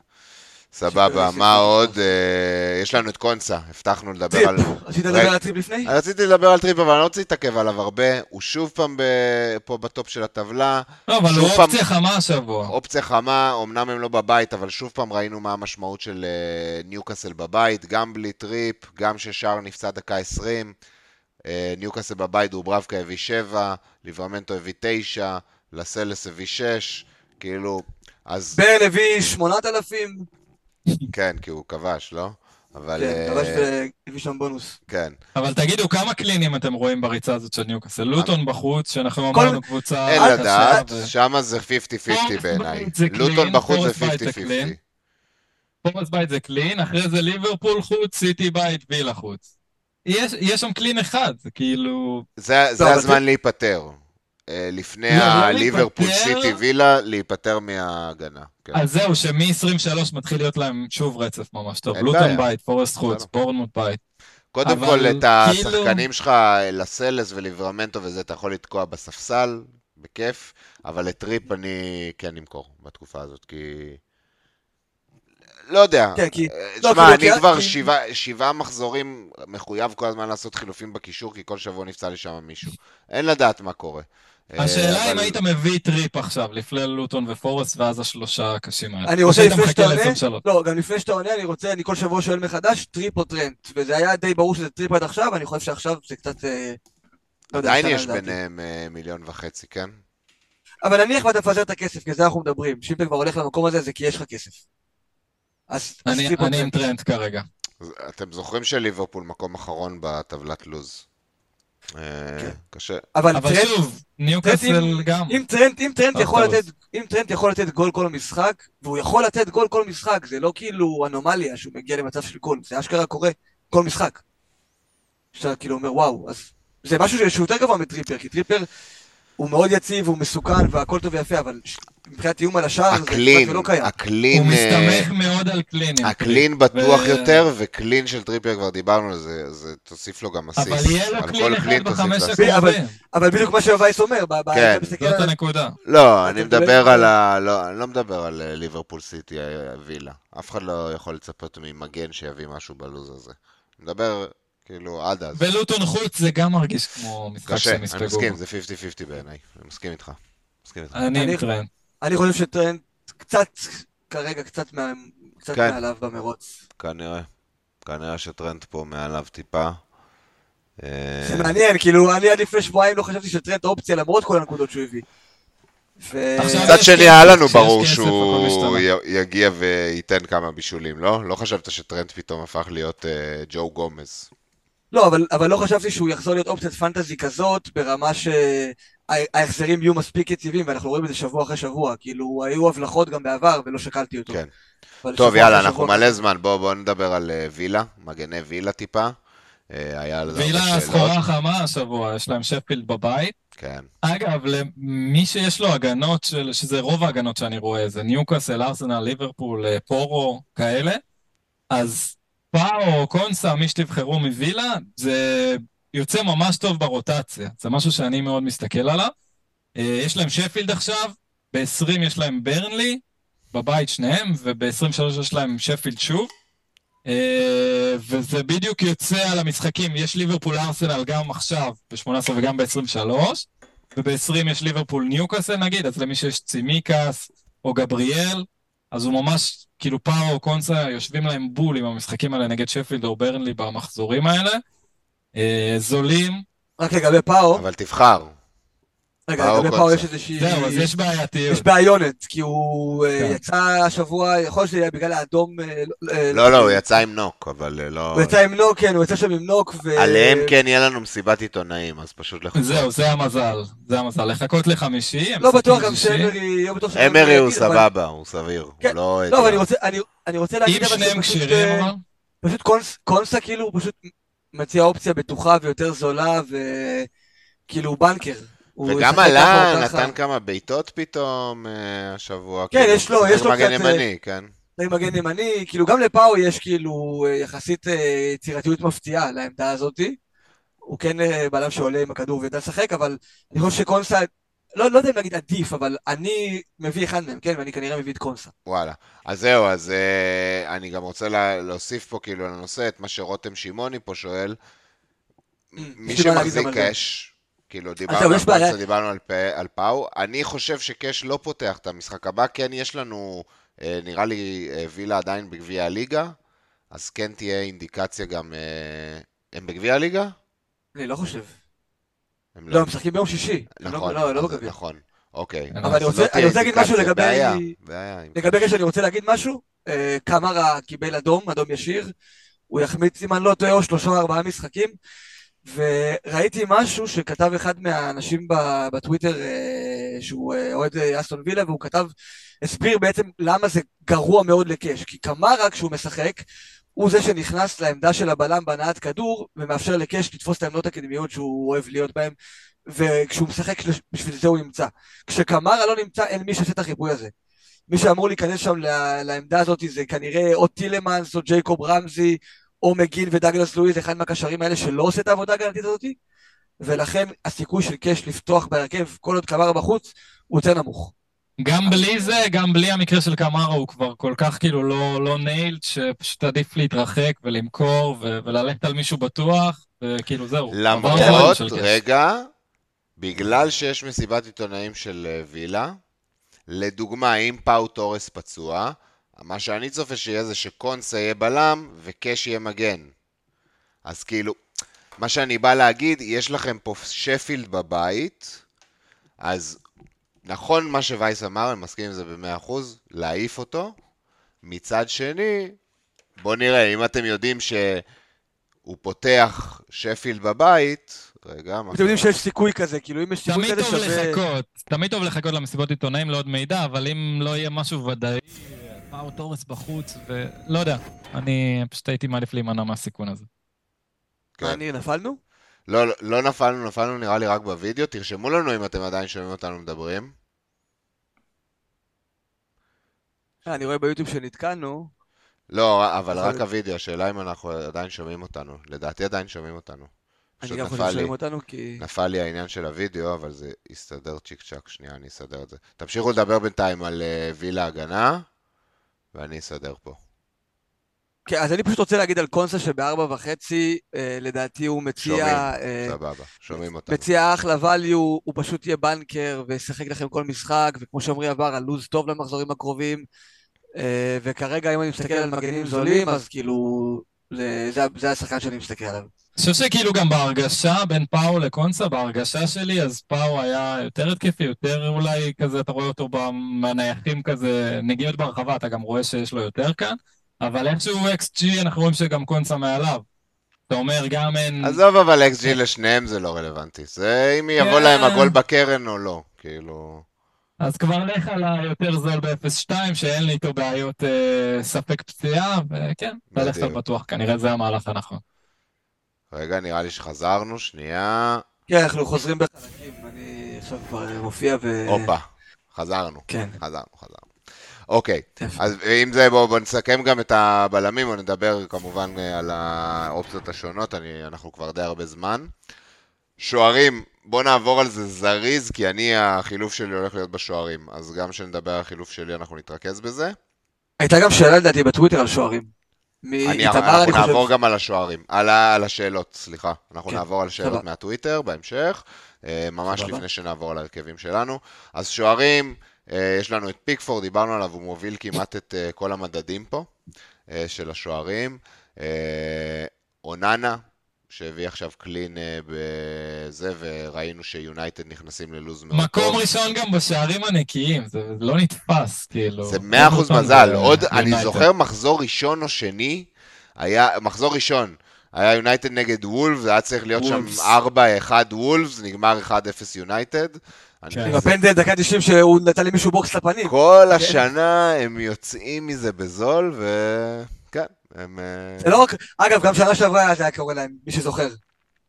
סבבה, מה עוד? אה, יש לנו את קונסה, הבטחנו לדבר על... רצית לדבר על טריפ לפני? רציתי לדבר על טריפ, אבל אני לא רוצה להתעכב עליו הרבה. הוא שוב פעם פה בטופ של הטבלה. לא, אבל הוא אופציה חמה השבוע. אופציה חמה, אמנם הם לא בבית, אבל שוב פעם ראינו מה המשמעות של אה, ניוקאסל בבית, גם בלי טריפ, גם ששער נפצע דקה 20. אה, ניוקאסל בבית, דוברבקה הביא 7, ליברמנטו הביא 9, לסלס הביא 6, כאילו, אז... ברן הביא 8. כן, כי הוא כבש, לא? אבל... כן, כבש והביא שם בונוס. כן. אבל תגידו, כמה קלינים אתם רואים בריצה הזאת של ניוקאסל? לוטון בחוץ, שאנחנו אמרנו קבוצה... אין לדעת, שמה זה 50-50 בעיניי. לוטון בחוץ זה 50-50. פורס בית זה קלין, אחרי זה ליברפול חוץ, סיטי בית, וילה חוץ. יש שם קלין אחד, זה כאילו... זה הזמן להיפטר. אה, לפני לא, לא הליברפול סיטי וילה, להיפטר מההגנה. כן. אז זהו, שמ-23 מתחיל להיות להם שוב רצף ממש טוב. לוטון בית, פורסט חוץ, בורנמוט בית. קודם כל, את השחקנים כאילו- שלך, לסלס וליברמנטו וזה, אתה יכול לתקוע בספסל, בכיף, אבל את טריפ אני כן אמכור בתקופה הזאת, כי... לא יודע. כן, כי... שמע, לא, אני כי... כבר. שבעה שבע מחזורים מחויב כל הזמן לעשות חילופים בקישור, כי כל שבוע נפצע לי שם מישהו. אין לדעת מה קורה. השאלה אם היית מביא טריפ עכשיו, לפני לוטון ופורסט, ואז השלושה הקשים האלה. אני רוצה לפני שאתה עונה, לא, גם לפני שאתה עונה, אני רוצה, אני כל שבוע שואל מחדש, טריפ או טרנט, וזה היה די ברור שזה טריפ עד עכשיו, אני חושב שעכשיו זה קצת, אה, לא עדיין יש ביניהם אה, מיליון וחצי, כן? אבל נניח ואתה מפזר את הכסף, כי זה אנחנו מדברים, שאם אתה כבר הולך למקום הזה, זה כי יש לך כסף. אז אני עם טרנט כרגע. אתם זוכרים שליברפול מקום אחרון בטבלת לוז. אה, כן. קשה. אבל, אבל טרנט, שוב, ניוקאסל גם. אם טרנט, אם טרנט יכול לתת, אם טרנט יכול לתת גול כל משחק, והוא יכול לתת גול כל משחק, זה לא כאילו אנומליה שהוא מגיע למצב של גול, זה אשכרה קורה כל משחק. שאתה כאילו אומר וואו, אז זה משהו שהוא יותר גבוה מטריפייר, כי טריפייר הוא מאוד יציב, הוא מסוכן והכל טוב ויפה, אבל מבחינת איום על השער זה כמעט לא קיים. ה clean... הוא מסתמך מאוד על קלינים. ה clean בטוח יותר, ו clean של טריפייר כבר דיברנו על זה, זה תוסיף לו גם אסיסט. אבל יהיה לו clean אחד בחמש הקרובים. אבל בדיוק מה שווייס אומר. כן. זאת הנקודה. לא, אני מדבר על ה... לא, אני לא מדבר על אה, ליברפול סיטי אה, וילה. אף אחד לא יכול לצפות ממגן שיביא משהו בלוז הזה. אני מדבר כאילו, עד אז. ולוטון חוץ זה גם מרגיש כמו משחק שהם יספגו. קשה, אני מסכים, זה 50-50 בעיניי. אני מסכים איתך. מסכים איתך. אני טרנט. אני חושב שטרנט קצת, כרגע קצת, מה, קצת כן. מעליו במרוץ. כנראה. כנראה שטרנט פה מעליו טיפה. זה מעניין, כאילו, אני עד לפני שבועיים לא חשבתי שטרנט אופציה למרות כל הנקודות שהוא הביא. מצד שני, היה לנו ברור שהוא יגיע וייתן כמה בישולים, לא? לא חשבת שטרנט פתאום הפך להיות אה, ג'ו גומז. לא, אבל, אבל לא חשבתי שהוא יחזור להיות אופציית פנטזי כזאת, ברמה שההחזרים יהיו מספיק יציבים, ואנחנו רואים את זה שבוע אחרי שבוע. כאילו, היו הבלחות גם בעבר, ולא שקלתי אותו. כן. טוב, יאללה, אנחנו מלא זמן. בואו בוא נדבר על uh, וילה, מגני וילה טיפה. Uh, היה על זה וילה סחורה חמה השבוע, יש להם שפילד בבית. כן. אגב, למי שיש לו הגנות, של, שזה רוב ההגנות שאני רואה, זה ניוקאסל, ארסנל, ליברפול, אה, פורו, כאלה, אז פאו, קונסה, מי שתבחרו מווילה, זה יוצא ממש טוב ברוטציה. זה משהו שאני מאוד מסתכל עליו. אה, יש להם שפילד עכשיו, ב-20 יש להם ברנלי, בבית שניהם, וב-23 יש להם שפילד שוב. אה, וזה בדיוק יוצא על המשחקים, יש ליברפול ארסנל גם עכשיו, ב-18 וגם ב-23, וב-20 יש ליברפול ניוקאסל נגיד, אז למי שיש צימיקס או גבריאל, אז הוא ממש, כאילו פאו או קונסה יושבים להם בול עם המשחקים האלה נגד שפילד או ברנלי במחזורים האלה. אה, זולים. רק לגבי פאו. אבל תבחר. רגע, לגבי פאו יש איזושהי... זהו, אז יש בעייתיות. יש בעיונת, כי הוא אה, כן. יצא השבוע, יכול להיות שזה יהיה בגלל האדום... אה, לא, לא, לא, הוא יצא עם נוק, אבל לא... הוא יצא עם נוק, כן, הוא יצא שם עם נוק ו... עליהם כן יהיה לנו מסיבת עיתונאים, אז פשוט לחכות. זהו, זה המזל, זה המזל, לחכות לחמישי. לא בטוח גם שאמרי, לא אמרי הוא סבבה, הוא סביר. כן, לא, אבל אני רוצה להגיד... אם שניהם כשירים, פשוט קונסה כאילו, הוא פשוט מציע אופציה בטוחה ויותר זולה, וכאילו בנקר. וגם עלה, נתן כמה בעיטות פתאום אה, השבוע. כן, כאילו, יש לו, יש לו קצת... מגן ימני, כן. מגן ימני, כאילו גם לפאו יש כאילו אה, יחסית אה, יצירתיות מפתיעה לעמדה הזאתי. הוא כן בלם שעולה עם הכדור ויודע לשחק, אבל אני חושב שקונסה, לא, לא יודע אם להגיד עדיף, אבל אני מביא אחד מהם, כן, ואני כנראה מביא את קונסה. וואלה. אז זהו, אז אה, אני גם רוצה לה, להוסיף פה כאילו לנושא את מה שרותם שמעוני פה שואל. מי שמחזיק קאש, כאילו, דיברנו על פרצה, דיברנו על, על פאו. אני חושב שקאש לא פותח את המשחק הבא. כן, יש לנו, אה, נראה לי, אה, וילה עדיין בגביע הליגה, אז כן תהיה אינדיקציה גם... אה, הם בגביע הליגה? אני לא חושב. הם לא, הם משחקים ביום שישי. לא- נכון, לא, לא בגביע. נכון. אוקיי. אבל אני רוצה, אני רוצה להגיד משהו לגבי... בעיה, בעיה. לגבי קאש אני רוצה להגיד משהו. קמרה קיבל אדום, אדום ישיר. הוא יחמיץ, אם אני לא טועה, או שלושה או ארבעה משחקים. וראיתי משהו שכתב אחד מהאנשים בטוויטר אה, שהוא אה, אוהד אה, אסטון וילה והוא כתב, הסביר בעצם למה זה גרוע מאוד לקאש. כי קמרה כשהוא משחק הוא זה שנכנס לעמדה של הבלם בהנעת כדור ומאפשר לקאש לתפוס את העמדות הקדמיות שהוא אוהב להיות בהן וכשהוא משחק בשביל זה הוא נמצא. כשקמרה לא נמצא אין מי שעושה את החיפוי הזה. מי שאמור להיכנס שם לעמדה הזאת זה כנראה או טילמנס או ג'ייקוב רמזי או מגיל ודגלס לואיז, אחד מהקשרים האלה שלא עושה את העבודה הגנתית הזאתי, ולכן הסיכוי של קאש לפתוח בהרכב כל עוד קמרה בחוץ הוא יותר נמוך. גם בלי זה, גם בלי המקרה של קמרה הוא כבר כל כך כאילו לא, לא ניילד, שפשוט עדיף להתרחק ולמכור ו- וללכת על מישהו בטוח, וכאילו זהו. למרות, רגע, בגלל שיש מסיבת עיתונאים של אה, וילה, לדוגמה, אם פאו תורס פצוע, מה שאני צופה שיהיה זה שקונסה יהיה בלם וקאש יהיה מגן. אז כאילו, מה שאני בא להגיד, יש לכם פה שפילד בבית, אז נכון מה שווייס אמר, אני מסכים עם זה ב-100%, להעיף אותו. מצד שני, בואו נראה, אם אתם יודעים שהוא פותח שפילד בבית, רגע, מה... אתם יודעים שיש סיכוי כזה, כאילו אם יש סיכוי כזה שווה... תמיד טוב לחכות, תמיד טוב לחכות למסיבות עיתונאים לעוד מידע, אבל אם לא יהיה משהו ודאי... פאו תורס בחוץ, ולא יודע, אני פשוט הייתי מעדיף להימנע מהסיכון הזה. כן. אני, נפלנו? לא, לא נפלנו, נפלנו נראה לי רק בווידאו, תרשמו לנו אם אתם עדיין שומעים אותנו מדברים. אה, אני רואה ביוטיוב שנתקענו. לא, אבל רק הווידאו, השאלה אם אנחנו עדיין שומעים אותנו. לדעתי עדיין שומעים אותנו. אני גם חושב ששומעים אותנו כי... נפל לי העניין של הווידאו, אבל זה יסתדר צ'יק צ'אק, שנייה, אני אסדר את זה. תמשיכו לדבר בינתיים על uh, וילה הגנה. ואני אסדר פה. כן, אז אני פשוט רוצה להגיד על קונסה שבארבע וחצי, אה, לדעתי הוא מציע... שומעים, אה, סבבה, שומעים אותנו. מציע אחלה value, הוא פשוט יהיה בנקר וישחק לכם כל משחק, וכמו שאומרי עבר, הלו"ז טוב למחזורים הקרובים, אה, וכרגע אם אני מסתכל על מגנים זולים, אז כאילו, זה, זה, זה השחקן שאני מסתכל עליו. אני חושב שכאילו גם בהרגשה בין פאו לקונסה, בהרגשה שלי, אז פאו היה יותר התקפי, יותר אולי כזה, אתה רואה אותו בנייחים כזה, נגיעות ברחבה, אתה גם רואה שיש לו יותר כאן, אבל איכשהו XG, אנחנו רואים שגם קונסה מעליו. אתה אומר, גם אין... עזוב, אבל XG לשניהם זה לא רלוונטי. זה אם יבוא להם כן. הגול בקרן או לא, כאילו... אז כבר לך על היותר זול ב-0.2, שאין לי איתו בעיות אה, ספק פציעה, וכן, ללכת על בטוח, כנראה זה המהלך הנכון. רגע, נראה לי שחזרנו, שנייה. כן, אנחנו חוזרים בחלקים, אני עכשיו כבר מופיע ו... הופה, חזרנו. כן. חזרנו, חזרנו. אוקיי, אז אם זה, בואו בוא נסכם גם את הבלמים, או נדבר כמובן אה, על האופציות השונות, אני, אנחנו כבר די הרבה זמן. שוערים, בואו נעבור על זה זריז, כי אני, החילוף שלי הולך להיות בשוערים, אז גם כשנדבר על החילוף שלי אנחנו נתרכז בזה. הייתה גם שאלה לדעתי בטוויטר על שוערים. אני, אנחנו נעבור גם על השוערים, על, על השאלות, סליחה. אנחנו כן, נעבור על שאלות מהטוויטר בהמשך, אה, ממש לפני שנעבור על ההרכבים שלנו. אז שוערים, אה, יש לנו את פיקפורד, דיברנו עליו, הוא מוביל כמעט את אה, כל המדדים פה של השוערים. אוננה, שהביא עכשיו קלין בזה, וראינו שיונייטד נכנסים ללוז מאוד מקום טוב. מקום ראשון גם בשערים הנקיים, זה לא נתפס, כאילו. זה מאה אחוז מזל. עוד, אני זוכר מחזור ראשון או שני, היה, מחזור ראשון, היה יונייטד נגד וולף, זה היה צריך להיות וולפס. שם 4-1 וולפס, נגמר 1-0 יונייטד. כן. עם הפנדל דקה 90 שהוא נתן למישהו בוקס לפנים. כל כן. השנה הם יוצאים מזה בזול, וכן, הם... אה, זה לא רק, אגב, גם שנה שעברה זה היה קורה להם, מי שזוכר.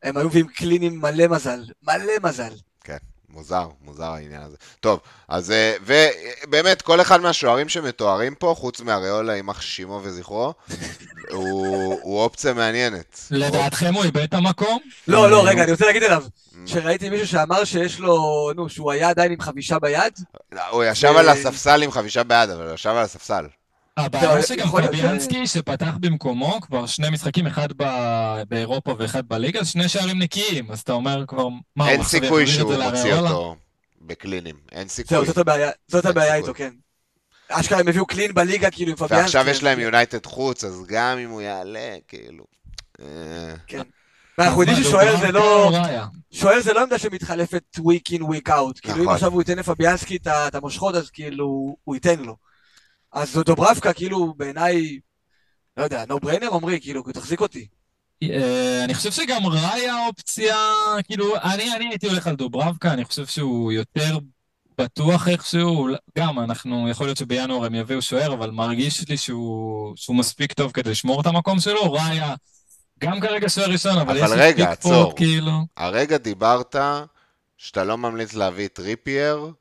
הם היו מביאים קלינים מלא מזל, מלא מזל. כן, מוזר, מוזר העניין הזה. טוב, אז, אה, ובאמת, כל אחד מהשוערים שמתוארים פה, חוץ מאריאולה, יימח שמו וזכרו, <laughs> הוא, הוא אופציה מעניינת. לדעתכם הוא איבד את המקום? לא, לא, רגע, אני רוצה להגיד עליו. שראיתי מישהו שאמר שיש לו, נו, שהוא היה עדיין עם חמישה ביד. הוא ישב על הספסל עם חמישה ביד, אבל הוא ישב על הספסל. הבעיה שגם קרביאנסקי, שפתח במקומו כבר שני משחקים, אחד באירופה ואחד בליגה, שני שערים נקיים, אז אתה אומר כבר, מה, אין סיכוי שהוא מוציא אותו בקלינים, אין סיכוי. זאת הבעיה איתו, כן. אשכרה הם הביאו קלין בליגה, כאילו, עם פביאנסקי. ועכשיו יש להם יונייטד חוץ, אז גם אם הוא יעלה, כאילו... אה. כן. ואנחנו יודעים ששוער זה לא... שוער זה לא עמדה שמתחלפת week in week out. כאילו אם נכון. עכשיו הוא ייתן לפביאנסקי את המושכות, אז כאילו הוא ייתן לו. אז דוברבקה, כאילו בעיניי, לא יודע, נו בריינר עמרי, כאילו, תחזיק אותי. אה, אני חושב שגם ראיה אופציה, כאילו, אני, אני הייתי הולך על דוברבקה, אני חושב שהוא יותר בטוח איכשהו, גם אנחנו, יכול להיות שבינואר הם יביאו שוער, אבל מרגיש לי שהוא, שהוא מספיק טוב כדי לשמור את המקום שלו, ראיה גם כרגע שוער ראשון, אבל, אבל יש רגע, עצור. כאילו. הרגע דיברת שאתה לא ממליץ להביא את טריפייר,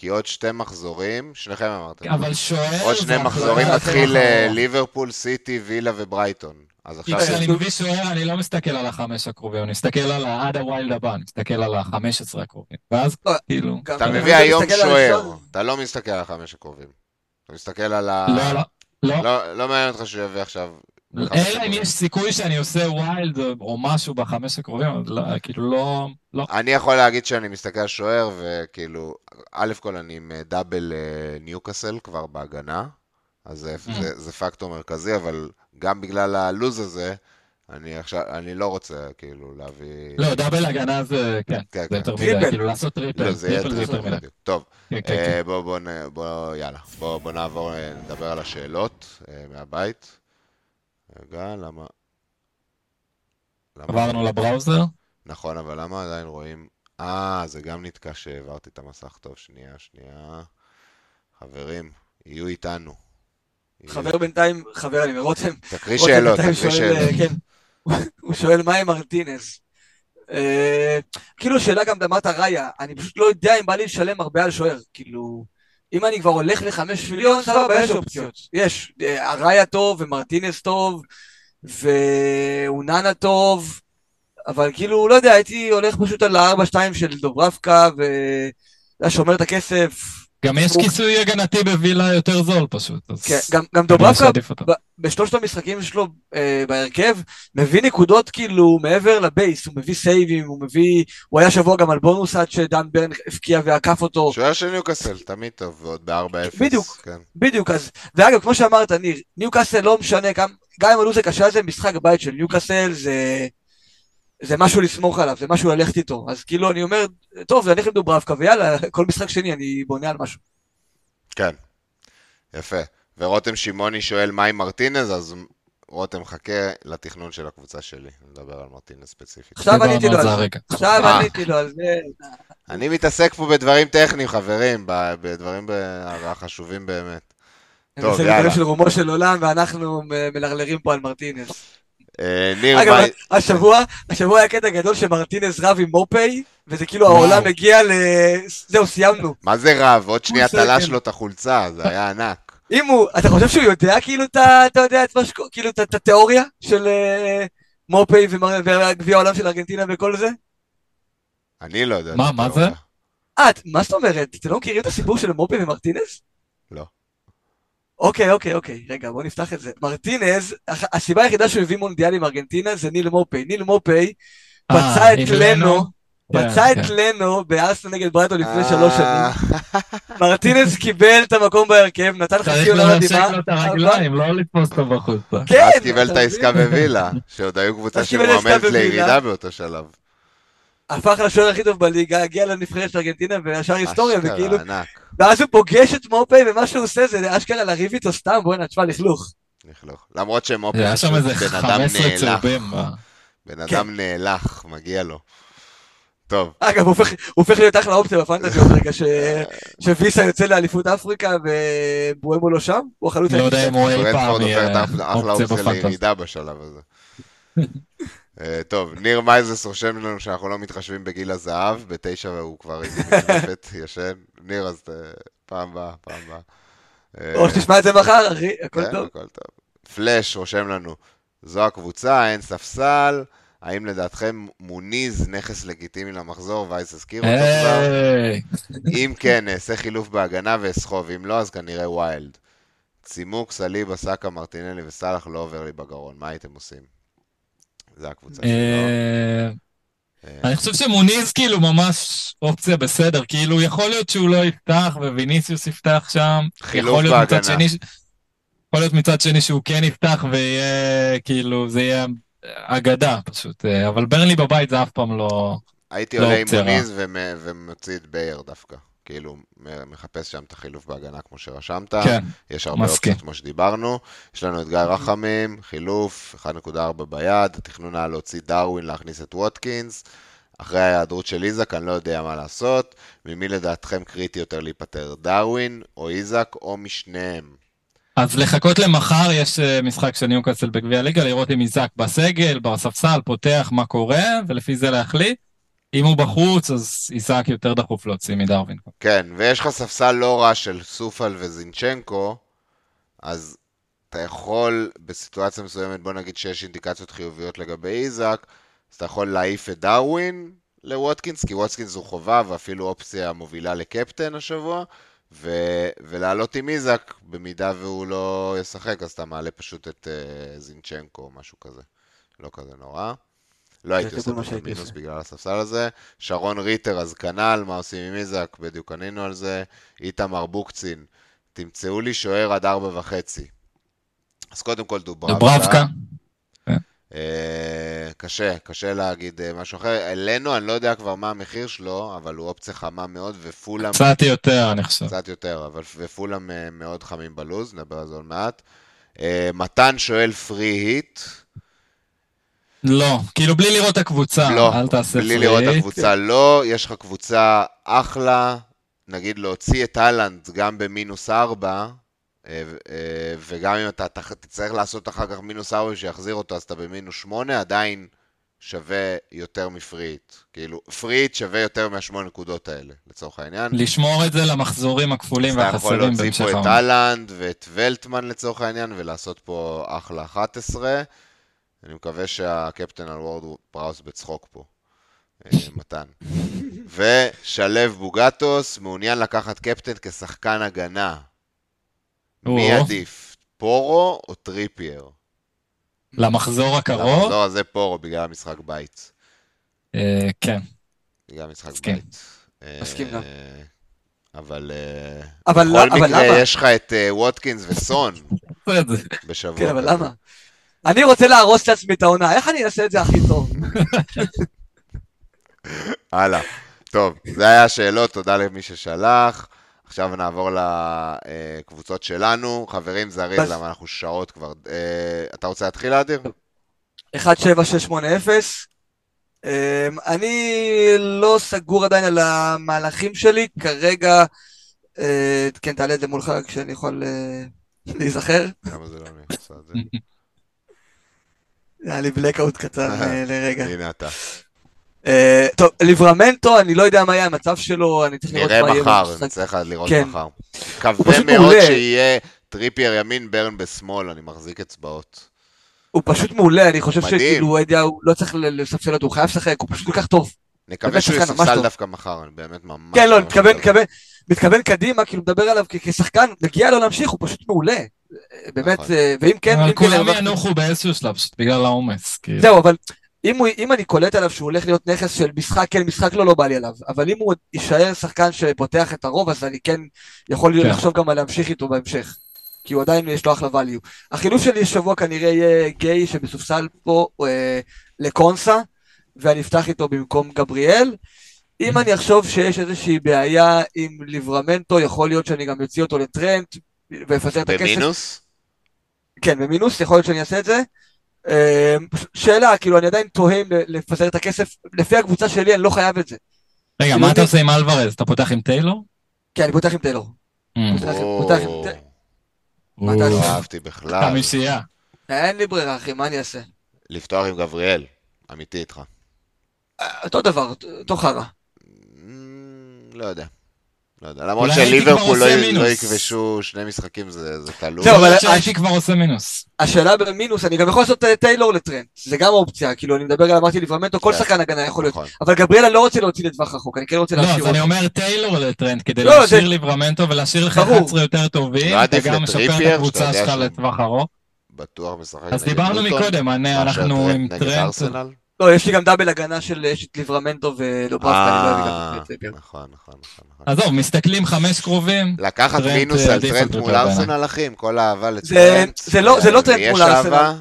כי עוד שתי מחזורים, שניכם אמרתם. אבל שוער... עוד שני מחזורים מתחיל אה, ליברפול, סיטי, וילה וברייטון. אז עכשיו... כשאני מביא שוער, אני לא מסתכל על החמש הקרובים, אני מסתכל על עד ה wild הבא, אני מסתכל על החמש עשרה הקרובים. ואז לא, כאילו... אתה מביא היום שוער, אתה לא מסתכל על החמש הקרובים. אתה מסתכל על ה... לא, לא. לא, לא, לא מעניין אותך שהוא יביא עכשיו אלא אם יש סיכוי שאני עושה wild או משהו בחמש הקרובים, לא, כאילו לא, לא. אני יכול להגיד שאני מסתכל על שוער, וכאילו, א' כל אני עם אה, double אה, ניוקאסל כבר בהגנה, אז זה, אממ. זה, זה פקטור מרכזי, אבל גם בגלל הלוז הזה, אני עכשיו, אני לא רוצה כאילו להביא... לא, double הגנה זה, כן, כן זה כן. יותר מדי, כאילו לעשות triple, לא, זה יותר מדי. טוב, כן, כן, אה, בוא, בוא, בוא, יאללה, בוא, בוא נעבור, נדבר על השאלות מהבית. רגע, למה... עברנו לבראוזר? נכון, אבל למה עדיין רואים... אה, זה גם נתקע שהעברתי את המסך טוב. שנייה, שנייה. חברים, יהיו איתנו. חבר בינתיים, חבר, אני מרותם. תקריא שאלות, תקריא שאלות. אה, כן, הוא שואל מה עם מרטינס. אה, כאילו שאלה גם דמת הראיה, אני פשוט לא יודע אם בא לי לשלם הרבה על שוער, כאילו... אם אני כבר הולך לחמש מיליון, סבבה, יש אופציות. יש, אראיה טוב, ומרטינס טוב, ואוננה טוב, אבל כאילו, לא יודע, הייתי הולך פשוט על ה-4-2 של דוברבקה, ושומר את הכסף, גם יש כיסוי הגנתי בווילה יותר זול פשוט. כן, גם, גם דוברבקה בשלושת המשחקים שלו אה, בהרכב מביא נקודות כאילו מעבר לבייס, הוא מביא סייבים, הוא מביא, הוא היה שבוע גם על בונוס עד שדן ברן הפקיע ועקף אותו. שוער של ניוקאסל, תמיד טוב, ועוד ב-4-0. בדיוק, כן. בדיוק, אז, ואגב, כמו שאמרת, ניר, ניוקאסל לא משנה כמה, גם אם הלו"ז הקשה זה משחק בית של ניוקאסל, זה... זה משהו לסמוך עליו, זה משהו ללכת איתו. אז כאילו, אני אומר, טוב, זה הולך עם דוברבקה, ויאללה, כל משחק שני אני בונה על משהו. כן, יפה. ורותם שמעוני שואל מה עם מרטינז, אז רותם, חכה לתכנון של הקבוצה שלי, נדבר על מרטינז ספציפית. עכשיו עניתי לו על זה. עכשיו אה. עניתי לו על זה. אני מתעסק פה בדברים טכניים, חברים, בדברים החשובים באמת. טוב, יאללה. זה של רומו של עולם, ואנחנו מלרלרים פה על מרטינז. אה, ניר, אגב, השבוע, השבוע היה קטע גדול שמרטינז רב עם מופי, וזה כאילו העולם הגיע ל... זהו, סיימנו. מה זה רב? עוד שנייה תלש לו את החולצה, זה היה ענק. אם הוא, אתה חושב שהוא יודע כאילו, אתה יודע, את מה ש... כאילו, את התיאוריה של אה, מופי וגביע העולם של ארגנטינה וכל זה? אני לא יודע. מה, מה זה? אה, מה זאת אומרת? אתם לא מכירים את הסיפור של מופי ומרטינז? לא. אוקיי, אוקיי, אוקיי, רגע, בוא נפתח את זה. מרטינז, הסיבה היחידה שהוא הביא מונדיאל עם ארגנטינה זה ניל מופי. ניל מופי אה, פצע את לנו, פצע את לנו בארסנל נגד ברייטו לפני שלוש שנים. מרטינז קיבל את המקום בהרכב, נתן חצי עולם מדהימה. צריך לנשק לו את הרגליים, לא לתפוס אותו בחוץ. כן. אז קיבל את העסקה בווילה, שעוד היו קבוצה שמועמדת לירידה באותו שלב. הפך לשוער הכי טוב בליגה, הגיע לנבחרת של ארגנטינה וישר היסטוריה, וכאילו... ואז הוא פוגש את מופי, ומה שהוא עושה זה אשכרה לריב איתו סתם, בוא'נה, תשמע, לכלוך. לכלוך. למרות שמופי פשוט בן אדם נאלח. בן אדם כן. נאלח, מגיע לו. טוב. אגב, הוא הופך להיות אחלה אופציה בפנטזי עוד רגע שוויסה יוצא לאליפות אפריקה ובואמו לא שם? הוא החלוץ לא יודע אם הוא אי פעם יהיה אחלה אופציה לירידה בשלב הזה. <laughs> אה, טוב, ניר מייזס רושם לנו שאנחנו לא מתחשבים בגיל הזהב, בתשע והוא כבר עם <laughs> ישן. ניר, אז אה, פעם הבאה, פעם הבאה. אה, או שתשמע את זה מחר, אחי, הכל כן, טוב. הכל טוב. פלאש רושם לנו, זו הקבוצה, אין ספסל. האם לדעתכם מוניז נכס לגיטימי למחזור, וייס הזכיר אותו כבר? אם כן, אעשה חילוף בהגנה ואסחוב, אם לא, אז כנראה ויילד. צימוק, סליבה, סאקה, מרטינלי וסאלח לא עובר לי בגרון, מה הייתם עושים? זה הקבוצה שלו. אה, אני חושב שמוניז כאילו ממש אופציה בסדר, כאילו יכול להיות שהוא לא יפתח וויניסיוס יפתח שם. חילוף בהגנה. יכול להיות מצד שני שהוא כן יפתח ויהיה, כאילו, זה יהיה אגדה פשוט, אה, אבל ברלי בבית זה אף פעם לא... הייתי לא עולה עם מוניז ומוציא את בייר דווקא. כאילו, מחפש שם את החילוף בהגנה כמו שרשמת. כן, יש הרבה אופציות כמו שדיברנו. יש לנו את גיא רחמים, חילוף, 1.4 ביד, התכנון היה להוציא דרווין, להכניס את ווטקינס. אחרי ההיעדרות של איזק, אני לא יודע מה לעשות. ממי לדעתכם קריטי יותר להיפטר, דרווין או איזק או משניהם? אז לחכות למחר, יש אה, משחק של ניוקאסל בגביע הליגה, לראות אם איזק בסגל, בספסל, פותח, מה קורה, ולפי זה להחליט. אם הוא בחוץ, אז איזק יותר דחוף להוציא מדרווין. כן, ויש לך ספסל לא רע של סופל וזינצ'נקו, אז אתה יכול, בסיטואציה מסוימת, בוא נגיד שיש אינדיקציות חיוביות לגבי איזק, אז אתה יכול להעיף את דרווין לווטקינס, כי ווטקינס הוא חובה ואפילו אופציה מובילה לקפטן השבוע, ו- ולעלות עם איזק, במידה והוא לא ישחק, אז אתה מעלה פשוט את uh, זינצ'נקו או משהו כזה. לא כזה נורא. לא הייתי עושה פה מינוס בגלל הספסל הזה. שרון ריטר, אז כנ"ל, מה עושים עם איזק? בדיוק ענינו על זה. איתמר בוקצין, תמצאו לי שוער עד ארבע וחצי. אז קודם כל דוברבקה. דוברבקה. אה, קשה, קשה להגיד אה, משהו אחר. אלינו, אני לא יודע כבר מה המחיר שלו, אבל הוא אופציה חמה מאוד, ופולאם... קצת יותר, אני חושב. קצת יותר, אבל ופולאם אה, מאוד חמים בלוז, נדבר על זה עוד מעט. מתן שואל פרי היט. לא, כאילו בלי לראות את הקבוצה, לא, אל תעשה פרי היט. בלי לראות את הקבוצה, לא. יש לך קבוצה אחלה, נגיד להוציא את אהלנד גם במינוס ארבע, אה, אה, וגם אם אתה תצטרך לעשות אחר כך מינוס ארבע שיחזיר אותו, אז אתה במינוס שמונה, עדיין שווה יותר מפריט. כאילו, פריט שווה יותר מהשמונה נקודות האלה, לצורך העניין. לשמור את זה למחזורים הכפולים והחסרים בהמשך העונה. אתה יכול להוציא פה את אהלנד ואת ולטמן לצורך העניין, ולעשות פה אחלה 11. אני מקווה שהקפטן על וורד פראוס בצחוק פה. אה, מתן. <laughs> ושלו בוגטוס מעוניין לקחת קפטן כשחקן הגנה. מי עדיף, פורו או טריפייר? למחזור הקרוב? למחזור הזה פורו, בגלל המשחק בית. אה, כן. בגלל המשחק בית. מסכים גם. אה, אבל בכל מקרה יש לך את ווטקינס וסון <laughs> בשבוע. כן, אבל למה? אני רוצה להרוס לעצמי את העונה, איך אני אעשה את זה הכי טוב? הלאה. טוב, זה היה השאלות, תודה למי ששלח. עכשיו נעבור לקבוצות שלנו. חברים זריז, למה אנחנו שעות כבר. אה, אתה רוצה להתחיל, אדיר? 17680. אמ, אני לא סגור עדיין על המהלכים שלי, כרגע, אה, כן, תעלה את זה מולך כשאני יכול אה, להיזכר. למה זה לא אני עושה את זה? היה לי בלקאוט קטן לרגע. הנה אתה. אה, טוב, ליברמנטו, אני לא יודע מה יהיה המצב שלו, אני צריך לראות מה יהיה. נראה מחר, נצטרך לראות כן. מחר. מקווה מאוד שיהיה טריפייר ימין, ברן בשמאל, אני מחזיק אצבעות. הוא פשוט מעולה, אני חושב שכאילו, אדי האו לא צריך לספסל אותו, הוא חייב לשחק, הוא פשוט כל כך טוב. נקווה שהוא יספסל דווקא מחר, אני באמת ממש... כן, לא, מתכוון קדימה, כאילו מדבר עליו כשחקן, מגיע לו להמשיך, הוא פשוט מעולה. באמת, נכון. אה, ואם כן... אבל כולם ינוחו באיזשהו שלב, בגלל העומס. כאילו. זהו, אבל אם, הוא, אם אני קולט עליו שהוא הולך להיות נכס של משחק כן, משחק לא, לא בא לי עליו. אבל אם הוא יישאר שחקן שפותח את הרוב, אז אני כן יכול כן. לחשוב גם על להמשיך איתו בהמשך. כי הוא עדיין יש לו אחלה value. החילוף שלי השבוע כנראה יהיה גיי שבסופסל פה אה, לקונסה, ואני אפתח איתו במקום גבריאל. אם אני אחשוב שיש איזושהי בעיה עם ליברמנטו, יכול להיות שאני גם אוציא אותו לטרנט ואפזר את הכסף. במינוס? כן, במינוס, יכול להיות שאני אעשה את זה. אמ, שאלה, כאילו, אני עדיין תוהה אם לפזר את הכסף, לפי הקבוצה שלי אני לא חייב את זה. רגע, מה אתה עושה עם אלוורז? אתה פותח עם טיילור? כן, אני פותח עם טיילור. Mm. פותח עם טיילור. לא אהבתי בכלל. חמישייה. אין לי ברירה, אחי, מה אני אעשה? לפתוח עם גבריאל, אמיתי איתך. אה, אותו דבר, אותו חרא. אממ, לא יודע. לא יודע, למרות שליברפול לא, לא יכבשו שני משחקים זה, זה תלוי. זהו, אבל הייתי כבר עושה מינוס. השאלה במינוס, אני גם יכול לעשות אה, טיילור לטרנט, זה גם אופציה, כאילו אני מדבר על אמרתי ליברמנטו, כל כן. שחקן הגנה יכול להיות, נכון. אבל גבריאל אני לא רוצה להוציא לטווח רחוק, אני כן רוצה להשאיר אותו. לא, אז אני אומר טיילור לטרנט, כדי לא, להשאיר ליברמנטו ולהשאיר לך 11 יותר טובים, וגם לשפר את הקבוצה שלך לטווח ארוך. בטוח משחק אז דיברנו מקודם, אנחנו עם טרנט. לא, יש לי גם double הגנה של ליברמנטו ודוברבקה, אני לא אוהב גם את נכון, נכון, נכון, נכון. עזוב, מסתכלים חמש קרובים. לקחת מינוס על טרנט מול ארסנל, אחים, כל האהבה לטרנט. זה לא טרנט מול ארסנל.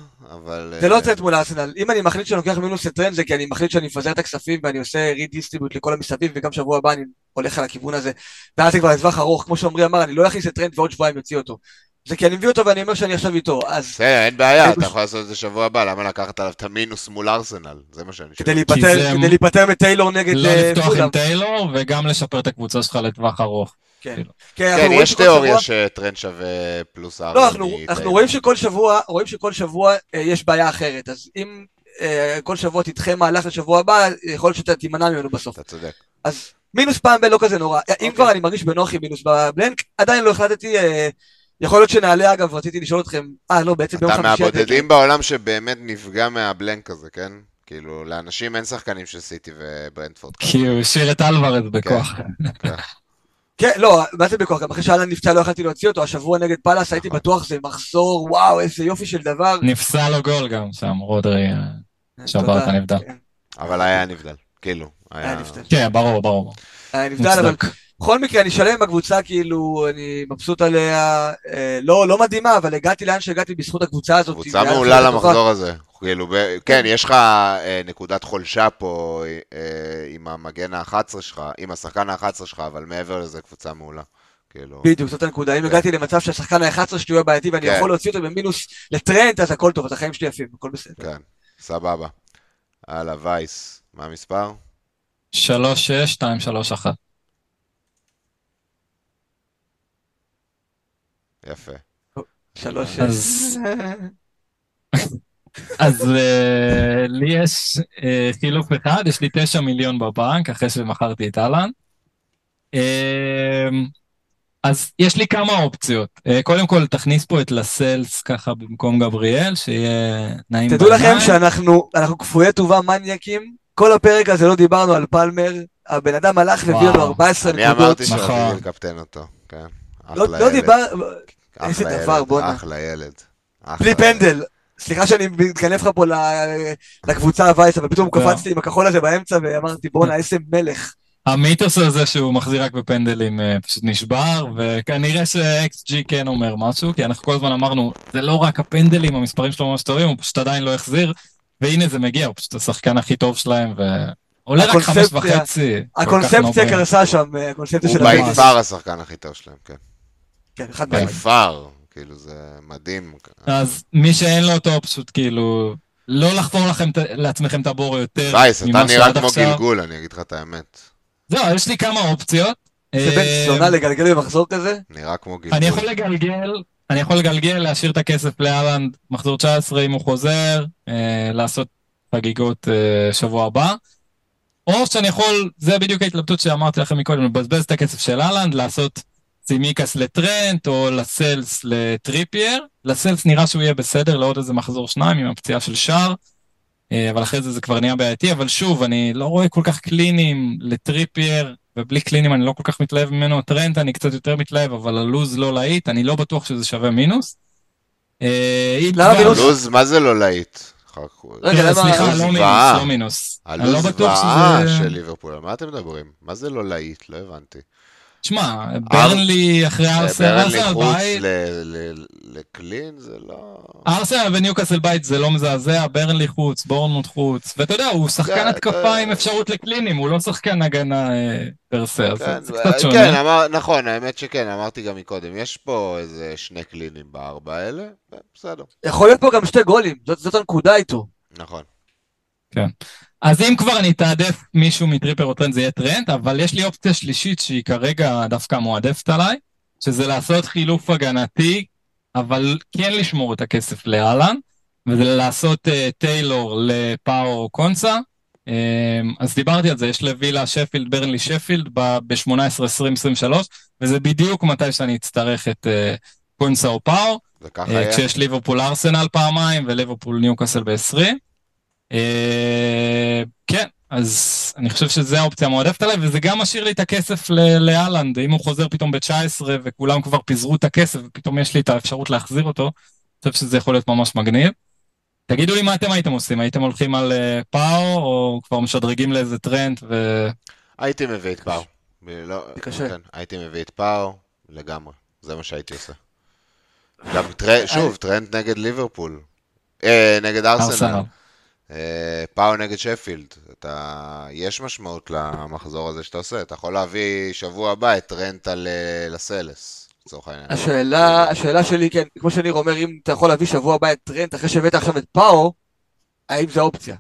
זה לא טרנט מול ארסנל. אם אני מחליט שאני לוקח מינוס לטרנט זה כי אני מחליט שאני מפזר את הכספים ואני עושה redistribute לכל המסביב, וגם שבוע הבא אני הולך על הכיוון הזה. ואז זה כבר לטווח ארוך, כמו שעמרי אמר, אני לא אכניס את טרנט ועוד שבועיים יוציא אותו. זה כי אני מביא אותו ואני אומר שאני עכשיו איתו, אז... בסדר, אין בעיה, אתה יכול לעשות את זה שבוע הבא, למה לקחת עליו את המינוס מול ארסנל? זה מה שאני שואל. כדי להיפטר מטיילור נגד לא אה, לפתוח עם טיילור, וגם לשפר את הקבוצה שלך לטווח ארוך. כן, כאילו. כן, כן יש תיאוריה שטרנד שווה פלוס ארבע. לא, אנחנו רואים שכל שבוע, רואים שכל שבוע אה, יש בעיה אחרת, אז אם אה, כל שבוע תדחה מהלך לשבוע הבא, יכול להיות שאתה תימנע ממנו בסוף. אתה צודק. אז מינוס פעם ב- לא כזה נורא. אם אוקיי. כבר אני מרגיש בנוח עם מינוס בבלנק, עדיין לא החלטתי יכול להיות שנעלה, אגב, רציתי לשאול אתכם, אה, לא, בעצם ביום חמישי... אתה מהבודדים בעולם שבאמת נפגע מה blank הזה, כן? כאילו, לאנשים אין שחקנים של סיטי וברנטפורד. כי הוא השאיר את אלוורז בכוח. כן, כן, לא, מה זה בכוח? גם אחרי שהאלנד נפצע לא יכלתי להוציא אותו, השבוע נגד פאלאס הייתי נכון. בטוח זה מחזור, וואו, איזה יופי של דבר. נפסל לו גול גם שם, רודרי אה, שבר את הנבדל. כן. אבל היה נבדל, כאילו. היה נבדל. כן, ברור, ברור. היה נבדל, אבל... בכל מקרה, אני שלם עם הקבוצה, כאילו, אני מבסוט עליה, אה, לא, לא מדהימה, אבל הגעתי לאן שהגעתי בזכות הקבוצה הזאת. קבוצה מעולה למחזור הזה. כאילו, ב... כן, יש לך אה, נקודת חולשה פה אה, עם המגן ה-11 שלך, עם השחקן ה-11 שלך, אבל מעבר לזה, קבוצה מעולה. כאילו... בדיוק, זאת הנקודה. אם כן. הגעתי למצב שהשחקן ה-11 שלי הוא בעייתי ואני כן. יכול להוציא אותו במינוס לטרנט, אז הכל טוב, אז החיים שלי יפים, הכל בסדר. כן, סבבה. הלאה, וייס, מה המספר? 3-6, יפה. שלוש... <laughs> אז אה, לי יש אה, חילוף אחד, יש לי תשע מיליון בבנק אחרי שמכרתי את אהלן. אה, אז יש לי כמה אופציות. קודם כל, תכניס פה את לסלס ככה במקום גבריאל, שיהיה נעים בעיניים. תדעו לכם שאנחנו כפויי טובה מניאקים, כל הפרק הזה לא דיברנו על פלמר, הבן אדם הלך והביא לנו 14 נקודות. אני אמרתי שרציתי נכון. לקפטן אותו, כן. לא, לא דיבר... איזה דבר, בואנה. אחלה ילד. בלי פנדל. סליחה שאני מתכנף לך פה לקבוצה הווייס, אבל פתאום לא. קפצתי עם הכחול הזה באמצע ואמרתי, בואנה, איזה מלך. המיתוס הזה שהוא מחזיר רק בפנדלים אה, פשוט נשבר, וכנראה ש-XG כן אומר משהו, כי אנחנו כל הזמן אמרנו, זה לא רק הפנדלים, המספרים שלו ממש טובים, הוא פשוט עדיין לא החזיר, והנה זה מגיע, הוא פשוט השחקן הכי טוב שלהם, ועולה רק חמש וחצי. הקונספציה קרסה שם, אה, הקונספציה של... הוא ביפר השחקן הכי טוב שלהם, כן. כן, אחד מהם. ביפר, כאילו זה מדהים. אז מי שאין לו אותו פשוט כאילו... לא לחפור לכם, לעצמכם את הבור יותר וייס, אתה נראה כמו גלגול, אני אגיד לך את האמת. זהו, יש לי כמה אופציות. זה בן אה, זונה לגלגל במחזור כזה? נראה כמו גלגול. אני יכול לגלגל, אני יכול לגלגל, להשאיר את הכסף להאלנד, מחזור 19 אם הוא חוזר, אה, לעשות חגיגות אה, שבוע הבא. או שאני יכול, זה בדיוק ההתלבטות שאמרתי לכם מקודם, לבזבז את הכסף של האלנד, לעשות צימיקאס לטרנט או לסלס לטריפייר. לסלס נראה שהוא יהיה בסדר לעוד איזה מחזור שניים עם הפציעה של שער, אה, אבל אחרי זה זה כבר נהיה בעייתי, אבל שוב, אני לא רואה כל כך קלינים לטריפייר, ובלי קלינים אני לא כל כך מתלהב ממנו. טרנט אני קצת יותר מתלהב, אבל הלוז לא להיט, אני לא בטוח שזה שווה מינוס. אה, לוז, מה זה לא להיט? רגע, סליחה, לא מינוס, לא מינוס. הלוז זוועה של ליברפול, על מה אתם מדברים? מה זה לא להיט? לא הבנתי. תשמע, ברנלי אחרי ארסנל, ארסנל בית... ברנלי חוץ לקלין זה לא... ארסנל וניוקאסל בית זה לא מזעזע, ברנלי חוץ, בורנמוט חוץ, ואתה יודע, הוא שחקן התקפה עם אפשרות לקלינים, הוא לא שחקן הגנה פרסה, אז כן, זה קצת שונה. כן, נכון, האמת שכן, אמרתי גם מקודם, יש פה איזה שני קלינים בארבע האלה, בסדר. יכול להיות פה גם שתי גולים, זאת הנקודה איתו. נכון. כן. אז אם כבר אני אתעדף מישהו מטריפייר או טרנט זה יהיה טרנט, אבל יש לי אופציה שלישית שהיא כרגע דווקא מועדפת עליי, שזה לעשות חילוף הגנתי, אבל כן לשמור את הכסף להאלנד, וזה לעשות uh, טיילור לפאו או קונסה. Um, אז דיברתי על זה, יש לווילה שפילד, ברנלי שפילד ב-18-20-23, וזה בדיוק מתי שאני אצטרך את uh, קונסה או פאור. uh, כשיש ליברפול ארסנל פעמיים וליברפול ניוקאסל ב-20. אה, כן, אז אני חושב שזו האופציה המועדפת עליי, וזה גם משאיר לי את הכסף לאלנד, אם הוא חוזר פתאום ב-19 וכולם כבר פיזרו את הכסף, ופתאום יש לי את האפשרות להחזיר אותו, אני חושב שזה יכול להיות ממש מגניב. תגידו לי מה אתם הייתם עושים, הייתם הולכים על uh, פאו, או כבר משדרגים לאיזה טרנט ו... הייתי מביא את פאו. לא, קשה. כן, הייתי מביא את פאו לגמרי, זה מה שהייתי עושה. גם טר... שוב, טרנט נגד ליברפול, אה, נגד ארסנל. אה, פאו נגד שפילד, אתה... יש משמעות למחזור הזה שאתה עושה, אתה יכול להביא שבוע הבא את טרנט ללסלס, לצורך העניין. השאלה, השאלה שלי, כן, כמו שניר אומר, אם אתה יכול להביא שבוע הבא את רנט אחרי שהבאת עכשיו את פאו, האם זה אופציה?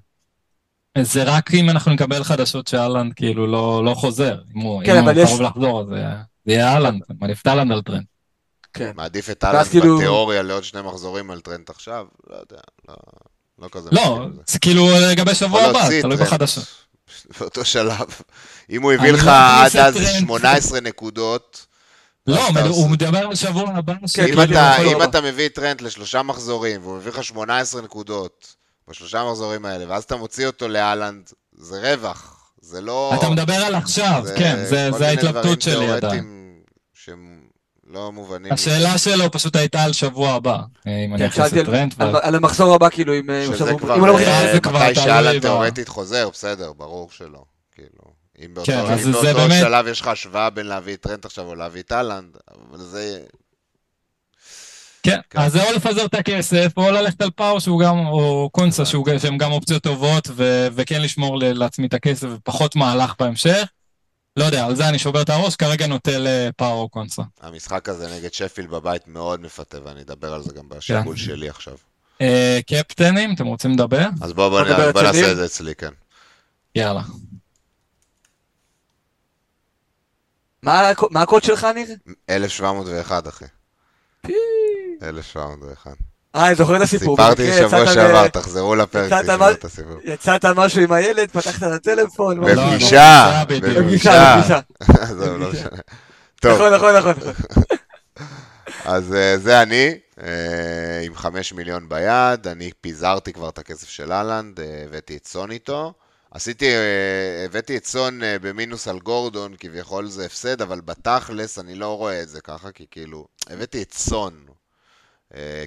זה רק אם אנחנו נקבל חדשות שאלנד כאילו לא, לא חוזר, אם הוא, כן, אם הוא יש... קרוב לחזור, אז זה יהיה אהלנד, מעדיף את אהלנד על טרנט. כן. מעדיף את אהלנד כאילו... בתיאוריה לעוד שני מחזורים על טרנט עכשיו? לא יודע, לא... לא כזה. לא, זה כאילו לגבי שבוע הבא, תלוי בחדשות. באותו שלב. אם הוא הביא לך לא עד אז 18 נקודות... לא, הוא מדבר על שבוע הבא. אם אתה מביא טרנט לשלושה מחזורים, והוא מביא לך 18 נקודות בשלושה מחזורים האלה, ואז אתה מוציא אותו להאלנד, זה רווח. זה לא... אתה מדבר על עכשיו, כן, זה ההתלבטות שלי עדיין. לא מובנים. השאלה שלו פשוט הייתה על שבוע הבא, אה, אם אני אכנס לטרנט. על המחזור הבא, כאילו, אם... שזה כבר, אה, מתי שאלה תאורטית חוזר, בסדר, ברור שלא. כאילו, אם באותו כן, שלב יש לך השוואה בין להביא את טרנט עכשיו או להביא את האלנד, אבל זה... כן, כן, אז זה או לפזר את הכסף, או ללכת על פאו שהוא גם, או קונסה שהם גם אופציות טובות, וכן לשמור לעצמי את הכסף ופחות מהלך בהמשך. לא יודע, על זה אני שובר את הראש, כרגע נוטה לפאו או קונסה. המשחק הזה נגד שפילד בבית מאוד מפתה, ואני אדבר על זה גם בשיקול כן. שלי עכשיו. אה, קפטנים, אתם רוצים לדבר? אז בואו נעשה את זה אצלי, כן. יאללה. מה הקוד שלך, ניר? 1701, אחי. 1701. אה, אני זוכר את הסיפור. סיפרתי שבוע שעבר, תחזרו לפרק, תשמעו את הסיפור. יצאת משהו עם הילד, פתחת את הטלפון. בפגישה, בפגישה. <laughs> עזוב, לא משנה. טוב. נכון, נכון, נכון. <laughs> אז אה, זה אני, אה, עם חמש מיליון ביד, אני פיזרתי כבר את הכסף של אהלנד, אה, הבאתי את סון איתו. עשיתי, הבאתי את סון במינוס על גורדון, כביכול זה הפסד, אבל בתכלס אני לא רואה את זה ככה, כי כאילו, הבאתי את סון, אה,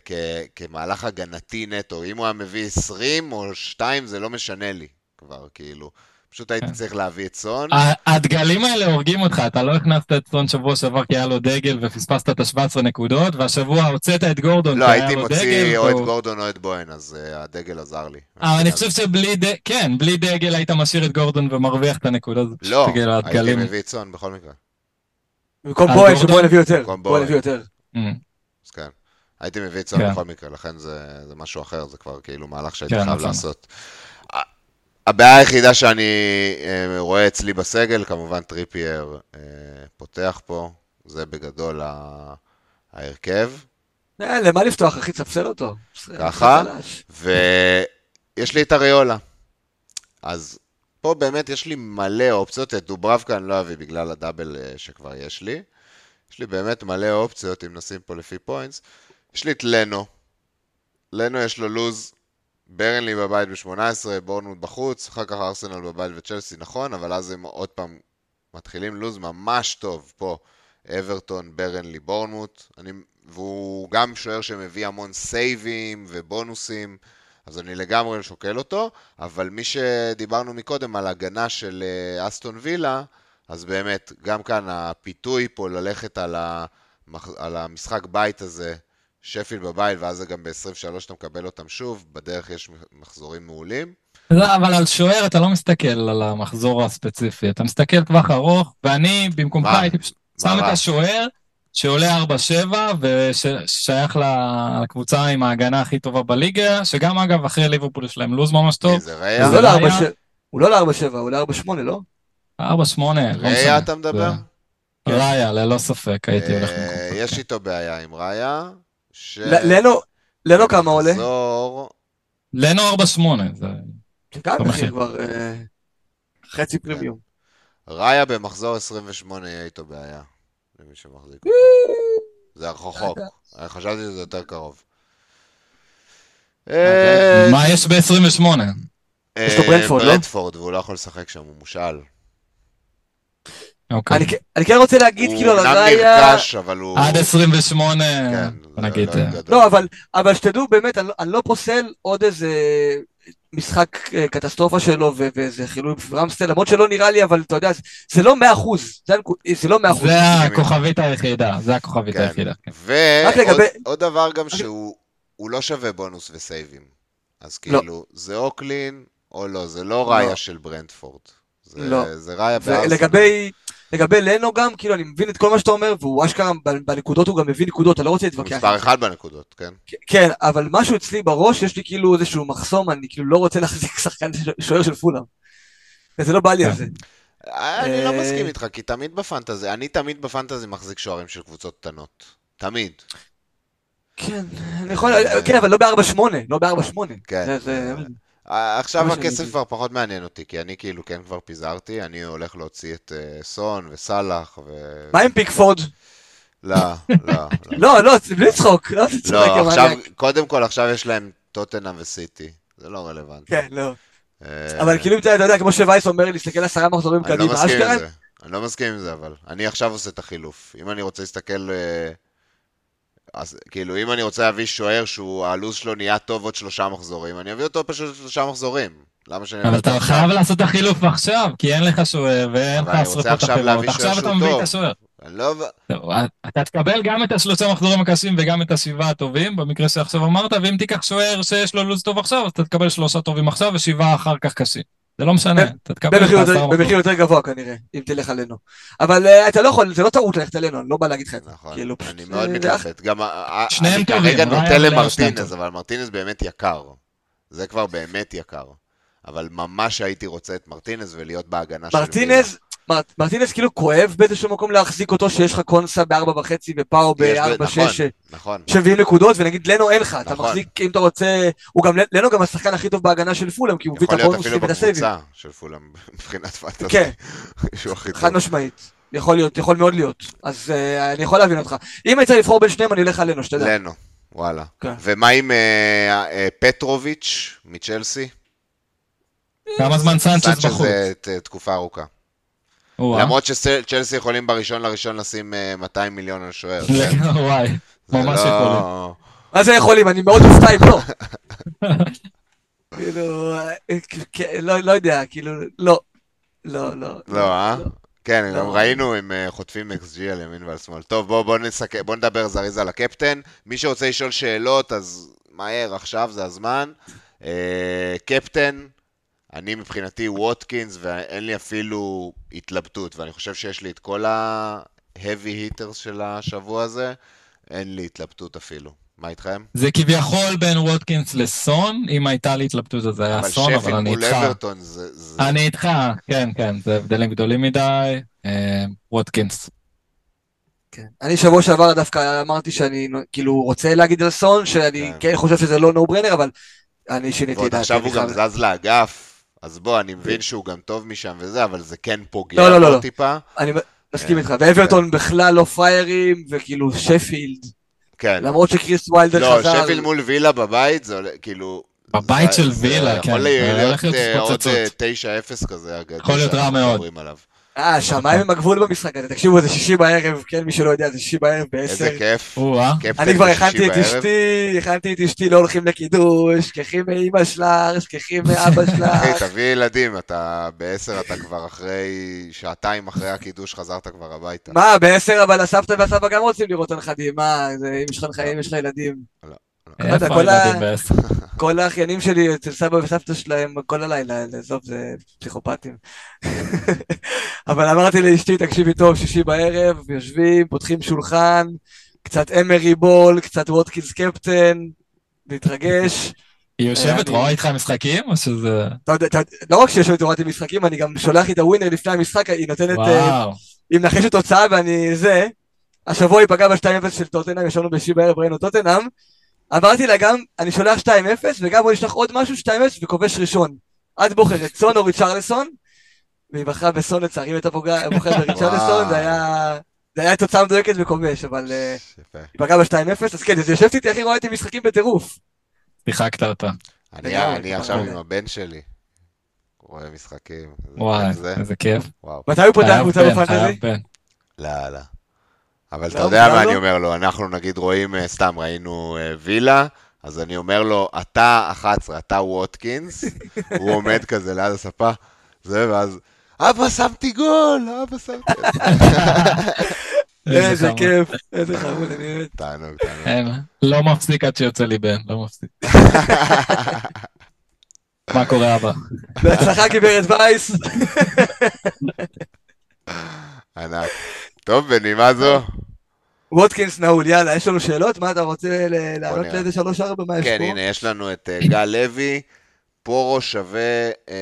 כ- כמהלך הגנתי נטו. אם הוא היה מביא 20 או 2 זה לא משנה לי. כבר, כאילו. פשוט הייתי כן. צריך להביא את סון. הדגלים האלה הורגים אותך, אתה לא הכנסת את סון שבוע שעבר כי היה לו דגל ופספסת את ה-17 נקודות, והשבוע הוצאת את גורדון לא, הייתי מוציא או את גורדון או את בואן, אז אה, הדגל עזר לי. אבל אני חושב שבלי דגל, כן, בלי דגל היית משאיר את גורדון ומרוויח את הנקודות. לא, הייתי מביא את סון בכל מקרה. במקום בואן, שבואן הביא יותר. בואן הביא יותר. Mm. אז כן. הייתי מביא את סון כן. בכל מקרה, לכן זה משהו אחר, זה כבר כאילו מהלך שהייתי כן, חייב נכון. לעשות. הבעיה היחידה שאני אה, רואה אצלי בסגל, כמובן טריפייר אה, פותח פה, זה בגדול ההרכב. אה, למה לפתוח, אחי? תספסל אותו. ככה, ויש לי את אריולה. אז פה באמת יש לי מלא אופציות, את דוברבקה אני לא אביא בגלל הדאבל שכבר יש לי. יש לי באמת מלא אופציות, אם נשים פה לפי פוינטס. יש לי את לנו. לנו יש לו לוז ברנלי בבית ב-18, בורנמוט בחוץ, אחר כך ארסנל בבית וצ'לסי, נכון, אבל אז הם עוד פעם מתחילים לוז ממש טוב פה. אברטון, ברנלי, בורנמוט, אני, והוא גם שוער שמביא המון סייבים ובונוסים, אז אני לגמרי שוקל אותו, אבל מי שדיברנו מקודם על הגנה של אה, אסטון וילה, אז באמת, גם כאן הפיתוי פה ללכת על, המח... על המשחק בית הזה, שפיל בבית, ואז זה גם ב-23 אתה מקבל אותם שוב, בדרך יש מחזורים מעולים. לא, אבל על שוער אתה לא מסתכל על המחזור הספציפי, אתה מסתכל טווח ארוך, ואני במקומך הייתי פשוט שם את השוער שעולה 4-7 ושייך לקבוצה עם ההגנה הכי טובה בליגה, שגם אגב אחרי ליברפול יש להם לוז ממש טוב. זה ראייה? לא הוא לא ל-4-7, הוא ל-4-8, לא? 4-8, לא משנה. ראייה אתה מדבר? ראיה, ללא ספק, הייתי הולך במקום. יש איתו בעיה עם ראיה. ש... לנו, לנו כמה עולה? לנו 4-8. זה גם מחיר כבר אה, חצי כן. פרימיום. ראיה במחזור 28 יהיה איתו בעיה, למי שמחזיק. זה רחוק, חשבתי שזה יותר קרוב. אה, מה יש ב-28? יש לו ברנדפורד, לא? ברנדפורד, והוא לא יכול לשחק שם, הוא מושאל. אוקיי. אני, אני כן רוצה להגיד כאילו על ראיה... הוא אומנם נרכש, אבל הוא... עד 28, כן, נגיד. לא, לא אבל, אבל שתדעו, באמת, אני, אני לא פוסל עוד איזה משחק אה, קטסטרופה שלו ואיזה חילוי רמסטל, למרות שלא נראה לי, אבל אתה יודע, זה לא מאה אחוז, זה, זה לא מאה אחוז. זה הכוכבית היחידה, זה הכוכבית כן. היחידה. כן. ועוד. דבר גם שהוא לא שווה בונוס וסייבים. אז לא. כאילו, לא. זה או קלין או לא, זה לא ראיה לא. של ברנדפורד. זה, לא. זה ראיה בארסנל. לגבי... לגבי לנו גם, כאילו, אני מבין את כל מה שאתה אומר, והוא אשכרה בנקודות הוא גם מביא נקודות, אני לא רוצה להתווכח. הוא מספר אחד בנקודות, כן. כן, אבל משהו אצלי בראש, יש לי כאילו איזשהו מחסום, אני כאילו לא רוצה להחזיק שחקן שוער של פולאם. וזה לא בא לי על זה. אני לא אה, מסכים איתך, כי תמיד בפנטזי, אני תמיד בפנטזי מחזיק שוערים של קבוצות קטנות. תמיד. כן, אני יכול, כן, אבל לא ב-4-8, לא ב-4-8. כן. עכשיו הכסף כבר פחות מעניין אותי, כי אני כאילו כן כבר פיזרתי, אני הולך להוציא את uh, סון וסאלח ו... מה עם פיקפורד? <laughs> לא, לא. לא, לא, בלי צחוק, לא לא, עכשיו, קודם כל עכשיו יש להם טוטנאם וסיטי, זה לא רלוונטי. כן, לא. אה, אבל כאילו, אתה יודע, כמו שווייס אומר להסתכל עשרה מחזורים קדימה, אשכרה. אני לא מסכים עם זה, אבל. אני עכשיו עושה את החילוף. אם אני רוצה להסתכל... אה, אז כאילו, אם אני רוצה להביא שוער שהוא, הלו"ז שלו נהיה טוב עוד שלושה מחזורים, אני אביא אותו פשוט שלושה מחזורים. למה שאני... אבל אתה חייב לעשות את החילוף עכשיו, כי אין לך שוער ואין לך שרפות אחרות. עכשיו אתה מביא את השוער. אני לא... אתה תקבל גם את השלושה מחזורים הקשים וגם את השבעה הטובים, במקרה שעכשיו אמרת, ואם תיקח שוער שיש לו לו"ז טוב עכשיו, אז אתה תקבל שלושה טובים עכשיו ושבעה אחר כך קשים. זה לא משנה, אתה תקבל את העשרה במחיר יותר גבוה כנראה, אם תלך עלינו. אבל אה, אתה לא יכול, זה לא טעות ללכת עלינו, אני לא בא להגיד לך את זה. נכון, כאילו, אני מאוד אה, מתלבט. גם אני כרגע נוטה למרטינז, אבל מרטינז באמת יקר. זה כבר באמת יקר. אבל ממש הייתי רוצה את מרטינז ולהיות בהגנה של וילה. מרטינס כאילו כואב באיזשהו מקום להחזיק אותו שיש לך קונסה בארבע וחצי ופאו בארבע שש נכון, נכון. שמביאים נקודות ונגיד לנו אין לך, אתה נכון. מחזיק אם אתה רוצה, הוא גם, לנו גם השחקן הכי טוב בהגנה של פולאם כי הוא מביא את הבונוסים ואת הסייבים. יכול להיות אפילו בקבוצה של פולאם <laughs> מבחינת פנטסי. כן, <laughs> חד משמעית. יכול להיות, יכול מאוד להיות. אז uh, אני יכול להבין אותך. אם היית לבחור בין שניהם, אני הולך על לנו, שתדע. לנו, וואלה. כן. ומה עם uh, uh, פטרוביץ' מצ'לסי? כמה זמן סנצ'ס בחוץ? סנצ'ס זה תקופה ארוכה. למרות שצ'לסי יכולים בראשון לראשון לשים 200 אה, מיליון על שוער. <laughs> וואי, ממש לא- יכולים. מה זה יכולים? אני מאוד מופתע אם לא. <laughs> כאילו, לא, לא יודע, כאילו, לא. לא, לא. לא, אה? כן, גם לא. ראינו, הם אה, חוטפים XG על ימין ועל שמאל. טוב, בואו נדבר זריז על הקפטן. מי שרוצה לשאול שאלות, אז מהר, עכשיו זה הזמן. אה, קפטן, אני מבחינתי ווטקינס, ואין לי אפילו התלבטות, ואני חושב שיש לי את כל ה-heavy hitters של השבוע הזה, אין לי התלבטות אפילו. מה איתכם? זה כביכול בין ווטקינס לסון, אם הייתה לי התלבטות אז זה היה סון, אבל אני איתך. אבל שפילד מול אברטון זה... זה... אני איתך, כן, כן, זה הבדלים גדולים מדי, אה, ווטקינס. כן. אני שבוע שעבר דווקא אמרתי שאני כאילו רוצה להגיד על סון, שאני כן, כן חושב שזה לא נו ברנר, אבל אני שיניתי את דעתי. עכשיו הוא גם זז לאגף, אז בוא, אני מבין שהוא גם טוב משם וזה, אבל זה כן פוגע לא, לא, לא, לא. טיפה. אני מסכים איתך, ואברטון בכלל לא פריירים, וכאילו שפילד. כן. למרות שקריס ויילדר לא, חזר... לא, שפיל מול וילה בבית, זה כאילו... בבית של וילה, כן. יכול להיות אה, עוד 9-0 אה, כזה, יכול להיות רע מאוד. אה, שמיים עם הגבול במשחק הזה, תקשיבו, זה שישי בערב, כן, מי שלא יודע, זה שישי בערב בעשר. איזה כיף. אני כבר הכנתי את אשתי, הכנתי את אשתי, לא הולכים לקידוש, שכחי מאמא שלך, שכחי מאבא <laughs> שלך. אחי, תביא ילדים, אתה בעשר, אתה כבר אחרי, שעתיים אחרי הקידוש חזרת כבר הביתה. מה, בעשר, אבל הסבתא והסבא גם רוצים לראות הנכדים, מה, אם יש לך ילדים. לא. <laughs> כל האחיינים שלי אצל סבא וסבתא שלהם כל הלילה, עזוב, זה פסיכופטים. <laughs> אבל אמרתי לאשתי, תקשיבי טוב, שישי בערב, יושבים, פותחים שולחן, קצת אמרי בול, קצת ווטקינס קפטן, להתרגש. היא יושבת, רואה איתך משחקים, או שזה... לא רק שיושבת ורואה איתי משחקים, אני גם שולח לי את הווינר לפני המשחק, היא נותנת... אה, היא מנחשת תוצאה ואני זה. השבוע היא פגעה ב-2-0 של טוטנאם, ישבנו בשישי בערב, ראינו טוטנאם. אמרתי לה גם, אני שולח 2-0, וגם בוא נשלח עוד משהו, 2-0 וכובש ראשון. את בוחרת סון או ריצ'רלסון, והיא בחרה בסון לצערי, ואתה בוחרת בריצ'רלסון, זה היה... זה היה תוצאה מדויקת וכובש, אבל אה, היא פגעה ב-2-0, אז כן, אז יושבת איתי, הכי רואה איתי משחקים בטירוף. שיחקת אותה. אני עכשיו עם הבן שלי. רואה משחקים. וואי, איזה כיף. מתי הוא פותח קבוצה בפנטזי? לא, לא. אבל אתה יודע מה אני אומר לו, אנחנו נגיד רואים, אה, סתם ראינו אה, וילה, אז אני אומר לו, אתה 11, אתה ווטקינס, <laughs> הוא עומד כזה ליד הספה, זה, ואז, אבא שמתי גול, אבא שמתי... <laughs> איזה כיף, איזה חמוד, אני אוהב. תענוג, <laughs> תענוג. לא מפסיק עד שיוצא לי בן, לא מפסיק. מה קורה אבא? בהצלחה גברת וייס. ענק. טוב, בנימה זו. ווטקינס נעול, יאללה, יש לנו שאלות? מה, אתה רוצה לעלות לאיזה שלוש-ארבע? מה יש כן, פה? כן, הנה, יש לנו את uh, גל לוי, פורו שווה uh,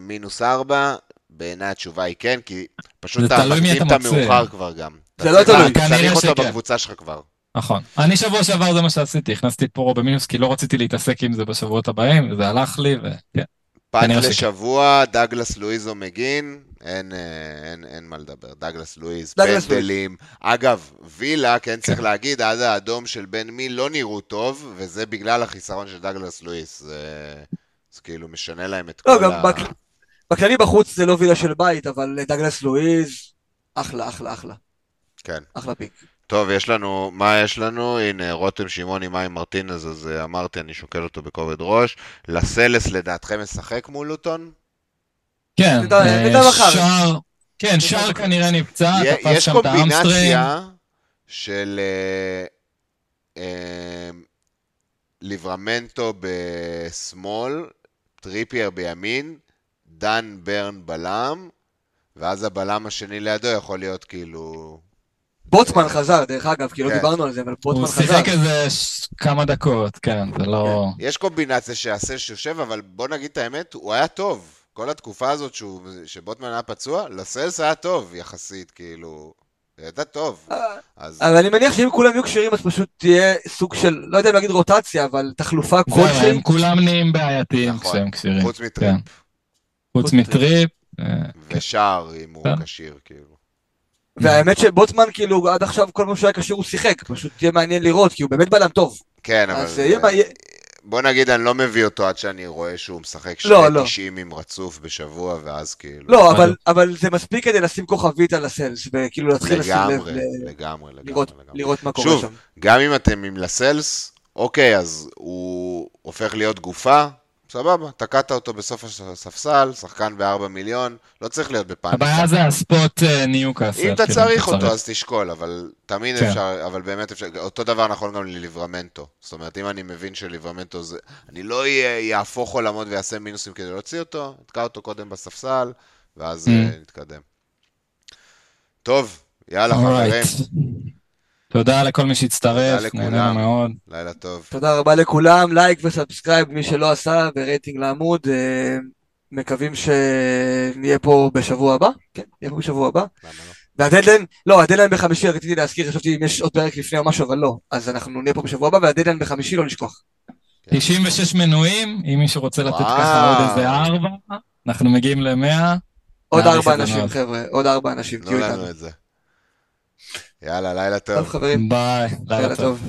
מינוס ארבע, בעיניי התשובה היא כן, כי פשוט אתה מקדים את המאוחר כבר גם. זה לא תלוי. צריך אותו בקבוצה שלך כבר. נכון. אני שבוע שעבר זה מה שעשיתי, הכנסתי את פורו במינוס, כי לא רציתי להתעסק עם זה בשבועות הבאים, וזה הלך לי, וכן. punt לשבוע, דאגלס לואיזו מקגין, אין, אה, אין, אין מה לדבר. דאגלס לואיז, פנדלים. אגב, וילה, כן צריך כן. להגיד, עד האדום של בן מי לא נראו טוב, וזה בגלל החיסרון של דאגלס לואיז. זה, זה כאילו משנה להם את לא, כל ה... בק... בכללי בחוץ זה לא וילה של בית, אבל דאגלס לואיז, אחלה, אחלה, אחלה. כן. אחלה pick. טוב, יש לנו, מה יש לנו? הנה, רותם שמעוני, אמי מרטינז, אז אה, אמרתי, אני שוקל אותו בכובד ראש. לסלס לדעתכם משחק מול לוטון? כן, אה, שער, כן, שער כנראה נפצע, יש קומבינציה של אה, אה, ליברמנטו בשמאל, טריפייר בימין, דן ברן בלם, ואז הבלם השני לידו יכול להיות כאילו... בוטמן חזר, דרך אגב, כי לא כן. דיברנו על זה, אבל בוטמן חזר. הוא שיחק איזה כמה דקות, כן, זה לא... יש קומבינציה שהסש יושב, אבל בוא נגיד את האמת, הוא היה טוב. כל התקופה הזאת שהוא, שבוטמן היה פצוע, לסלס היה טוב יחסית, כאילו... הייתה טוב. אה, אז... אבל אני מניח שאם כולם יהיו כשירים, אז פשוט תהיה סוג של, לא יודע אם להגיד רוטציה, אבל תחלופה כלשהי. הם כולם נהיים בעייתיים נכון, כשהם כשירים. חוץ מטריפ. כן. חוץ מטריפ. אה, ושער, אם הוא כשיר, כאילו. והאמת שבוטמן, כאילו, עד עכשיו כל מה שהיה קשור הוא שיחק, פשוט תהיה מעניין לראות, כי הוא באמת בלם טוב. כן, אבל... בוא נגיד, אני לא מביא אותו עד שאני רואה שהוא משחק שני לא, 90 לא. עם רצוף בשבוע, ואז כאילו... לא, אבל, אבל זה מספיק כדי לשים כוכבית על הסלס, וכאילו להתחיל לשים לב... לגמרי, לגמרי, לראות, לגמרי. לראות מה קורה שוב, שם. שוב, גם אם אתם עם לסלס, אוקיי, אז הוא הופך להיות גופה, סבבה, תקעת אותו בסוף הספסל, שחקן ב-4 מיליון, לא צריך להיות בפאניקה. הבעיה זה ה spot אה, ניוקאסל. אם אתה כאילו, צריך אותו, אז תשקול, אבל תמיד כן. אפשר, אבל באמת אפשר, אותו דבר נכון גם לליברמנטו. זאת אומרת, אם אני מבין שליברמנטו זה, אני לא יהפוך עולמות ויעשה מינוסים כדי להוציא אותו, אתקע אותו קודם בספסל, ואז mm. נתקדם. טוב, יאללה חברים. תודה לכל מי שהצטרף, נהנינו מאוד. לילה טוב. תודה רבה לכולם, like ו subscribe, מי שלא עשה, ורייטינג לעמוד. אה, מקווים שנהיה פה בשבוע הבא, כן, נהיה פה בשבוע הבא. לא? והדדליין, לא, הדדליין בחמישי, רציתי להזכיר, חשבתי אם יש עוד פרק לפני או משהו, אבל לא. אז אנחנו נהיה פה בשבוע הבא, והדדליין בחמישי, לא לשכוח. 96 מנויים, אם מישהו רוצה לתת ככה עוד איזה ארבע, אנחנו מגיעים למאה. עוד ארבע אנשים, חבר'ה, עוד ארבע אנשים, תהיו איתנו. יאללה, לילה טוב. טוב, חברים. ביי, לילה טוב.